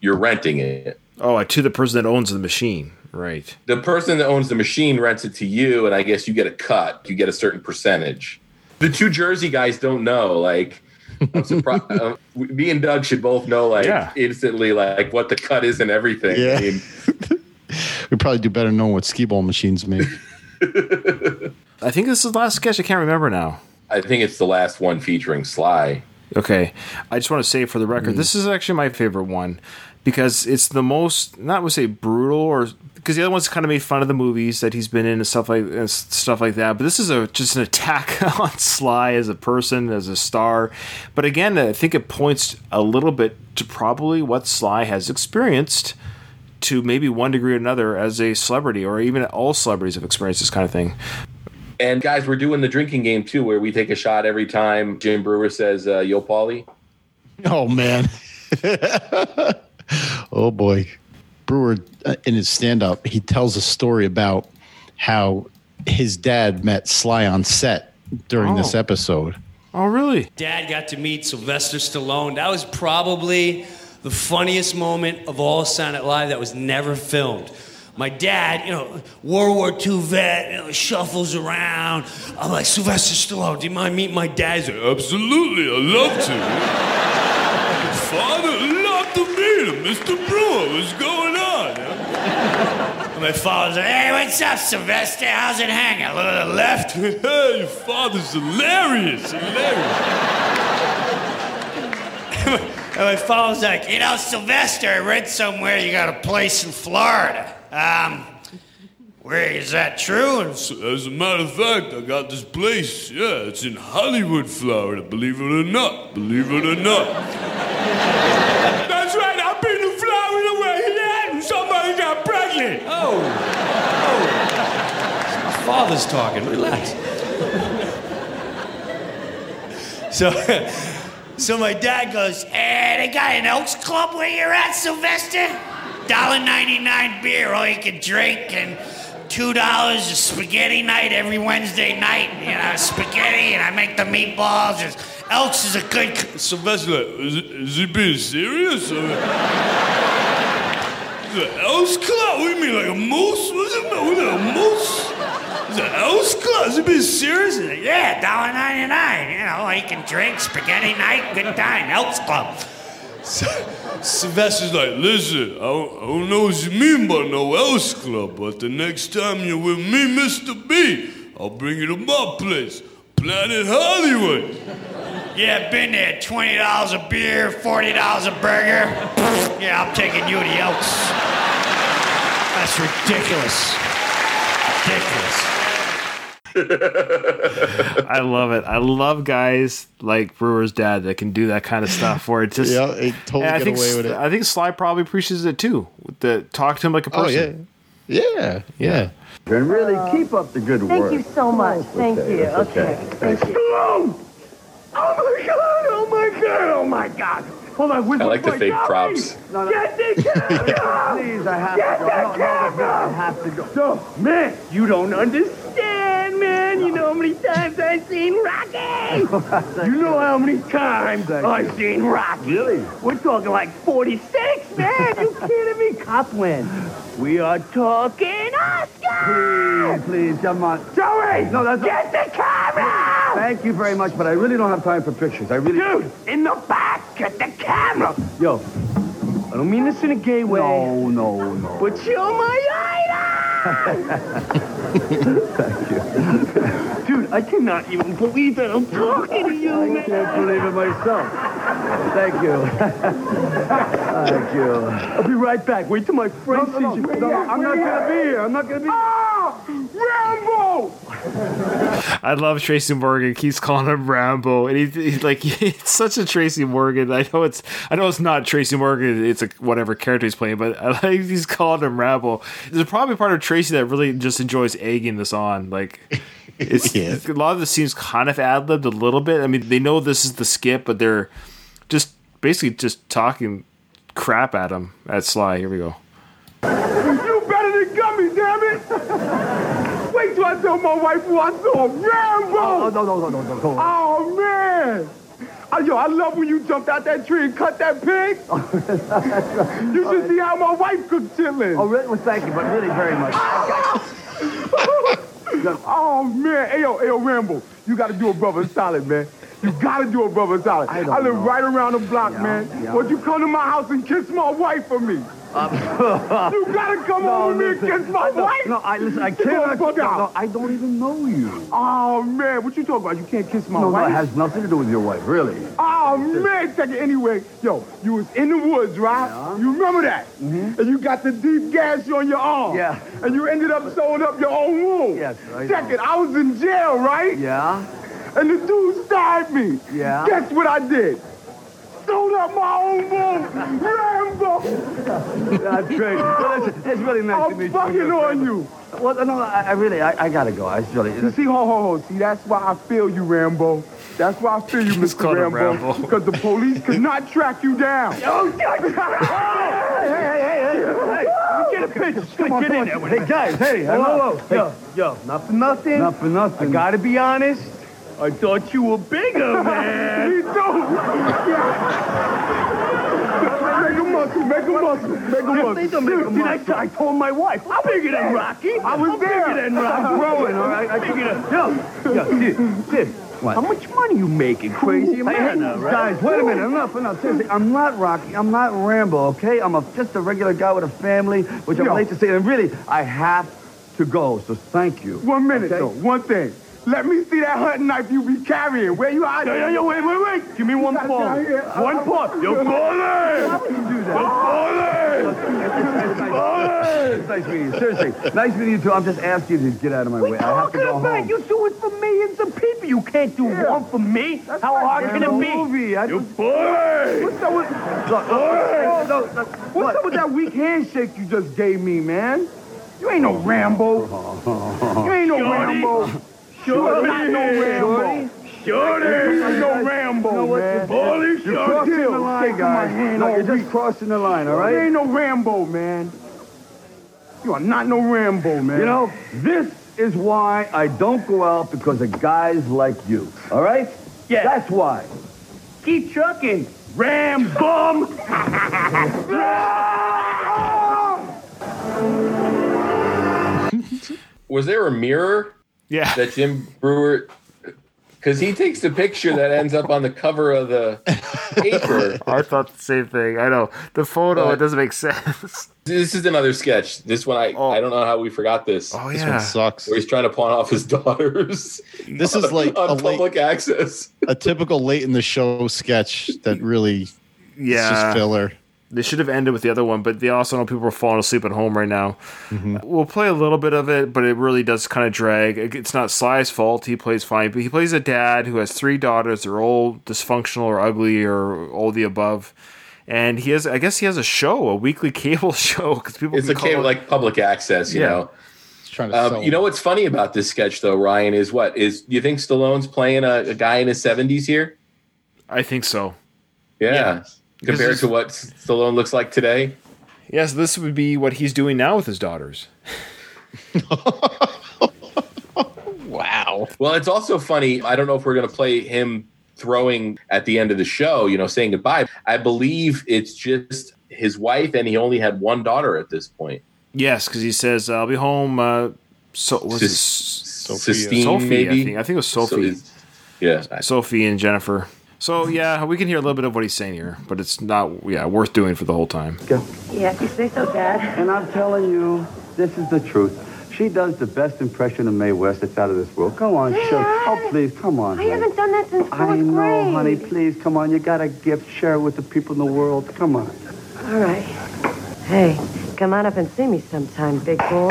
[SPEAKER 3] You're renting it.
[SPEAKER 1] Oh, to the person that owns the machine. Right.
[SPEAKER 3] The person that owns the machine rents it to you, and I guess you get a cut. You get a certain percentage. The two Jersey guys don't know. Like I'm surprised. uh, me and Doug should both know like
[SPEAKER 1] Yeah.
[SPEAKER 3] instantly like what the cut is and everything.
[SPEAKER 2] Yeah.
[SPEAKER 3] I mean,
[SPEAKER 2] We probably do better knowing what skee ball machines make.
[SPEAKER 1] I think this is the last sketch. I can't remember now.
[SPEAKER 3] I think it's the last one featuring Sly.
[SPEAKER 1] Okay, I just want to say for the record, mm. this is actually my favorite one because it's the most not would say brutal or because the other ones kind of made fun of the movies that he's been in and stuff like and stuff like that. But this is a just an attack on Sly as a person, as a star. But again, I think it points a little bit to probably what Sly has experienced to maybe one degree or another as a celebrity, or even all celebrities have experienced this kind of thing.
[SPEAKER 3] And guys, we're doing the drinking game too, where we take a shot every time Jim Breuer says uh, "Yo, Paulie."
[SPEAKER 2] Oh man. oh boy. Breuer uh, in his stand up, he tells a story about how his dad met Sly on set during this
[SPEAKER 1] Oh.
[SPEAKER 2] episode.
[SPEAKER 1] Oh, really?
[SPEAKER 16] Dad got to meet Sylvester Stallone. That was probably the funniest moment of all Night Live that was never filmed. My dad, you know, World War II vet, you know, shuffles around. I'm like, Sylvester Stallone, do you mind meeting my dad? He's like, absolutely, I'd love to. Father, love to meet him. Mr. Breuer, what's going on? And my father's like, hey, what's up, Sylvester? How's it hanging? A little to the left? hey, your father's hilarious, hilarious. And my father's like, you know, Sylvester, I read somewhere you got a place in Florida. Um, where is that true? And so- as a matter of fact, I got this place. Yeah, it's in Hollywood, Florida. Believe it or not. Believe it or not. That's right. I've been to Florida where he had and somebody got pregnant. Oh. Oh. My father's talking. Relax. So, so my dad goes, "Hey, they got an Elks Club where you're at, Sylvester? Dollar ninety-nine beer, all you can drink, and two dollars a spaghetti night every Wednesday night. You know, spaghetti, and I make the meatballs. It's- Elks is a good." c-" Sylvester, is, is he being serious? The Elks Club? What do you mean, like a moose? What's it? What a moose? Is it Elks Club? Is it being serious? Like, yeah, dollar ninety nine. You know, you can drink spaghetti night, good time, Elks Club. So, Sylvester's like, listen, I don't, I don't know what you mean by no Elks Club, but the next time you're with me, Mr. B, I'll bring you to my place, Planet Hollywood. Yeah, been there. Twenty dollars a beer, forty dollars a burger. Yeah, I'm taking you to the Elks. That's ridiculous. Ridiculous.
[SPEAKER 1] I love it. I love guys like Breuer's dad that can do that kind of stuff. Where it just
[SPEAKER 2] Yeah, it totally
[SPEAKER 1] I
[SPEAKER 2] get
[SPEAKER 1] think
[SPEAKER 2] away with it.
[SPEAKER 1] I think Sly probably appreciates it too. With the talk to him like a person.
[SPEAKER 2] Oh,
[SPEAKER 1] person.
[SPEAKER 2] yeah. Yeah. Yeah.
[SPEAKER 10] And really keep up the good
[SPEAKER 11] Thank
[SPEAKER 10] work.
[SPEAKER 11] Thank you so much. Thank
[SPEAKER 10] okay,
[SPEAKER 11] you.
[SPEAKER 10] okay.
[SPEAKER 11] Okay.
[SPEAKER 10] Thank you.
[SPEAKER 4] Stallone! Oh my god! Oh my god! Oh my god! Hold on, where's
[SPEAKER 3] I like
[SPEAKER 4] my
[SPEAKER 3] the fake
[SPEAKER 4] dummy?
[SPEAKER 3] props.
[SPEAKER 10] No, no.
[SPEAKER 4] Get the camera!
[SPEAKER 10] Please, I have
[SPEAKER 4] Get
[SPEAKER 10] to
[SPEAKER 4] the
[SPEAKER 10] go. No, no,
[SPEAKER 4] camera!
[SPEAKER 10] I have to go.
[SPEAKER 4] No, man, you don't understand, man. You know how many times I've seen Rocky? you know how many times
[SPEAKER 10] Thank
[SPEAKER 4] I've
[SPEAKER 10] you.
[SPEAKER 4] seen Rocky?
[SPEAKER 10] Really?
[SPEAKER 4] We're talking like 46, man. You kidding me? Copland. We are talking Oscar!
[SPEAKER 10] Please, please, come on.
[SPEAKER 4] Joey!
[SPEAKER 10] No, that's
[SPEAKER 4] Get the camera!
[SPEAKER 10] Thank you very much, but I really don't have time for pictures. I really.
[SPEAKER 4] Dude, in the back, get the camera!
[SPEAKER 10] Yo.
[SPEAKER 4] I don't mean this in a gay way.
[SPEAKER 10] No, no, no.
[SPEAKER 4] But you're my idol!
[SPEAKER 10] Thank you.
[SPEAKER 4] Dude, I cannot even believe that I'm talking to you,
[SPEAKER 10] I
[SPEAKER 4] man.
[SPEAKER 10] can't believe it myself. Thank you. Thank you.
[SPEAKER 4] I'll be right back. Wait till my
[SPEAKER 10] No,
[SPEAKER 4] friend
[SPEAKER 10] no, no,
[SPEAKER 4] sees you.
[SPEAKER 10] no, I'm not gonna be here. I'm not gonna be. here.
[SPEAKER 4] Ah! Rambo!
[SPEAKER 1] I love Tracy Morgan. Keeps calling him Rambo, and he, he's like it's such a Tracy Morgan. I know it's I know it's not Tracy Morgan. It's a whatever character he's playing, but I like he's calling him Rambo. There's probably part of Tracy that really just enjoys egging this on. Like it's
[SPEAKER 2] Yeah.
[SPEAKER 1] a lot of the scenes kind of ad libbed a little bit. I mean, they know this is the skip, but they're just basically just talking crap at him at Sly. Here we go.
[SPEAKER 4] You better than Gummy, damn it! Wait till I tell my wife who I saw Rambo!
[SPEAKER 10] Oh, no, no, no, no, no, no.
[SPEAKER 4] Oh, man! Oh, yo, I love when you jumped out that tree and cut that pig. you should see how my wife cooked chitlins.
[SPEAKER 10] Oh, really? Well, thank you, but really very much.
[SPEAKER 4] oh man, hey yo, hey yo, Rambo, you got to do a brother solid, man.
[SPEAKER 17] You gotta do a brother solid. I,
[SPEAKER 10] don't
[SPEAKER 17] live
[SPEAKER 10] know.
[SPEAKER 17] right around the block, man.
[SPEAKER 10] yeah.
[SPEAKER 17] Won't you come to my house and kiss my wife for me? you gotta come
[SPEAKER 10] No,
[SPEAKER 17] over here and
[SPEAKER 10] listen,
[SPEAKER 17] kiss my
[SPEAKER 10] I
[SPEAKER 17] wife.
[SPEAKER 10] no, I- listen, I
[SPEAKER 17] Get the
[SPEAKER 10] cannot-
[SPEAKER 17] fuck
[SPEAKER 10] no,
[SPEAKER 17] out.
[SPEAKER 10] no, I don't even know you.
[SPEAKER 17] Oh man, what you talking about? You can't kiss my
[SPEAKER 10] no, no,
[SPEAKER 17] wife.
[SPEAKER 10] it has nothing to do with your wife, really.
[SPEAKER 17] Oh man, take it anyway. Yo, you was in the woods, right? Yeah. You remember that? Mm-hmm. And you got the deep gash on your arm.
[SPEAKER 10] Yeah.
[SPEAKER 17] And you ended up sewing up your own wound.
[SPEAKER 10] Yes, I
[SPEAKER 17] Check
[SPEAKER 10] know.
[SPEAKER 17] it. I was in jail, right?
[SPEAKER 10] Yeah.
[SPEAKER 17] And the dude stabbed me.
[SPEAKER 10] Yeah.
[SPEAKER 17] Guess what I did? Sewed up my own wound. Rambo.
[SPEAKER 10] That's great. Well, listen, it's really nice
[SPEAKER 17] I'm
[SPEAKER 10] meet you.
[SPEAKER 17] fucking on you.
[SPEAKER 10] Well, no, I, I really, I, I gotta go. I really.
[SPEAKER 17] You see, ho, ho, ho. See, that's why I feel you, Rambo. That's why I feel you, Mr. Rambo.
[SPEAKER 1] Rambo.
[SPEAKER 17] Because the police could not track you down.
[SPEAKER 10] Oh, hey, hey, hey, hey, hey, get a picture. Come on, get in there. Hey, guys, hey, hello.
[SPEAKER 12] Whoa, Yo, yo, not for nothing.
[SPEAKER 10] Not for nothing.
[SPEAKER 12] I gotta be honest. I thought you were bigger, man.
[SPEAKER 17] Me too. Make a muscle, make a muscle, make a muscle.
[SPEAKER 12] Please don't make a muscle. I told my wife, I'm bigger than Rocky.
[SPEAKER 17] I was
[SPEAKER 12] I'm
[SPEAKER 17] there.
[SPEAKER 12] bigger than Rocky.
[SPEAKER 17] I'm growing, all right?
[SPEAKER 12] I bigger than... Yo, yo, dude, dude.
[SPEAKER 10] What?
[SPEAKER 12] How much money you making? Crazy man,
[SPEAKER 10] hey,
[SPEAKER 12] right?
[SPEAKER 10] guys, wait a minute. Enough, enough. Seriously, I'm not Rocky. I'm not Rambo, okay? I'm a, just a regular guy with a family, which I'm
[SPEAKER 17] Yo.
[SPEAKER 10] late to say. And really, I have to go, so thank you.
[SPEAKER 17] One minute,
[SPEAKER 10] Okay?
[SPEAKER 17] though. One thing. Let me see that hunting knife you be carrying. Where you at?
[SPEAKER 12] Yo, yo, yo, wait, wait, wait. Give me one paw. One paw. Yo,
[SPEAKER 17] How
[SPEAKER 12] balling.
[SPEAKER 17] would you do that?
[SPEAKER 10] It's nice meeting you. Seriously, nice meeting you too. I'm just asking you to get out of my way. I have to go home.
[SPEAKER 12] You do it for millions of people. You can't do one for me. How hard can it be?
[SPEAKER 10] Movie. I
[SPEAKER 12] You boy.
[SPEAKER 17] What's up with,
[SPEAKER 10] look, look, look, look,
[SPEAKER 17] what's up with that weak handshake you just gave me, man? You ain't no Rambo. You ain't no
[SPEAKER 12] Shorty.
[SPEAKER 17] Rambo. You're not no Rambo.
[SPEAKER 12] Shorty.
[SPEAKER 17] You ain't no Rambo,
[SPEAKER 10] You know what?
[SPEAKER 17] man.
[SPEAKER 12] Balling
[SPEAKER 10] You're crossing the line, guys. No, you're just crossing the line, all right?
[SPEAKER 17] You ain't no Rambo, man. You are not no Rambo, man.
[SPEAKER 10] You know, this is why I don't go out because of guys like you. All right?
[SPEAKER 12] Yeah.
[SPEAKER 10] That's why.
[SPEAKER 12] Keep trucking. Ram bum.
[SPEAKER 3] Was there a mirror
[SPEAKER 1] Yeah.
[SPEAKER 3] that Jim Breuer? Because he takes the picture that ends up on the cover of the paper.
[SPEAKER 1] I thought the same thing. I know the photo.
[SPEAKER 3] But-
[SPEAKER 1] it doesn't make sense.
[SPEAKER 3] This is another sketch. This one, I oh. I don't know how we forgot this.
[SPEAKER 1] Oh
[SPEAKER 2] This
[SPEAKER 1] yeah.
[SPEAKER 2] one sucks.
[SPEAKER 3] Where he's trying to pawn off his daughters.
[SPEAKER 2] This is like a
[SPEAKER 3] on
[SPEAKER 2] late,
[SPEAKER 3] public access.
[SPEAKER 2] a typical late in the show sketch that really is
[SPEAKER 1] yeah.
[SPEAKER 2] just filler.
[SPEAKER 1] They should have ended with the other one, but they also know people are falling asleep at home right now. We'll play a little bit of it, but it really does kind of drag. It's not Sly's fault. He plays fine, but he plays a dad who has three daughters. They're all dysfunctional or ugly or all the above. And he has, I guess he has a show, a weekly cable show, because people
[SPEAKER 3] It's a cable
[SPEAKER 1] it-
[SPEAKER 3] like public access, you
[SPEAKER 1] Yeah.
[SPEAKER 3] know.
[SPEAKER 2] He's trying to
[SPEAKER 3] Um,
[SPEAKER 2] sell
[SPEAKER 3] you know what's funny about this sketch though, Ryan, is what is do you think Stallone's playing a, a guy in his seventies here?
[SPEAKER 1] I think so.
[SPEAKER 3] Yeah.
[SPEAKER 1] Yeah.
[SPEAKER 3] Compared
[SPEAKER 1] This
[SPEAKER 3] to what Stallone looks like today.
[SPEAKER 1] Yes, this would be what he's doing now with his daughters.
[SPEAKER 2] Wow.
[SPEAKER 3] Well, it's also funny. I don't know if we're going to play him throwing at the end of the show, you know, saying goodbye. I believe it's just his wife, and he only had one daughter at this point.
[SPEAKER 1] Yes, because he says, "I'll be home." Uh, so was it
[SPEAKER 3] Sis-
[SPEAKER 1] S-
[SPEAKER 3] Sistine,
[SPEAKER 1] Sophie?
[SPEAKER 3] maybe?
[SPEAKER 1] I think. I think it was Sophie.
[SPEAKER 3] it's- yeah.
[SPEAKER 1] Sophie and Jennifer. So yeah, we can hear a little bit of what he's saying here, but it's not yeah worth doing for the whole time.
[SPEAKER 11] Yeah, you say so, Dad.
[SPEAKER 10] And I'm telling you, this is the truth. She does the best impression of Mae West that's out of this world. Go on, show. Oh, please, come on.
[SPEAKER 11] I
[SPEAKER 10] honey.
[SPEAKER 11] haven't done that since fourth grade.
[SPEAKER 10] I know,
[SPEAKER 11] grade.
[SPEAKER 10] honey. Please, come on. You got a gift. Share it with the people in the world. Come on.
[SPEAKER 11] All right. Hey, come on up and see me sometime, big boy.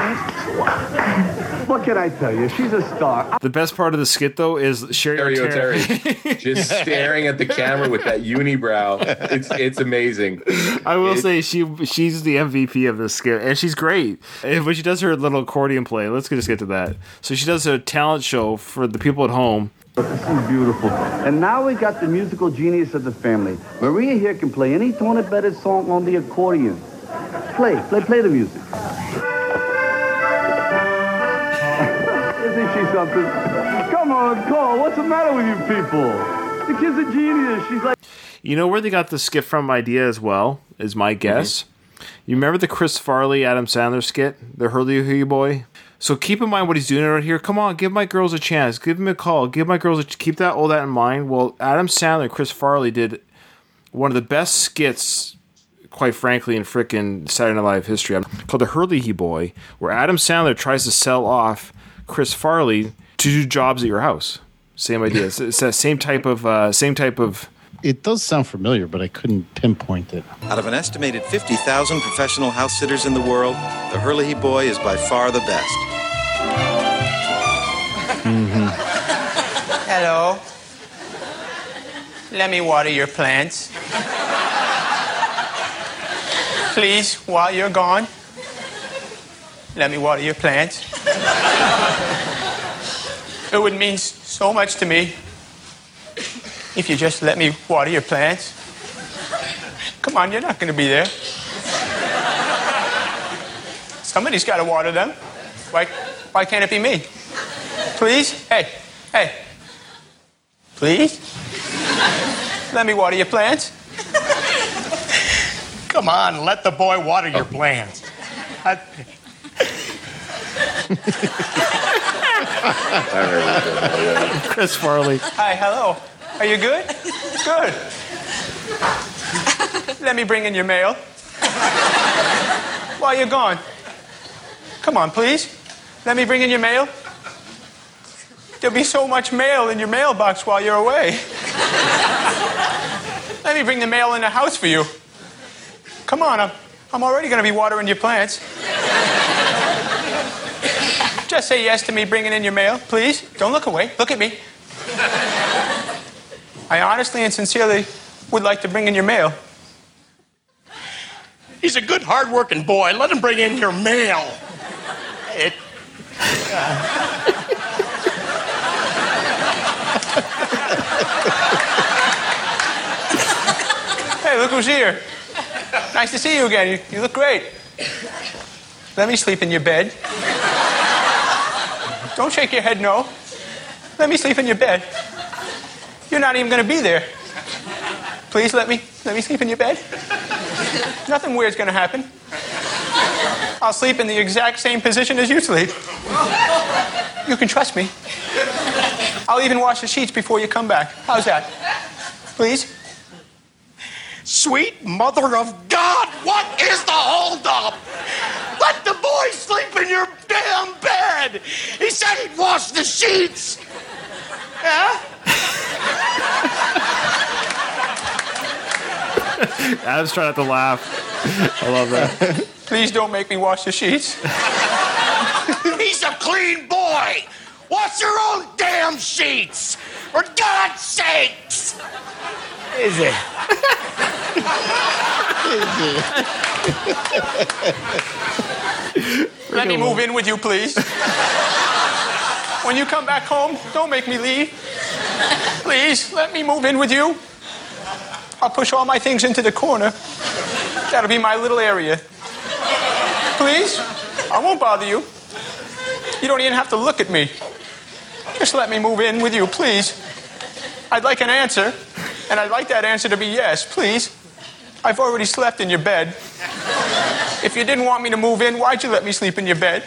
[SPEAKER 10] What can I tell you? She's a star.
[SPEAKER 1] The best part of the skit though is Cheri
[SPEAKER 3] Terry
[SPEAKER 1] Oteri.
[SPEAKER 3] Oteri just staring at the camera with that unibrow. It's it's amazing.
[SPEAKER 1] I will
[SPEAKER 3] It-
[SPEAKER 1] say she she's the MVP of this skit, and she's great. And when she does her little accordion play, let's just get to that. So she does a talent show for the people at home.
[SPEAKER 10] This is beautiful. And now we got the musical genius of the family. Maria here can play any tone of better song on the accordion. Play, play, play the music. Isn't she something? Come on, Cole. What's the matter with you people? The kid's a genius. She's like.
[SPEAKER 1] You know where they got the skit from idea as well, is my mhm. guess. You remember the Chris Farley Adam Sandler skit, the Herlihy Boy? So keep in mind what he's doing right here. Come on, give my girls a chance. Give him a call. Give my girls a keep that all that in mind. Well, Adam Sandler, Chris Farley did one of the best skits, quite frankly, in frickin' Saturday Night Live history called the Herlihy Boy, where Adam Sandler tries to sell off Chris Farley to do jobs at your house. Same idea. It's, it's that same type of uh, same type of.
[SPEAKER 2] It does sound familiar, but I couldn't pinpoint it.
[SPEAKER 18] Out of an estimated 50,000 professional house sitters in the world, the Herlihy Boy is by far the best. Mm-hmm.
[SPEAKER 19] Hello. Let me water your plants. Please, while you're gone, let me water your plants. It would mean so much to me if you just let me water your plants. Come on, you're not going to be there. Somebody's got to water them. Why, why can't it be me? Please? Hey, hey. Please? Let me water your plants.
[SPEAKER 4] Come on, let the boy water your oh. plants. I-
[SPEAKER 1] Chris Farley.
[SPEAKER 19] Hi, hello. Are you good? Good. Let me bring in your mail. While you're gone. Come on, please. Let me bring in your mail. There'll be so much mail in your mailbox while you're away. Let me bring the mail in the house for you. Come on, I'm, I'm already going to be watering your plants. Just say yes to me bringing in your mail, please. Don't look away. Look at me. I honestly and sincerely would like to bring in your mail.
[SPEAKER 4] He's a good, hard-working boy. Let him bring in your mail. It.
[SPEAKER 19] Hey, look who's here. Nice to see you again. You, you look great. Let me sleep in your bed. Don't shake your head no. Let me sleep in your bed. You're not even going to be there. Please let me let me sleep in your bed. Nothing weird's going to happen. I'll sleep in the exact same position as you sleep. You can trust me. I'll even wash the sheets before you come back. How's that? Please?
[SPEAKER 4] Sweet mother of God, what is the holdup? Let the boy sleep in your damn bed. He said he'd wash the sheets. Yeah?
[SPEAKER 1] was trying not to laugh. I love that.
[SPEAKER 19] Please don't make me wash the sheets.
[SPEAKER 4] He's a clean boy. Wash your own damn sheets. For God's sakes.
[SPEAKER 19] Is it? Let me move in with you, please. When you come back home, don't make me leave. Please, let me move in with you. I'll push all my things into the corner. That'll be my little area. Please, I won't bother you. You don't even have to look at me. Just let me move in with you, please. I'd like an answer, and I'd like that answer to be yes, please. I've already slept in your bed. If you didn't want me to move in, why'd you let me sleep in your bed?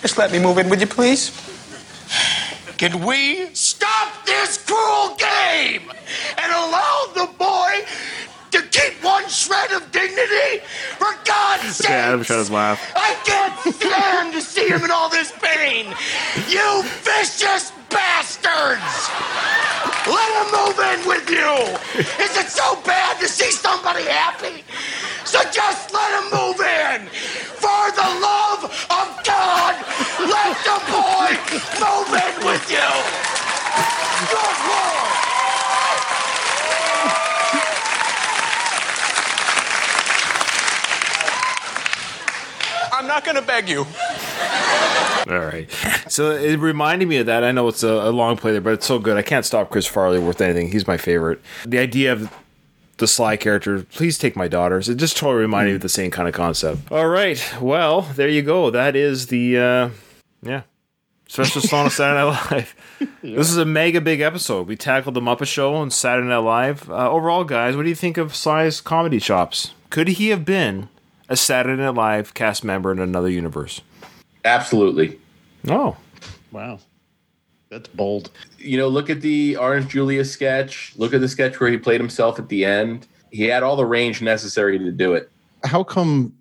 [SPEAKER 19] Just let me move in with you, please.
[SPEAKER 4] Can we stop this cruel game and allow the boy to keep one shred of dignity? For God's sake!
[SPEAKER 1] Adam trying to laugh.
[SPEAKER 4] I can't stand to see him in all this pain. You vicious bastards! Let him move in with you. Is it so bad to see somebody happy? So just let him move in. For the love of God, let the boy move in with you. Good Lord.
[SPEAKER 19] I'm not going to beg you.
[SPEAKER 1] All right. So it reminded me of that. I know it's a, a long play there, but it's so good. I can't stop Chris Farley worth anything. He's my favorite. The idea of the Sly character, please take my daughters. It just totally reminded me of the same kind of concept. All right. Well, there you go. That is the, uh, yeah. Special Stallone of Saturday Night Live. This is a mega big episode. We tackled the Muppet Show and Saturday Night Live. Uh, overall, guys, what do you think of Sly's comedy chops? Could he have been a Saturday Night Live cast member in another universe.
[SPEAKER 3] Absolutely.
[SPEAKER 1] Oh,
[SPEAKER 2] wow, that's bold.
[SPEAKER 3] You know, look at the Orange Julius sketch. Look at the sketch where he played himself at the end. He had all the range necessary to do it.
[SPEAKER 2] How come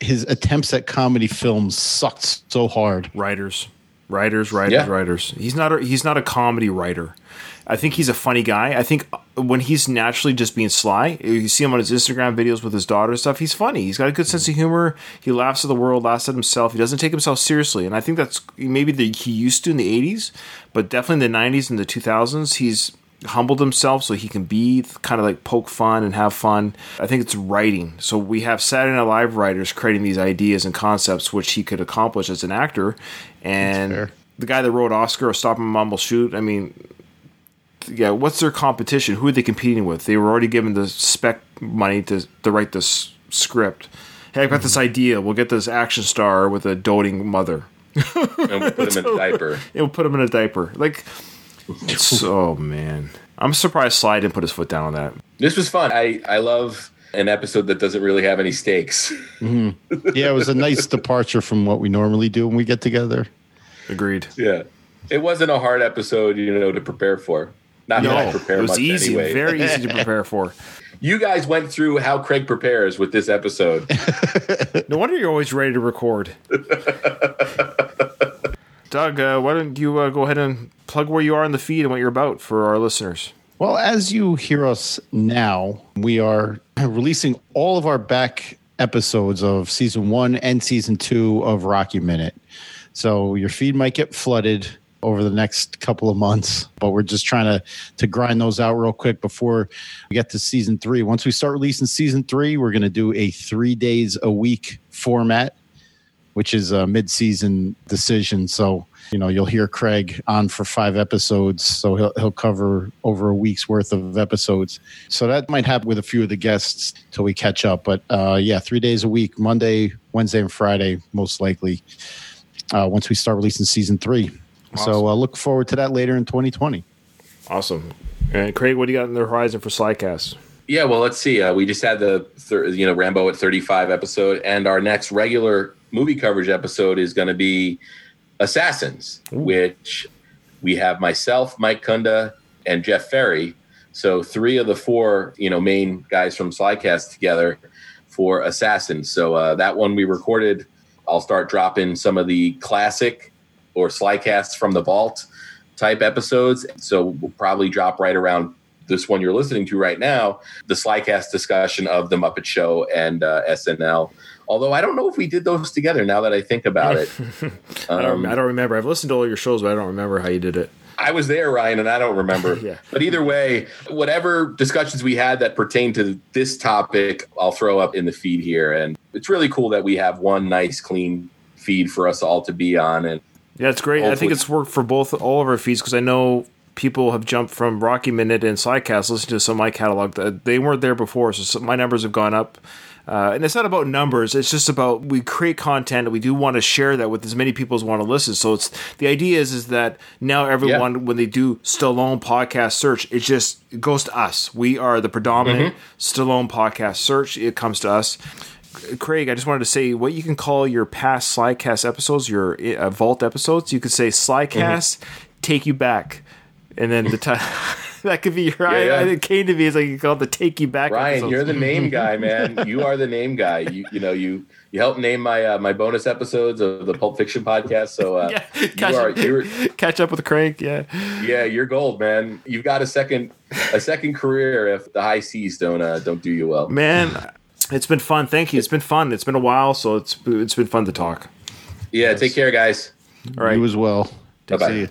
[SPEAKER 2] his attempts at comedy films sucked so hard?
[SPEAKER 1] Writers, writers, writers,
[SPEAKER 3] Yeah.
[SPEAKER 1] writers. He's not a, he's not a comedy writer. I think he's a funny guy. I think when he's naturally just being sly, you see him on his Instagram videos with his daughter and stuff. He's funny. He's got a good sense of humor. He laughs at the world, laughs at himself. He doesn't take himself seriously, and I think that's maybe the he used to in the '80s, but definitely in the '90s and the 2000s, he's humbled himself so he can be kind of like poke fun and have fun. I think it's writing. So we have Saturday Night Live writers creating these ideas and concepts which he could accomplish as an actor, and the guy that wrote Oscar or Stop and Will Shoot. I mean, yeah, what's their competition? Who are they competing with? They were already given the spec money to, to write this script. Hey, I've got this idea. We'll get this action star with a doting mother.
[SPEAKER 3] And we'll put him in a diaper.
[SPEAKER 1] And we'll put him in a diaper. Like, it's, oh man. I'm surprised Sly didn't put his foot down on that.
[SPEAKER 3] This was fun. I, I love an episode that doesn't really have any stakes.
[SPEAKER 2] hmm Yeah, it was a nice departure from what we normally do when we get together.
[SPEAKER 1] Agreed.
[SPEAKER 3] Yeah. It wasn't a hard episode, you know, to prepare for. Not that I
[SPEAKER 1] No,
[SPEAKER 3] prepare
[SPEAKER 1] it was
[SPEAKER 3] much
[SPEAKER 1] easy,
[SPEAKER 3] anyway.
[SPEAKER 1] very easy to prepare for.
[SPEAKER 3] You guys went through how Craig prepares with this episode.
[SPEAKER 1] No wonder you're always ready to record. Doug, uh, why don't you uh, go ahead and plug where you are in the feed and what you're about for our listeners?
[SPEAKER 2] Well, as you hear us now, we are releasing all of our back episodes of season one and season two of Rocky Minute. So your feed might get flooded over the next couple of months, but we're just trying to to grind those out real quick before we get to season three. Once we start releasing season three, we're going to do a three days a week format which is a mid-season decision. So you know you'll hear Craig on for five episodes, so he'll he'll cover over a week's worth of episodes. So that might happen with a few of the guests till we catch up. But uh, yeah, three days a week, Monday, Wednesday, and Friday, most likely. Uh, once we start releasing season three, so uh, look forward to that later in 2020.
[SPEAKER 1] Awesome. And Craig, what do you got in the horizon for Slycast?
[SPEAKER 3] Yeah, well, let's see. Uh, we just had the thir- you know Rambo at 35 episode, and our next regular movie coverage episode is going to be Assassins, which we have myself, Mike Kunda, and Jeff Ferry. So three of the four you know main guys from Slycast together for Assassins. So uh, that one we recorded. I'll start dropping some of the classic or Slycasts from the vault type episodes. So we'll probably drop right around this one you're listening to right now, the Slycast discussion of the Muppet Show and uh, SNL. Although I don't know if we did those together. Now that I think about it,
[SPEAKER 1] I, don't,
[SPEAKER 3] Um,
[SPEAKER 1] I don't remember. I've listened to all your shows, but I don't remember how you did it.
[SPEAKER 3] I was there, Ryan, and I don't remember.
[SPEAKER 1] Yeah.
[SPEAKER 3] But either way, whatever discussions we had that pertain to this topic, I'll throw up in the feed here. And it's really cool that we have one nice, clean feed for us all to be on. And
[SPEAKER 1] Yeah, it's great. I think it's worked for both all of our feeds because I know people have jumped from Rocky Minute and Slycast listening to some of my catalog that they weren't there before, so some, my numbers have gone up. Uh, and it's not about numbers; it's just about we create content and we do want to share that with as many people as want to listen. So it's the idea is is that now everyone when they do Stallone podcast search, it just it goes to us. We are the predominant Stallone podcast search. It comes to us. Craig, I just wanted to say what you can call your past Slycast episodes, your uh, Vault episodes. You could say Slycast, take you back, and then the time that could be your. I,
[SPEAKER 3] yeah.
[SPEAKER 1] I, it came to me as like you call it the take you back.
[SPEAKER 3] Ryan,
[SPEAKER 1] episodes.
[SPEAKER 3] you're the name guy, man. You are the name guy. You you know you you helped name my uh, my bonus episodes of the Pulp Fiction podcast. So uh,
[SPEAKER 1] catch,
[SPEAKER 3] you are
[SPEAKER 1] up,
[SPEAKER 3] you're,
[SPEAKER 1] catch up with Craig. Yeah,
[SPEAKER 3] yeah, you're gold, man. You've got a second a second career if the high seas don't uh, don't do you well.
[SPEAKER 1] man, it's been fun. Thank you. It's been fun. It's been a while, so it's it's been fun to talk.
[SPEAKER 3] Yeah, take care, guys.
[SPEAKER 1] All right,
[SPEAKER 2] You as well.
[SPEAKER 3] Bye bye.
[SPEAKER 2] See you.